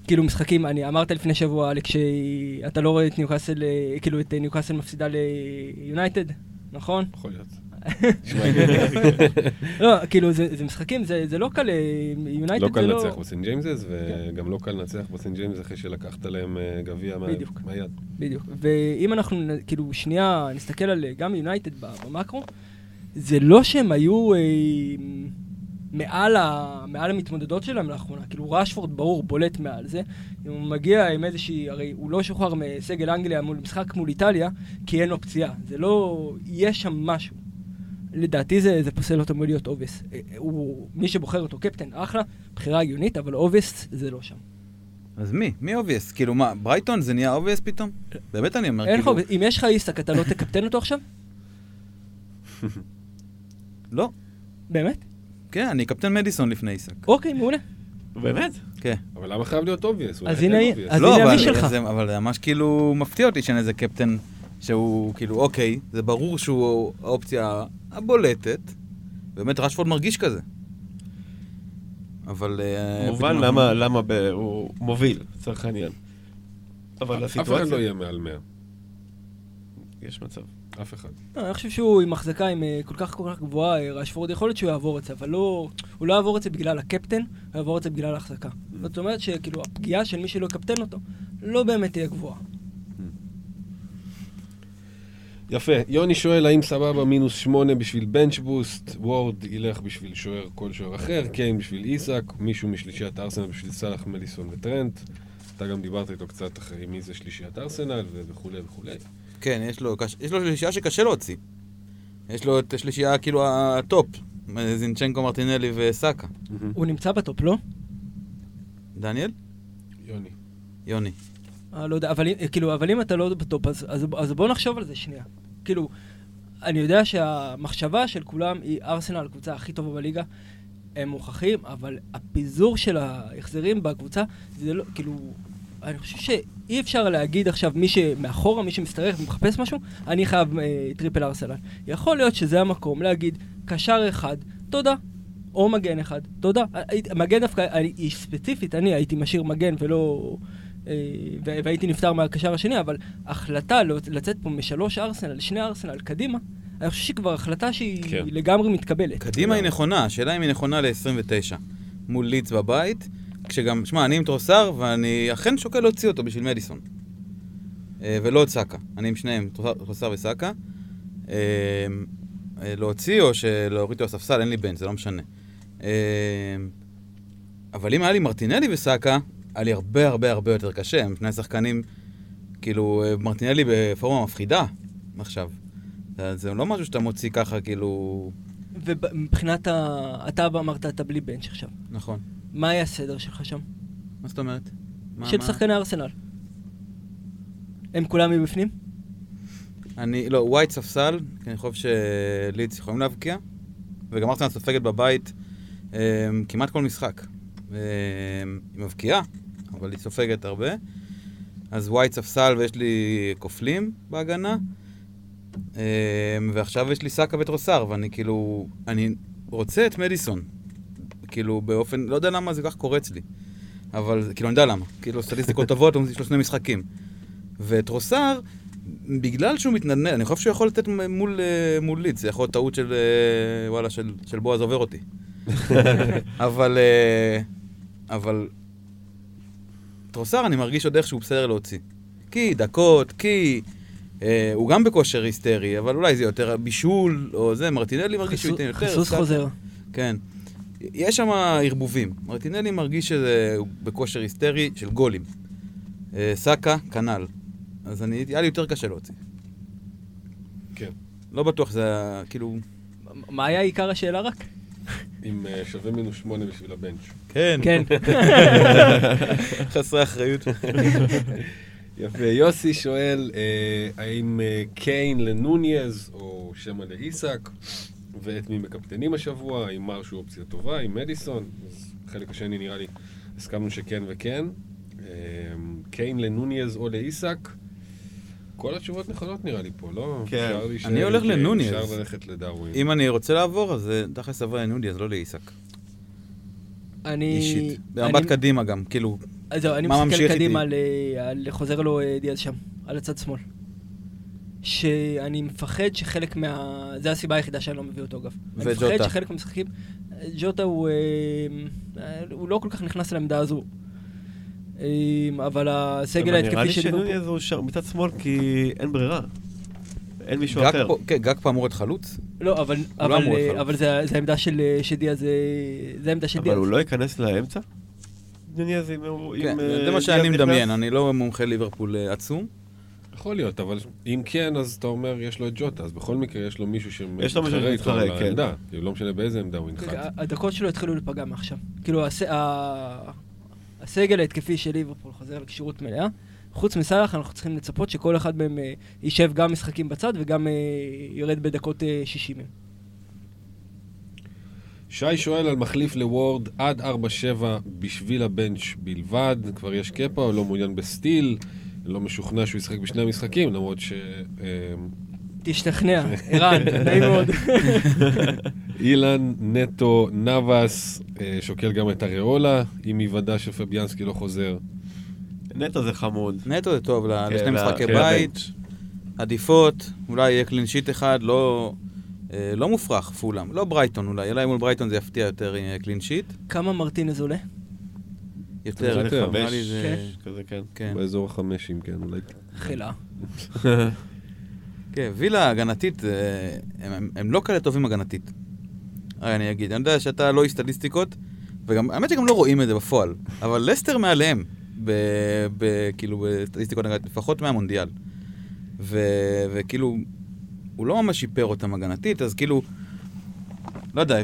כאילו משחקים, אני אמרת לפני שבוע, אלק, שאתה לא רואה את ניוקאסל, אה, כאילו את אה, ניוקאסל מפסידה ליונייטד, נכון? יכול להיות. [laughs] [laughs] לא, כאילו זה זה משחקים, זה זה לא קל, יונייטד לא זה קל לא... לנצח בסן ג'יימסס, וגם לא קל לנצח בסן ג'יימס אחרי שלקחת להם גביע. מהיד. בדיוק. ואם אנחנו כאילו שנייה נסתכל על גם יונייטד ב- במקרו, זה לא שהם היו אה, מעל, ה, מעל המתמודדות שלהם לאחרונה. כאילו רשפורד ברור בולט מעל זה. אם הוא מגיע עם איזושהי, הרי הוא לא שוחרר מסגל אנגליה מול משחק מול איטליה, כי אין לו פציעה. זה לא, יש שם משהו. לדעתי זה, זה פוסל אותו מלהיות obvious. הוא, מי שבוחר אותו קפטן, אחלה, בחירה הגיונית, אבל obvious זה לא שם. אז מי? מי obvious? כאילו מה, ברייטון זה נהיה obvious פתאום? באמת אני אומר, אין לך, כאילו... אם יש לך איסק, אתה לא תקפטן אותו עכשיו? [laughs] לא. באמת? כן, אני קפטן מדיסון לפני איסק. אוקיי, מעולה. באמת? כן. אבל למה חייב להיות obvious? אז הנה היא- אז לא, המי שלך. אבל זה ממש כאילו מפתיע אותי שאין איזה קפטן שהוא כאילו, אוקיי, זה ברור שהוא האופציה הבולטת. באמת רשפורד מרגיש כזה. אבל... אה, מובן למה, אנחנו- למה ב- הוא מוביל, לצורך העניין. אבל אף אחד הסיטואציה... לא יהיה מעל 100. יש מצב. אף אחד. לא, אני חושב שהוא עם החזקה עם אה, כל כך כל כך גבוהה, אה, רשפורד, יכול להיות שהוא יעבור את זה, אבל לא, הוא לא יעבור את זה בגלל הקפטן, הוא יעבור את זה בגלל ההחזקה. זאת אומרת שכאילו הפגיעה של מי שלא יקפטן אותו, לא באמת תהיה גבוהה. יפה. יוני שואל האם סבבה מינוס שמונה בשביל בנץ' בוסט, וורד ילך בשביל שוער כל שוער אחר, קיין בשביל איסק, מישהו משלישיית ארסנל בשביל סאלח, מליסון וטרנט. אתה גם דיברת איתו קצת אחרי מי זה שלישיית ארסנל וכולי וכולי. כן, יש לו. יש לו שלישייה שקשה להוציא. יש לו את השלישייה כאילו הטופ. זינצ'נקו, מרטינלי וסאקה. הוא נמצא בטופ, לא? דניאל? יוני. יוני. אה, לא יודע, אבל, כאילו, אבל אם אתה לא בטופ, אז, אז, אז בוא נחשוב על זה שנייה. כאילו, אני יודע שהמחשבה של כולם היא ארסנל, הקבוצה הכי טובה בליגה. הם מוכחים, אבל הפיזור של ההחזרים בקבוצה, זה לא, כאילו, אני חושב שאי אפשר להגיד עכשיו, מי שמאחורה, מי שמשתרך ומחפש משהו, אני חייב אה, triple ארסנל. יכול להיות שזה המקום להגיד, קשר אחד, תודה. או מגן אחד, תודה. הייתי- מגן דווקא, אני, ספציפית, אני הייתי משאיר מגן ולא... אה, ו- והייתי נפטר מהקשר השני, אבל החלטה לא- לצאת פה משלוש ארסנל לשני ארסנל קדימה, אני חושב שהיא כבר החלטה שהיא כן. לגמרי מתקבלת. קדימה היא נכונה, השאלה אם היא נכונה ל-29. מול לידס בבית, כשגם, שמע, אני עם טרוסר, ואני אכן שוקל להוציא אותו בשביל מדיסון. אה, ולא את סאקה. אני עם שניהם, טרוסר- וסאקה. אה, אה, להוציא או להוריד אותו לספסל, אין לי בן, זה לא משנה. אבל אם היה לי מרטינלי וסאקה, היה לי הרבה הרבה הרבה יותר קשה. הם שני שחקנים, כאילו, מרטינלי בפורמה מפחידה עכשיו. זה לא משהו שאתה מוציא ככה, כאילו... ומבחינת ה... אתה אמרת אתה בלי בנץ' עכשיו. נכון. מה היה הסדר שלך שם? מה זאת אומרת? של? שחקני ארסנל. הם כולם מבפנים? אני, לא, ווייט ספסל, כי אני חושב שלידס יכולים להבקיע, וגם ארסנל סופגת בבית אה, כמעט כל משחק. אה, היא מבקיעה, אבל היא סופגת הרבה. אז ווייט ספסל ויש לי כופלים בהגנה. אה, ועכשיו יש לי סאקה וטרוסר, ואני כאילו, אני רוצה את מדיסון. כאילו, באופן, לא יודע למה זה כך קורץ לי. אבל, כאילו, אני יודע למה. כאילו, סטטיסטיקות טובות, יש לו שני משחקים. וטרוסר, בגלל שהוא מתנדנד, אני חושב שהוא יכול לתת מול, אה, מול לידס, זה יכול להיות טעות של, אה, וואלה, של, של בועז עובר אותי. [laughs] אבל, אה, אבל, טרוסר, אני מרגיש עוד איכשהו בסדר להוציא. כי דקות, כי... אה, הוא גם בכושר היסטרי, אבל אולי זה יותר בישול, או זה, מרטינלי מרגיש שהוא ייתן יותר. חיסוס חוזר. כן. יש שם ערבובים. מרטינלי מרגיש שזה בכושר היסטרי של גולים. אה, סאקה, כנ"ל. אז אני, היה לי יותר קשה להוציא. כן. לא בטוח שזה היה, כאילו... מה היה עיקר השאלה רק? עם אה, שווה מינוס שמונה בשביל הבנץ'. כן. כן. [laughs] חסרי אחריות. יפה. יוסי שואל, אה, האם קיין לנוניז או שמא לאיסק, ואת מי מקפטנים השבוע, האם מרשו אופציה טובה, עם מדיסון? אז החלק השני נראה לי, הסכמנו שכן וכן. אה, קיין לנוניז או לאיסק? כל התשובות נכונות נראה לי פה, לא? כן. אני הולך עם לנוניז. אפשר ללכת לדרווין. אם אני רוצה לעבור, אז תכלס עבר לנודי, אז לא לאיסק. אני... אישית. אני- במבט קדימה גם, כאילו... אז זהו, אני מה מסתכל ממשיך קדימה איתי? על, על חוזר לו אה, דיאז שם, על הצד שמאל. שאני מפחד שחלק מה... זה הסיבה היחידה שאני לא מביא אותו אגב. אני מפחד וג'וטה. שחלק מהמשחקים... ג'וטה הוא... אה, הוא לא כל כך נכנס לעמדה הזו. אה, אבל הסגל אבל נראה ההתקפי לי של ליברפול... שנוניז הוא שר מצד שמאל כי אין ברירה. אין מישהו גג אחר. פה- כן, גג פה אמור להיות חלוץ? לא, אבל, לא אבל, אה, להיות אבל זה, זה העמדה של, של דיאז, אה, זה העמדה של אבל דיאז. הוא לא ייכנס לאמצע? נוניז עם... עם, כן, אה, זה מה שאני מדמיין? אני לא מומחה ליברפול עצום. יכול להיות, אבל אם כן, אז אתה אומר, יש לו את ג'וטה, אז בכל מקרה יש לו מישהו יש לו מישהו שמתחרה איתו על כן. העמדה. כאילו, לא משנה באיזה עמדה הוא ינחת. הדקות שלו התחילו להיפגע מעכשיו. כאילו, הס... ה... הסגל ההתקפי של ליברפול חוזר לכשירות מלאה. חוץ מסאלח, אנחנו צריכים לצפות שכל אחד מהם אה, יישב גם משחקים בצד וגם אה, ירד בדקות אה, 60. שי שואל על מחליף לוורד עד 4-7 בשביל ה bench בלבד, כבר יש קפה או לא מעוניין בסטיל, לא משוכנע שהוא ישחק בשני המשחקים, למרות ש... אה, תשתכנע, [laughs] ערן, נעים מאוד. [laughs] אילן נטו נאבס אה, שוקל גם את אריולה, עם היוודע שפביאנסקי לא חוזר. נטו זה חמוד. נטו זה טוב, כן, לשני משחקי כן, בית. עדיפות, אולי יהיה clean sheet אחד, לא... אה, לא מופרך, פולאם. לא ברייטון אולי, אולי מול ברייטון זה יפתיע יותר עם clean sheet. כמה מרטינז עולה? יותר, יותר, חמש. לי זה... כזה כן. כן. באזור החמשים, כן, אולי. חילה. כן, וילה הגנתית, אה, הם, הם, הם לא כאלה טובים הגנתית. הרי אני אגיד, אני יודע שאתה לא איש סטטיסטיקות, וגם, האמת שגם לא רואים את זה בפועל, אבל לסטר מעליהם, ב, ב, כאילו, בסטטיסטיקות הגנתית, לפחות מהמונדיאל. ו, וכאילו, הוא לא ממש שיפר אותם הגנתית, אז כאילו, לא יודע,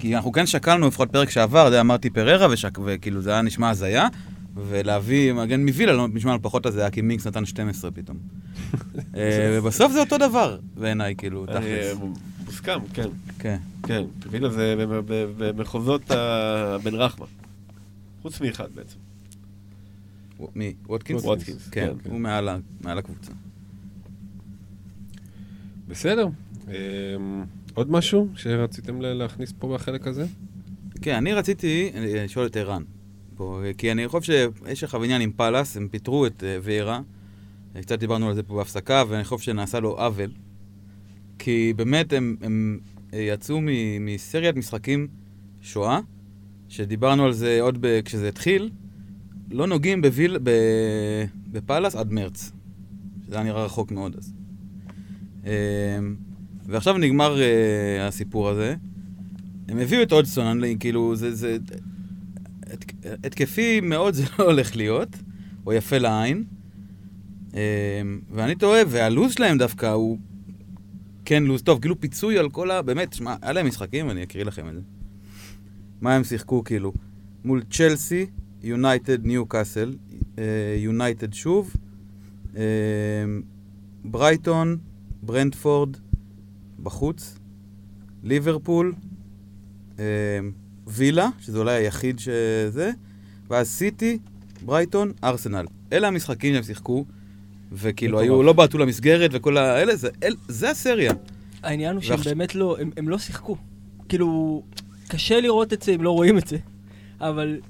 כי אנחנו כן שקלנו, לפחות פרק שעבר, יודע, אמרתי פררה, ושק, וכאילו זה היה נשמע הזיה, ולהביא מגן מווילה לא נשמע לנו פחות הזיה, כי מינקס נתן 12 פתאום. [laughs] אה, ובסוף זה אותו דבר, בעיניי, כאילו, אה, תכלס. מוסכם, כן. כן. כן. וילה זה במחוזות ה- בן רחמה. חוץ מאחד בעצם. מי? ווטקינס? ווטקינס, כן, כן. הוא מעל הקבוצה. בסדר. אה, עוד משהו שרציתם להכניס פה בחלק הזה? כן, אני רציתי אה, לשאול את ערן. אה, כי אני חושב שיש לך עניין עם פאלאס, הם פיטרו את אה, ויירה. אה, קצת דיברנו על זה פה בהפסקה, ואני חושב שנעשה לו עוול. כי באמת הם, הם אה, יצאו מ- מסריית משחקים שואה, שדיברנו על זה עוד ב, כשזה התחיל, לא נוגעים בוויל, בפאלאס עד מרץ. שזה היה נראה רחוק מאוד אז. אה, ועכשיו נגמר אה, הסיפור הזה. הם הביאו את אודסון, אני, כאילו, זה, זה... הת- התקפי מאוד [laughs] זה לא הולך להיות, או יפה לעין. אמ, ואני טועה, והלו"ז שלהם דווקא הוא כן לו"ז טוב, כאילו פיצוי על כל ה... באמת, שמע, היה להם משחקים, אני אקריא לכם את זה. מה הם שיחקו, כאילו? מול צ'לסי, יונייטד, ניו קאסל, יונייטד שוב, אה, ברייטון, ברנטפורד, בחוץ, ליברפול, אה, וילה, שזה אולי היחיד שזה, ואז סיטי, ברייטון, ארסנל. אלה המשחקים שהם שיחקו, וכאילו. היו, לא בעטו למסגרת וכל האלה, זה, אל, זה הסריה. העניין הוא שהם באמת לא, הם, הם לא שיחקו. כאילו, קשה לראות את זה אם לא רואים את זה, אבל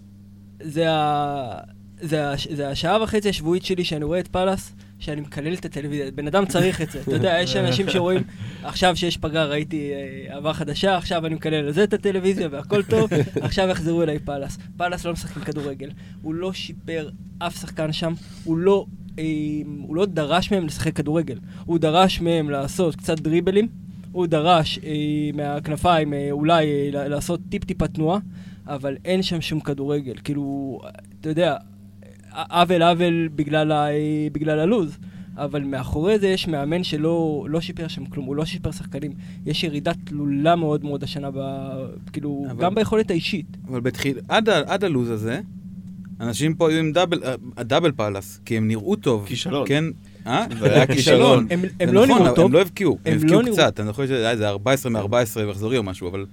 זה, ה, זה, ה, זה השעה וחצי השבועית שלי שאני רואה את פאלאס, שאני מקלל את הטלוויזיה. בן אדם צריך את זה. אתה יודע, יש אנשים שרואים, עכשיו שיש פגרה ראיתי אה, אהבה חדשה, עכשיו אני מקלל על זה את הטלוויזיה והכל טוב, עכשיו יחזרו אליי פאלאס. פאלאס לא משחקים כדורגל. הוא לא שיפר אף שחקן שם, הוא לא... אה, הוא לא דרש מהם לשחק כדורגל, הוא דרש מהם לעשות קצת דריבלים, הוא דרש אה, מהכנפיים אה, אולי אה, לעשות טיפ-טיפה תנועה, אבל אין שם שום כדורגל. כאילו, אתה יודע, עוול עוול בגלל, ה, בגלל הלוז, אבל מאחורי זה יש מאמן שלא לא שיפר שם כלום, הוא לא שיפר שחקנים. יש ירידה תלולה מאוד מאוד השנה, ב, כאילו, אבל- גם ביכולת האישית. אבל בתחיל, עד, ה- עד הלוז הזה, אנשים פה היו עם דאבל, אה, הדאבל פאלאס, כי הם נראו טוב. כישלון. כן, אה? [laughs] זה היה כישלון. הם, הם לא נכון, נראו טוב, הם לא הבקיעו, הם הם הבקיעו לא נראו- קצת, אני זוכר שזה היה איזה 14 מ-14 מחזורי או משהו, אבל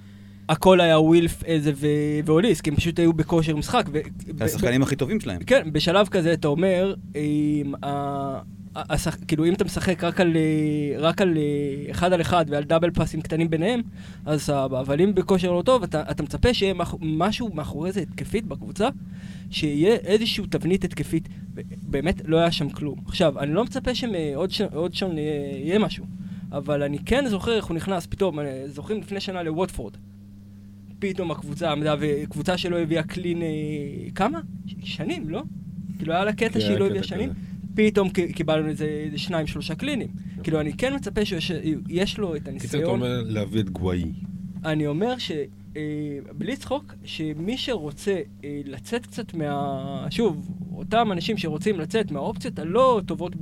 הכל היה ווילף איזה ו- ואוליס, כי הם פשוט היו בכושר משחק. ו- ב- השחקנים הכי טובים שלהם. כן, בשלב כזה אתה אומר, אם, ה- השח- כאילו אם אתה משחק רק על, אה, רק על אה, אחד על אחד ועל דאבל פאסים קטנים ביניהם, אז סבבה, אבל אם בכושר לא טוב, אתה, אתה מצפה שיהיה מאח- משהו מאחורי זה התקפית בקבוצה, שיהיה איזושהי תבנית התקפית. ב- באמת לא היה שם כלום. עכשיו, אני לא מצפה שעוד ש- עוד שם יהיה, יהיה משהו, אבל אני כן זוכר איך הוא נכנס, פתאום, אה, זוכרים לפני שנה לווטפורד. פתאום הקבוצה עמדה, וקבוצה שלא הביאה קלין, אה, כמה? שנים, לא? כאילו היה לה קטע כן, שהיא לא הביאה. שנים, פתאום קיבלנו איזה שניים, שלושה קלינים. כאילו, אני כן מצפה שיש יש לו את קיצר, אתה הניסיון. אומר להביא את גוואי. אני אומר ש... אה, בלי צחוק, שמי שרוצה אה, לצאת קצת מה... שוב, אותם אנשים שרוצים לצאת מהאופציות הלא טובות.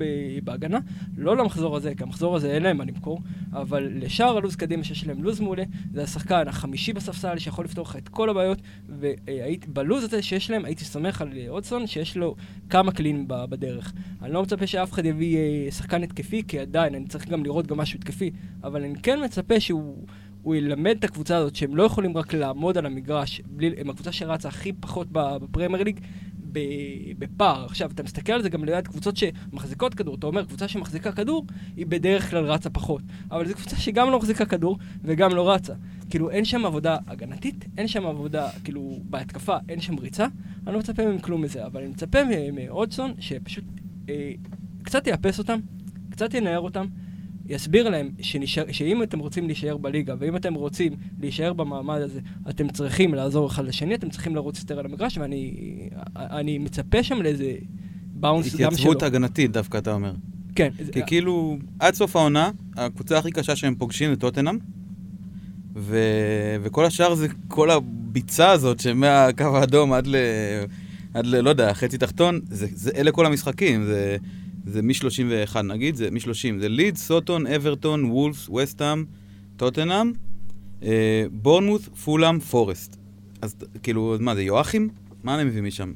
בהגנה, לא למחזור הזה, כי המחזור הזה אין להם מה למכור, אבל לשאר הלו"ז קדימה שיש להם לו"ז מעולה, זה השחקן החמישי בספסל שיכול לפתור לך את כל הבעיות, ובלו"ז הזה שיש להם, הייתי סומך על אה, אודסון שיש לו כמה ב- בדרך. אני לא מצפה שאף אחד יביא אה, שחקן התקפי, כי עדיין, אני צריך גם לראות גם משהו התקפי, אבל אני כן מצפה שהוא... הוא ילמד את הקבוצה הזאת שהם לא יכולים רק לעמוד על המגרש, בלי, הם הקבוצה שרצה הכי פחות בפרמייר ליג בפער. עכשיו, אתה מסתכל על זה גם ליד קבוצות שמחזיקות כדור, אתה אומר, קבוצה שמחזיקה כדור, היא בדרך כלל רצה פחות. אבל זו קבוצה שגם לא מחזיקה כדור וגם לא רצה. כאילו, אין שם עבודה הגנתית, אין שם עבודה, כאילו, בהתקפה, אין שם ריצה. אני לא מצפה מהם כלום מזה, אבל אני מצפה מאודסון שפשוט אה, קצת יאפס אותם, קצת ינער אותם, יסביר להם שנשאר, שאם אתם רוצים להישאר בליגה, ואם אתם רוצים להישאר במעמד הזה, אתם צריכים לעזור אחד לשני, אתם צריכים לרוץ יותר על המגרש, ואני אני מצפה שם לאיזה באונס גם שלו. התייצבות הגנתית דווקא, אתה אומר. כן. כי כאילו, עד סוף העונה, הקבוצה הכי קשה שהם פוגשים זה טוטנאם, ו... וכל השאר זה כל הביצה הזאת שמהקו האדום עד ל... עד ל... לא יודע, חצי תחתון, זה, זה, אלה כל המשחקים, זה, זה מ-31 נגיד, זה מ-30, זה ליד, סוטון, אברטון, וולפס, וסטאם, טוטנאם, אה, בורנמוט, פולאם, פורסט. אז כאילו, מה זה, יואכים? מה אני מביא משם?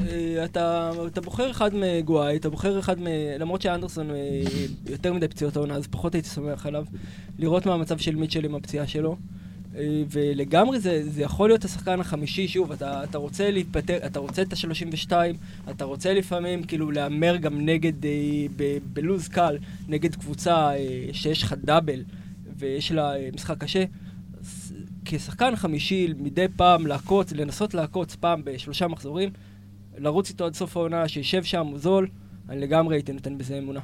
אה, אתה, אתה בוחר אחד מגוואי, אתה בוחר אחד מ... למרות שאנדרסון אה, יותר מדי פציעות העונה, אז פחות הייתי שמח עליו. לראות מה המצב של מיטשל עם הפציעה שלו. אה, ולגמרי זה, זה יכול להיות השחקן החמישי, שוב, אתה, אתה רוצה להתפטר, אתה רוצה את ה-32, אתה רוצה לפעמים כאילו להמר גם נגד, אה, ב- בלוז קל, נגד קבוצה אה, שיש לך דאבל ויש לה אה, משחק קשה. אז כשחקן חמישי, מדי פעם לעקוץ, לנסות לעקוץ פעם בשלושה מחזורים, לרוץ איתו עד סוף העונה, שישב שם, הוא זול, אני לגמרי הייתי נותן בזה אמונה.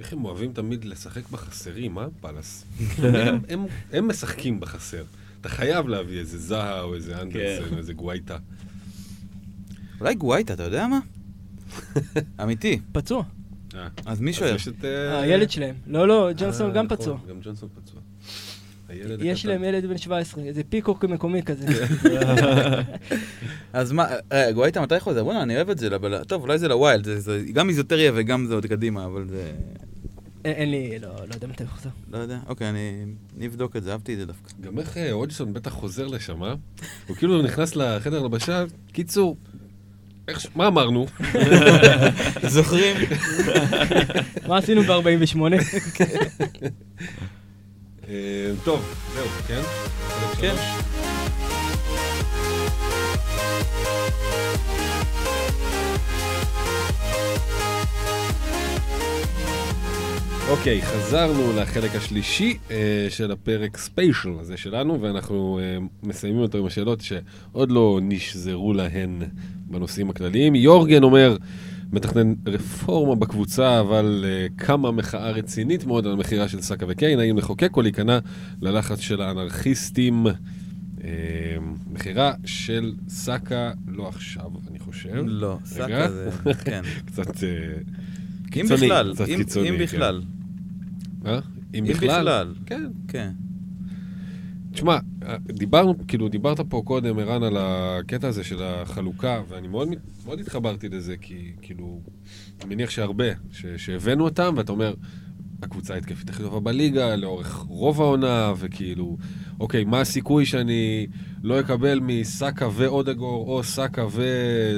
איך הם אוהבים תמיד לשחק בחסרים, אה, פאלאס? [laughs] הם, הם, הם משחקים בחסר. אתה חייב להביא איזה זהה או איזה אנדרסן או איזה גווייטה. אולי גווייטה, אתה יודע מה? [laughs] אמיתי. פצוע. אה, אז מי שואל? את... אה, הילד שלהם. לא, לא, ג'ונסון אה, גם נכון, פצוע. גם ג'ונסון פצוע. יש. להם ילד בן 17, איזה פיקוק מקומי כזה. [laughs] אז מה, אה, גווייטה מתי חוזר? בוא'נה, אני אוהב את זה, אבל טוב, אולי זה ל wild, זה- זה גם איזוטריה וגם זה עוד קדימה, אבל זה... אין- לי, לא לא יודע מתי הוא חוזר. לא יודע, אוקיי, אני אבדוק את זה, אהבתי את זה דווקא. גם איך אה, הודג'סון בטח חוזר לשם, אה? הוא כאילו נכנס לחדר הלבשה, קיצור, איך ש- מה אמרנו? [laughs] זוכרים? [laughs] מה עשינו ב-48? [laughs] אה, טוב, זהו, כן? כן. אוקיי, חזרנו לחלק השלישי אה, של הפרק ספיישל הזה שלנו, ואנחנו אה, מסיימים אותו עם השאלות שעוד לא נשזרו להן בנושאים הכלליים. יורגן אומר, מתכנן רפורמה בקבוצה, אבל uh, קמה מחאה רצינית מאוד על המכירה של סאקה וקיין, האם לחוקק או להיכנע ללחץ של האנרכיסטים. Uh, מכירה של סאקה, לא עכשיו, אני חושב. לא. סאקה זה... כן. [laughs] קצת... אה, אם קיצוני, בכלל, קצת אם- קיצוני, אם כן. בכלל. אה? אם אם בכלל? בכלל. כן. כן. תשמע, דיברנו, כאילו, דיברת פה קודם, ערן, על הקטע הזה של החלוקה, ואני מאוד, מאוד התחברתי לזה, כי כאילו, אני מניח שהרבה, ש, שהבאנו אותם, ואתה אומר, הקבוצה ההתקפית הכי טובה בליגה, לאורך רוב העונה, וכאילו, אוקיי, מה הסיכוי שאני לא אקבל מסאקה ואודגור, או סאקה ו...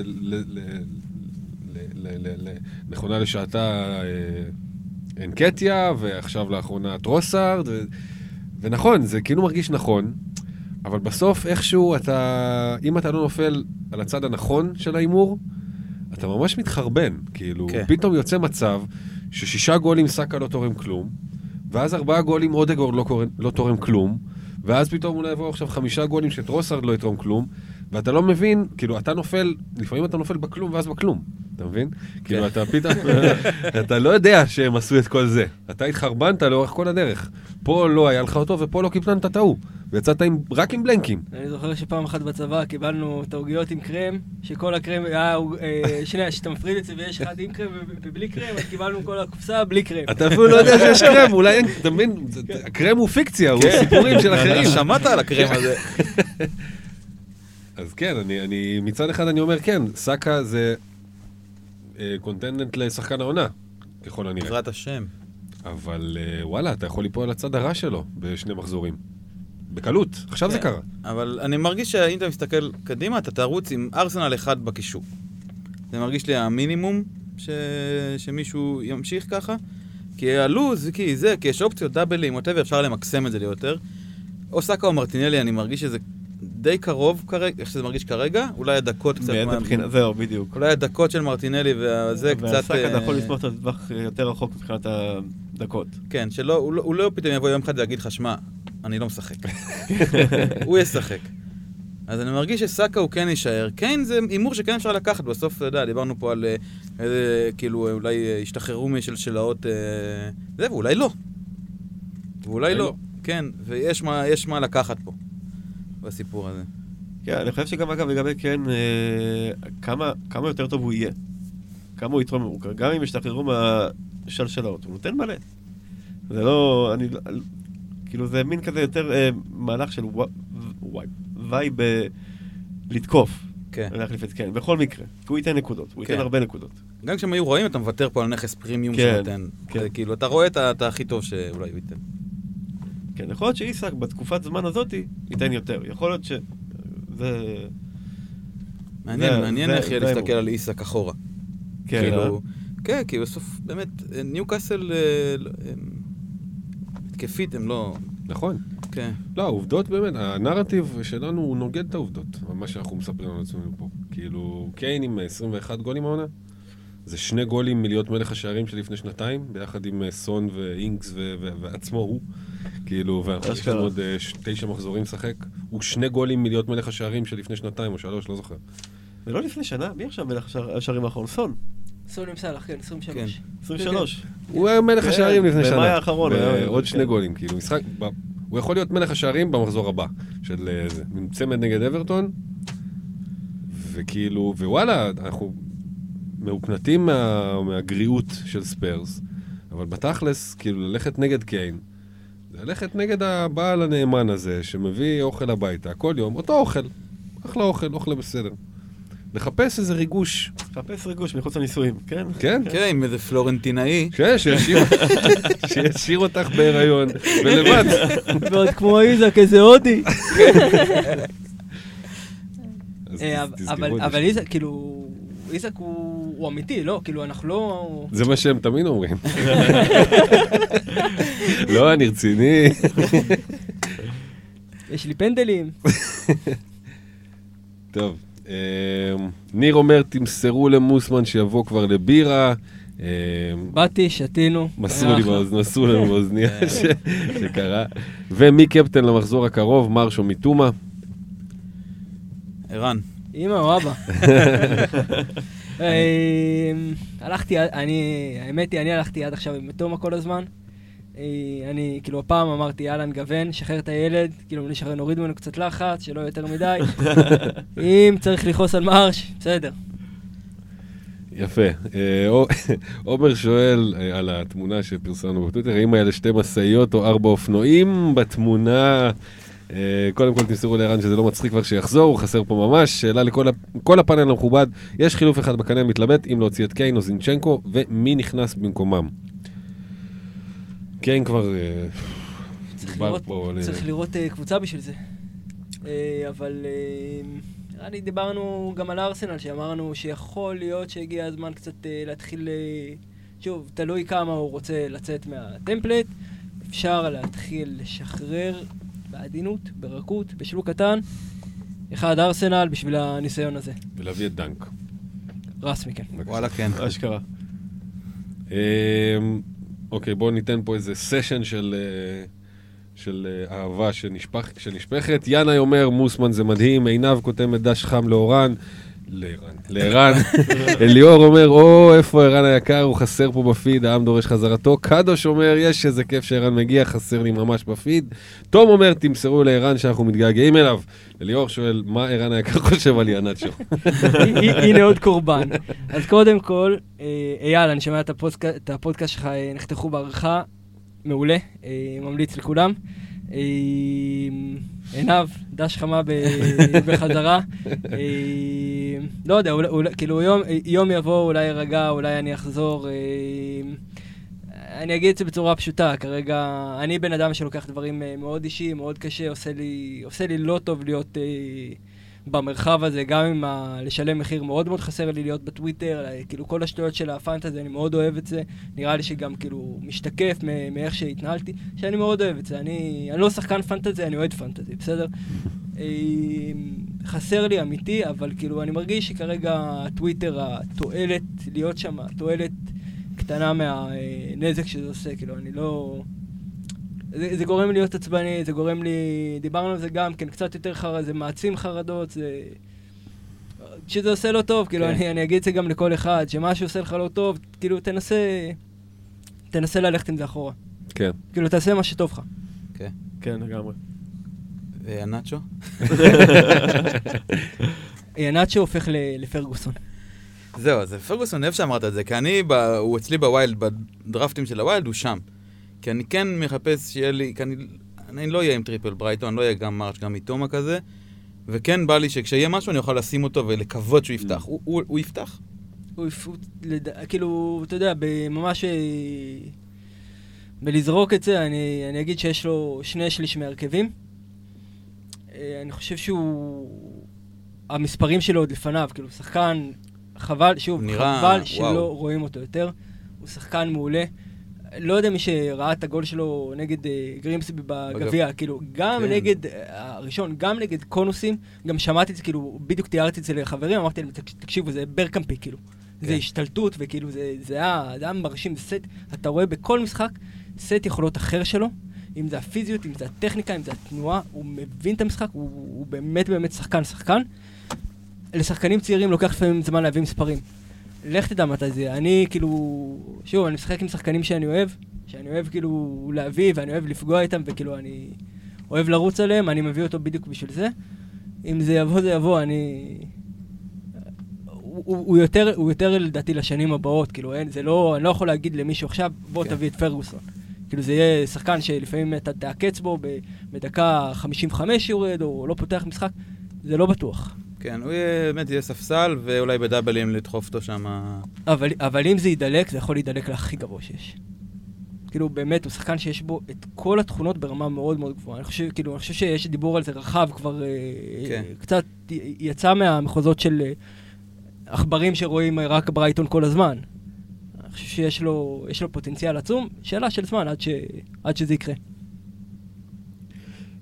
ל, ל, נכונה לשעתה אה, אנקטיה, ועכשיו לאחרונה טרוסארד, ו... ונכון, זה כאילו מרגיש נכון, אבל בסוף איכשהו אתה, אם אתה לא נופל על הצד הנכון של ההימור, אתה ממש מתחרבן. כאילו, כן. פתאום יוצא מצב ששישה גולים סאקה לא תורם כלום, ואז ארבעה גולים אודגורד לא, קורא- לא תורם כלום, ואז פתאום אולי יבואו עכשיו חמישה גולים שטרוסארד לא יתרום כלום, ואתה לא מבין, כאילו, אתה נופל, לפעמים אתה נופל בכלום ואז בכלום, אתה מבין? כאילו, אתה פתאום, [laughs] אתה לא יודע שהם עשו את כל זה. אתה התחרבנת לאורך כל הדרך. פה לא היה לך אותו ופה לא קיפלנת את ההוא. ויצאת עם, רק עם בלנקים. אני זוכר שפעם אחת בצבא קיבלנו את העוגיות עם קרם, שכל הקרם היה, אה, שנייה, שאתה מפריד את זה ויש אחד עם קרם ובלי קרם, אז קיבלנו כל הקופסה בלי קרם. אתה אפילו לא יודע שיש קרם, אולי אין, אתה מבין? זה- הקרם הוא פיקציה, הוא כן. סיפורים של אחרים. שמעת על הקרם הזה. [laughs] אז כן, אני, אני, מצד אחד אני אומר, כן, סאקה זה אה, contender לשחקן העונה, ככל הנראה. בעזרת השם. אבל אה, וואלה, אתה יכול ליפול על הצד הרע שלו בשני מחזורים. בקלות, עכשיו זה כן. קרה. אבל אני מרגיש שאם אתה מסתכל קדימה, אתה תרוץ עם ארסנל אחד בקישור. זה מרגיש לי המינימום ש... שמישהו ימשיך ככה. כי הלו"ז, כי זה, כי יש אופציות דאבלים, whatever, אפשר למקסם את זה ליותר. או סאקה או מרטינלי, אני מרגיש שזה די קרוב כרגע, איך שזה מרגיש כרגע, אולי הדקות קצת... מאיזה בחינה, זהו, בדיוק. אולי הדקות של מרטינלי וזה קצת... והסאקה אתה יכול אה, לסמוך את הטווח יותר רחוק מבחינת הדקות. כן, שלא, הוא לא, הוא לא פתאום יבוא יום אחד ויגיד לך, שמע, אני לא משחק. [laughs] הוא ישחק. אז אני מרגיש שסאקה הוא כן יישאר. קיין זה הימור שכן אפשר לקחת, בסוף, אתה יודע, דיברנו פה על אה, איזה, כאילו, אה, אולי אה, השתחררו משלשלאות, אה, זה, ואולי לא. ואולי אולי לא. לא. כן, ויש מה, יש מה לקחת פה, בסיפור הזה. כן, אני חושב שגם אגב לגבי כן, אה, כמה, כמה יותר טוב הוא יהיה. כמה הוא יתרום, הוא- גם אם ישתחררו מהשלשלות, הוא נותן מלא. זה לא, אני, כאילו זה מין כזה יותר אה, מהלך של וו- וואי, וייב אה, לתקוף. כן. להחליף את כן, בכל מקרה. כי הוא ייתן נקודות, הוא ייתן כן. הרבה נקודות. גם כשהם היו רואים, אתה מוותר פה על נכס פרימיום כן, שנותן. כן. כאילו, אתה רואה את את הכי טוב שאולי הוא ייתן. כן, יכול להיות שאיסק בתקופת זמן הזאתי ייתן יותר. יכול להיות ש... זה... מעניין, זה- מעניין זה- איך יהיה להסתכל. על איסק אחורה. כן, כאילו, אה? כן, כי בסוף, באמת, ניוקאסל אה, לא- הם- התקפית, הם לא... נכון. כן. לא, העובדות באמת, הנרטיב שלנו הוא נוגד את העובדות, מה שאנחנו מספרים על עצמנו פה. כאילו, קיין עם 21 גולים העונה, זה שני גולים מלהיות מלך השערים של לפני שנתיים, ביחד עם אה, סון ואינגס ו- ו- ועצמו הוא. כאילו, ויש אשכרה. לנו עוד אה, תשע מחזורים לשחק. הוא שני גולים מלהיות מלך השערים של לפני שנתיים או שלוש, לא זוכר. ולא לפני שנה, מי עכשיו מלך השער- השערים האחרון? סון, סולים סאלח, כן, 23. 23. הוא היה מלך כן, השערים לפני במאי שנה. האחרון היה- עוד כן. שני גולים, כאילו, משחק... הוא יכול להיות מלך השערים במחזור הבא של אה, זה. עם צמד נגד אברטון, וכאילו, ווואלה, אנחנו מהוקנטים מה, מהגריעות של ספיירס, אבל בתכלס, כאילו, ללכת נגד קיין, ללכת נגד הבעל הנאמן הזה, שמביא אוכל הביתה, כל יום, אותו אוכל. אחלה אוכל, אוכל בסדר. לחפש איזה ריגוש, חפש ריגוש מחוץ לנישואים, כן? כן? כן, עם איזה פלורנטינאי. כן, שישאיר, [laughs] אותך בהיריון, ולבד. [laughs] ועוד כמו איזק, איזה הודי. [laughs] אה, אבל. איזה, כאילו, איזק הוא הוא אמיתי, לא, כאילו, אנחנו לא... זה מה שהם תמיד אומרים. לא, אני רציני. יש לי פנדלים. טוב, אמ, ניר אומר, תמסרו למוסמן שיבוא כבר לבירה. אמ, באתי, שתינו. מסרו לי אחלה. באוזניה, מסרו לנו באוזניה [laughs] שקרה. ומי קפטן למחזור הקרוב? מרשו מתומה. ערן. אמא או אבא. [laughs] אמ, הלכתי, אני, האמת היא, אני הלכתי עד עכשיו עם תומה כל הזמן. אה, אני, כאילו, הפעם אמרתי, יאללה, נגוון, שחרר את הילד, כאילו, נשחרר, נוריד ממנו קצת לחץ, שלא יהיה יותר מדי. [laughs] אם צריך לכעוס על מרש, בסדר. יפה. אה, [laughs] עומר שואל אה, על התמונה שפרסמנו בטוויטר, האם היה לשתי משאיות או ארבע אופנועים בתמונה? אה, קודם כל תמסרו לערן שזה לא מצחיק כבר שיחזור, הוא חסר פה ממש. שאלה לכל הפאנל המכובד, יש חילוף אחד בקנה המתלבט אם להוציא את קיין או זינצ'נקו, ומי נכנס במקומם? קיין כבר... אה, צריך לראות, צריך אה, קבוצה בשביל זה. אבל אה, נראה לי דיברנו גם על ארסנל, שאמרנו שיכול להיות שהגיע הזמן קצת להתחיל, שוב, תלוי כמה הוא רוצה לצאת מהטמפלט, אפשר להתחיל לשחרר בעדינות, ברכות, בשלוק קטן, אחד ארסנל בשביל הניסיון הזה. ולהביא את דנק. רסמי, כן. וואלה, כן. אשכרה. אמ, אוקיי, בואו ניתן פה איזה סשן של, אה, של אה, אהבה שנשפך, שנשפכת. ינאי אומר, מוסמן זה מדהים, עינב כותמת דש חם לאורן. לערן. לערן. [laughs] אליאור אומר, או, איפה ערן היקר, הוא חסר פה בפיד, העם דורש חזרתו. קדוש אומר, יש איזה כיף שערן מגיע, חסר לי ממש בפיד. תום אומר, תמסרו לערן שאנחנו מתגעגעים אליו. אליאור שואל, מה ערן היקר [laughs] חושב על ינאצ'ו? [laughs] הנה הנה עוד קורבן. אז קודם כל, אה, אייל, אני שומע את הפודקאסט- שלך, אה, נחתכו בערכה, מעולה, אה, ממליץ לכולם. עינב, דש חמה בחזרה. לא יודע, אולי- אולי- כאילו יום- יום יבוא, אולי יירגע, אולי אני אחזור. אה, אני אגיד את זה בצורה פשוטה, כרגע אני בן אדם שלוקח דברים אה, מאוד אישיים, מאוד קשה, עושה לי, עושה לי לא טוב להיות אה, במרחב הזה, גם עם ה... לשלם מחיר מאוד מאוד חסר לי להיות בטוויטר, אה, כאילו כל השטויות של הפנטזי, אני מאוד אוהב את זה, נראה לי שגם כאילו משתקף מאיך שהתנהלתי, שאני מאוד אוהב את זה, אני, אני לא שחקן פנטזי, אני אוהד פנטזי, בסדר? אה, חסר לי אמיתי, אבל כאילו אני מרגיש שכרגע הטוויטר, התועלת להיות שם, התועלת קטנה מהנזק שזה עושה, כאילו, אני לא... זה, זה גורם לי להיות עצבני, זה גורם לי... דיברנו על זה גם כן, קצת יותר חרא, זה מעצים חרדות, זה... שזה עושה לא טוב, כאילו, כן. אני, אני אגיד את זה גם לכל אחד, שמשהו עושה לך לא טוב, כאילו, תנסה... תנסה ללכת עם זה אחורה. כן. כאילו, תעשה מה שטוב לך. כן, לגמרי. איהנאצ'ו? [laughs] איהנאצ'ו הופך ל- לפרגוסון. זהו, אז פרגוסון, אוהב שאמרת את זה, כי אני, ב, הוא אצלי ב wild, בדראפטים של ה wild, הוא שם. כי אני כן מחפש שיהיה לי, כי אני, אני לא אהיה עם triple ברייטון, אני לא אהיה גם מרץ', גם מיטומה כזה, וכן בא לי שכשיהיה משהו אני אוכל לשים אותו ולקוות שהוא יפתח. הוא, הוא, הוא יפתח? הוא יפ... לד... כאילו, אתה יודע, ממש... בלזרוק את זה, אני, אני אגיד שיש לו שני שליש מהרכבים. אה, אני חושב שהוא... המספרים שלו עוד לפניו, כאילו, שחקן, חבל, שוב, נראה- חבל שלא וואו. רואים אותו יותר. הוא שחקן מעולה. לא יודע מי שראה את הגול שלו נגד אה, גרימסבי בגביע, כאילו, גם כן. נגד, אה, הראשון, גם נגד קונוסים, גם שמעתי את זה, כאילו, בדיוק תיארתי את זה לחברים, אמרתי להם, "תק- תקשיבו, זה ברקמפי, כאילו. זה כן. השתלטות, וכאילו, זה, זה, היה, זה היה מרשים, זה סט, אתה רואה בכל משחק סט יכולות אחר שלו, אם זה הפיזיות, אם זה הטכניקה, אם זה התנועה, הוא מבין את המשחק, הוא, הוא באמת באמת שחקן שחקן. לשחקנים צעירים לוקח לפעמים זמן להביא מספרים. לך תדע מתי זה יהיה. אני כאילו, שוב, אני משחק עם שחקנים שאני אוהב, שאני אוהב כאילו להביא ואני אוהב לפגוע איתם, וכאילו אני אוהב לרוץ עליהם, אני מביא אותו בדיוק בשביל זה. אם זה יבוא, זה יבוא, אני... הוא, הוא, יותר, הוא יותר לדעתי לשנים הבאות, כאילו, אין, זה לא, אני לא יכול להגיד למישהו עכשיו, בוא כן. תביא את פרגוסון. כאילו זה יהיה שחקן שלפעמים אתה תעקץ בו בדקה 55 יורד, או לא פותח משחק, זה לא בטוח. כן, הוא יהיה, באמת יהיה ספסל, ואולי בדאבלים לדחוף אותו שם. אבל, אבל אם זה יידלק, זה יכול להידלק להכי גבוה שיש. כאילו, באמת, הוא שחקן שיש בו את כל התכונות ברמה מאוד מאוד גבוהה. אני חושב, כאילו, אני חושב שיש דיבור על זה רחב כבר, אה, כן. קצת יצא מהמחוזות של... אה, עכברים שרואים רק ברייטון כל הזמן. אני חושב שיש לו, לו פוטנציאל עצום, שאלה של זמן עד, ש, עד שזה יקרה.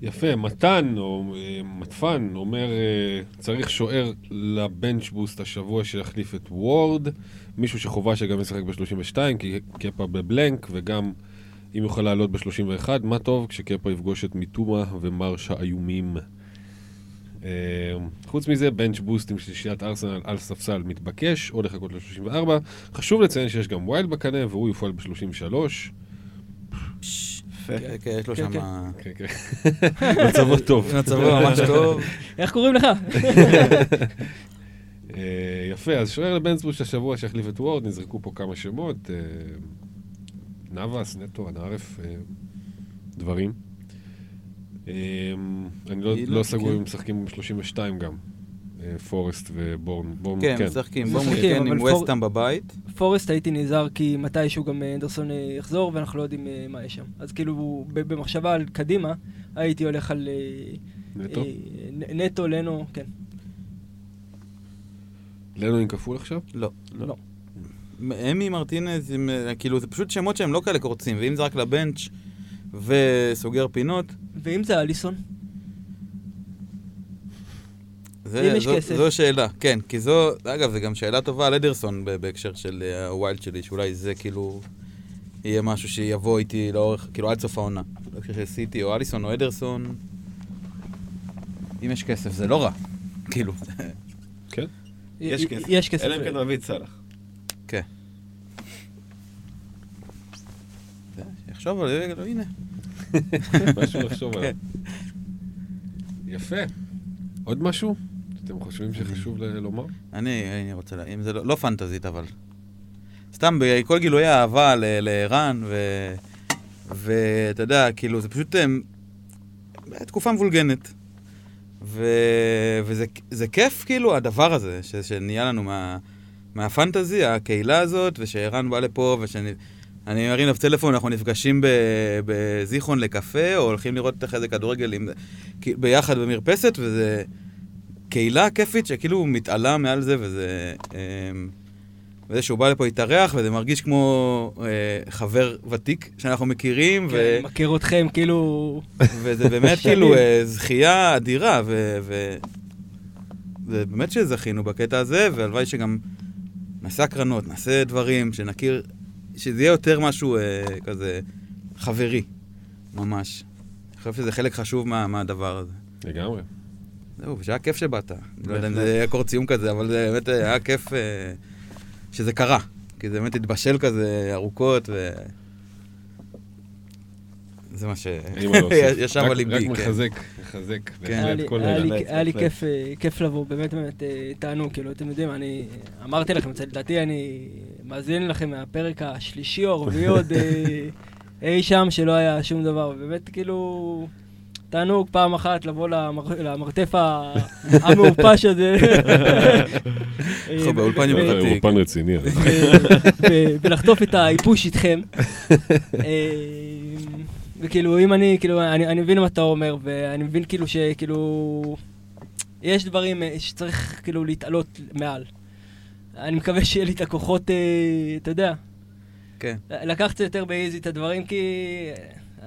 יפה, מתן, או אה, מטפן, אומר, אה, צריך שוער לבנץ' בוסט השבוע שיחליף את וורד, מישהו שחובה שגם ישחק ב-32, כי קפה בבלנק, וגם אם יוכל לעלות ב-31, מה טוב כשקפה יפגוש את מיטומה ומרשה איומים. אה, חוץ מזה, בנץ' בוסט עם שלישיית ארסנל על ספסל מתבקש, או לחכות ל-34. חשוב לציין שיש גם wild בקנה, והוא יופעל ב-33. יפה. כן, כן, יש לו כן, שם... כן, כן. [laughs] מצבו טוב. [laughs] מצבו ממש [laughs] טוב. איך קוראים לך? אה, יפה, אז שוער ל bench boost השבוע שהחליף את וורד, נזרקו פה כמה שמות. אה, נאבאס, נטו, אנערף, אה, דברים. אני לא- אילן, לא סגור. אם משחקים עם 32 גם. פורסט ובורן. בורן, כן, משחקים. משחקים, כן, עם פור- וסטאם בבית. פורסט הייתי נזהר כי מתישהו גם אה, אנדרסון אה, יחזור ואנחנו לא יודעים אה, מה יש שם. אז כאילו, במחשבה על קדימה, הייתי הולך על נטו. נטו, לנו, כן. לנו עם כפול עכשיו? לא. לא. אמי מרטינז, עם, כאילו, זה פשוט שמות שהם לא כאלה קורצים, ואם זה רק לבנץ' וסוגר פינות, ואם זה אליסון? זה, אם יש זו, כסף. זו שאלה, כן, כי זו, אגב, זו גם שאלה טובה על אדרסון בהקשר של אה, הווילד שלי, שאולי זה כאילו יהיה משהו שיבוא איתי לאורך, כאילו עד סוף העונה. בהקשר של סיטי או אליסון או אדרסון, אם יש כסף, זה לא רע. כאילו, כן. [laughs] יש כסף. יש כסף. אלא אם כן מביא את סאלח. כן. יחשוב על זה, לא, הנה. [laughs] משהו לחשוב [laughs] עליו. כן. יפה. עוד משהו? אתם חושבים שחשוב לומר? אני, אני רוצה, אם זה לא, לא פנטזית, אבל... סתם, בכל גילויי האהבה לערן. ואתה יודע, כאילו, זה פשוט הם, תקופה מבולגנת. וזה זה כיף, כאילו, הדבר הזה. שנהיה לנו מה... מהפנטזי, הקהילה הזאת, ושערן בא לפה, ושאני... אני מרים אליו טלפון, אנחנו נפגשים. בזיכרון לקפה, או הולכים לראות איך איזה כדורגל ביחד במרפסת, וזה קהילה כיפית שכאילו מתעלה מעל זה, וזה... אמ, וזה שהוא בא לפה להתארח, וזה מרגיש כמו אה, חבר ותיק שאנחנו מכירים, ו... כן, אני מכיר אתכם, כאילו... וזה באמת. [laughs] כאילו אה, זכייה אדירה, ו... ו... ובאמת שזכינו בקטע הזה, והלוואי שגם נעשה הקרנות, נעשה דברים, שנכיר, שזה יהיה יותר משהו אה, כזה חברי, ממש. אני חושב שזה חלק חשוב מה, מהדבר הזה. לגמרי. זהו, ושהיה כיף שבאת. אני לא יודע אם זה היה קורט סיום כזה, אבל זה באמת היה כיף אה, שזה קרה. כי זה באמת התבשל כזה ארוכות, ו... זה מה ש... אין מה להוסיף. [laughs] ישב רק- על ליבי, רק כן. מחזק, מחזק. כן. היה לי-. כיף, אה, כיף לבוא, באמת באמת אה, תענוג, כאילו, אתם יודעים, אני אמרתי לכם, לדעתי אני מאזין לכם מהפרק השלישי או הרביעי עוד אה, אי שם שלא היה שום דבר, באמת כאילו... תענוג פעם אחת לבוא למר- למרתף המעופש הזה. אנחנו [laughs] באולפן עם. אה, אולפן רציני. ו- ולחטוף את האיפוש איתכם. [laughs] אה, וכאילו, אם אני, כאילו, אני, אני מבין מה אתה אומר, ואני מבין כאילו שכאילו... יש דברים אה, שצריך כאילו להתעלות מעל. אני מקווה שיהיה לי את הכוחות, אה, אתה יודע, כן. לקח קצת יותר באיזי את הדברים, כי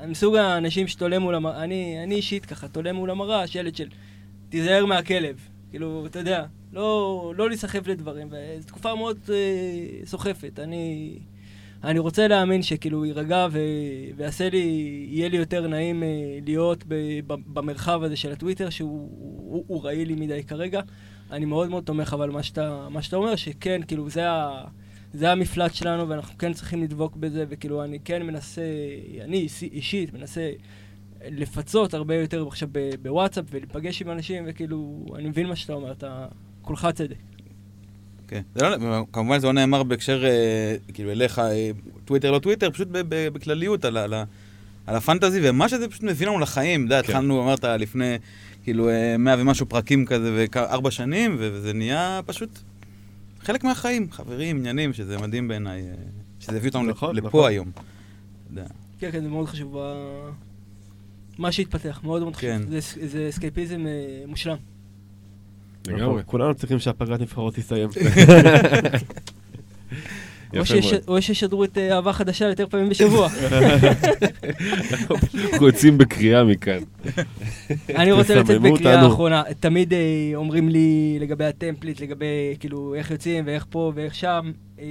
אני מסוג האנשים שתולה מול המראה, אני, אני אישית ככה, תולה מול המראה, שלט של תיזהר מהכלב. כאילו, אתה יודע, לא, לא להיסחף לדברים, וזו תקופה מאוד אה, סוחפת. אני, אני רוצה להאמין שכאילו יירגע ו, ויעשה לי, יהיה לי יותר נעים אה, להיות ב, ב, במרחב הזה של הטוויטר, שהוא הוא, הוא רעיל לי מדי כרגע. אני מאוד מאוד תומך אבל מה שאתה, מה שאתה אומר, שכן, כאילו, זה ה... זה המפלט שלנו ואנחנו כן צריכים לדבוק בזה, וכאילו אני כן מנסה, אני אישי- אישית מנסה לפצות הרבה יותר עכשיו בוואטסאפ ולהיפגש עם אנשים, וכאילו, אני מבין מה שאתה אומר, אתה כולך צדק. כן. זה לא, כמובן זה לא נאמר בהקשר, אה, כאילו, אליך, אה, טוויטר לא טוויטר, פשוט ב- ב- בכלליות על, ה- על, הפנטזי, ומה שזה פשוט מביא לנו לחיים. אתה יודע, כן. התחלנו, אמרת, לפני, כאילו, אה, מאה ומשהו פרקים כזה, וארבע שנים, וזה נהיה פשוט חלק מהחיים, חברים, עניינים, שזה מדהים בעיניי, אה, שזה הביא אותנו נכון, לפה נכון. היום. כן, כן, זה מאוד חשוב. מה שהתפתח, מאוד מאוד חשוב. כן. זה, אס- זה אסקייפיזם אה, מושלם. לגמרי. כולנו צריכים שהפגרת נבחרות תסתיים. [laughs] [laughs] או שישדרו את אה, אהבה חדשה יותר פעמים בשבוע. אנחנו יוצאים בקריאה מכאן. אני רוצה לצאת בקריאה אותנו. האחרונה. תמיד אה, אומרים לי לגבי הטמפליט, לגבי כאילו איך יוצאים ואיך פה ואיך שם, אה,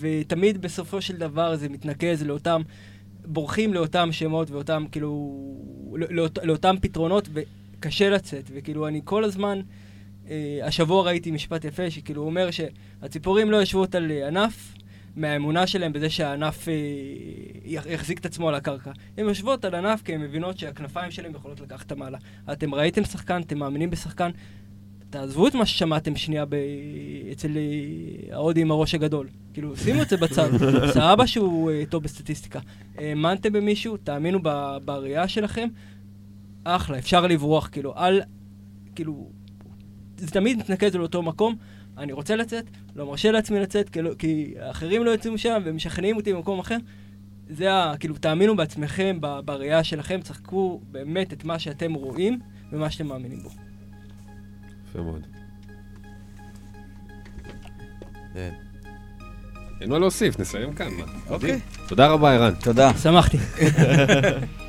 ותמיד בסופו של דבר זה מתנקז לאותם, בורחים לאותם שמות ואותם כאילו, לא- לאות- לאותם פתרונות, וקשה לצאת, וכאילו אני כל הזמן... אה, השבוע ראיתי משפט יפה, שכאילו הוא אומר שהציפורים לא יושבות על ענף מהאמונה שלהם בזה שהענף אה, יח- יחזיק את עצמו על הקרקע. הן יושבות על ענף כי הן מבינות שהכנפיים שלהם יכולות לקחת אותם. אתם ראיתם שחקן, אתם מאמינים בשחקן, תעזבו את מה ששמעתם שנייה ב... אצל אה, ההודי עם הראש הגדול. כאילו, שימו את זה בצד. [laughs] סבבה שהוא טוב בסטטיסטיקה. האמנתם במישהו, תאמינו ב- בראייה שלכם, אחלה, אפשר לברוח, כאילו, אל... כאילו, זה תמיד מתנקז לאותו מקום. אני רוצה לצאת, לא מרשה לעצמי לצאת, כי, לא, כי האחרים לא יוצאים משם ומשכנעים אותי במקום אחר. זה ה... כאילו, תאמינו בעצמכם, ב- בראייה שלכם, צחקו באמת את מה שאתם רואים ומה שאתם מאמינים בו. יפה מאוד. כן. אין מה להוסיף, נסיים כאן. אוקיי. תודה רבה, ערן. תודה. שמחתי. [laughs]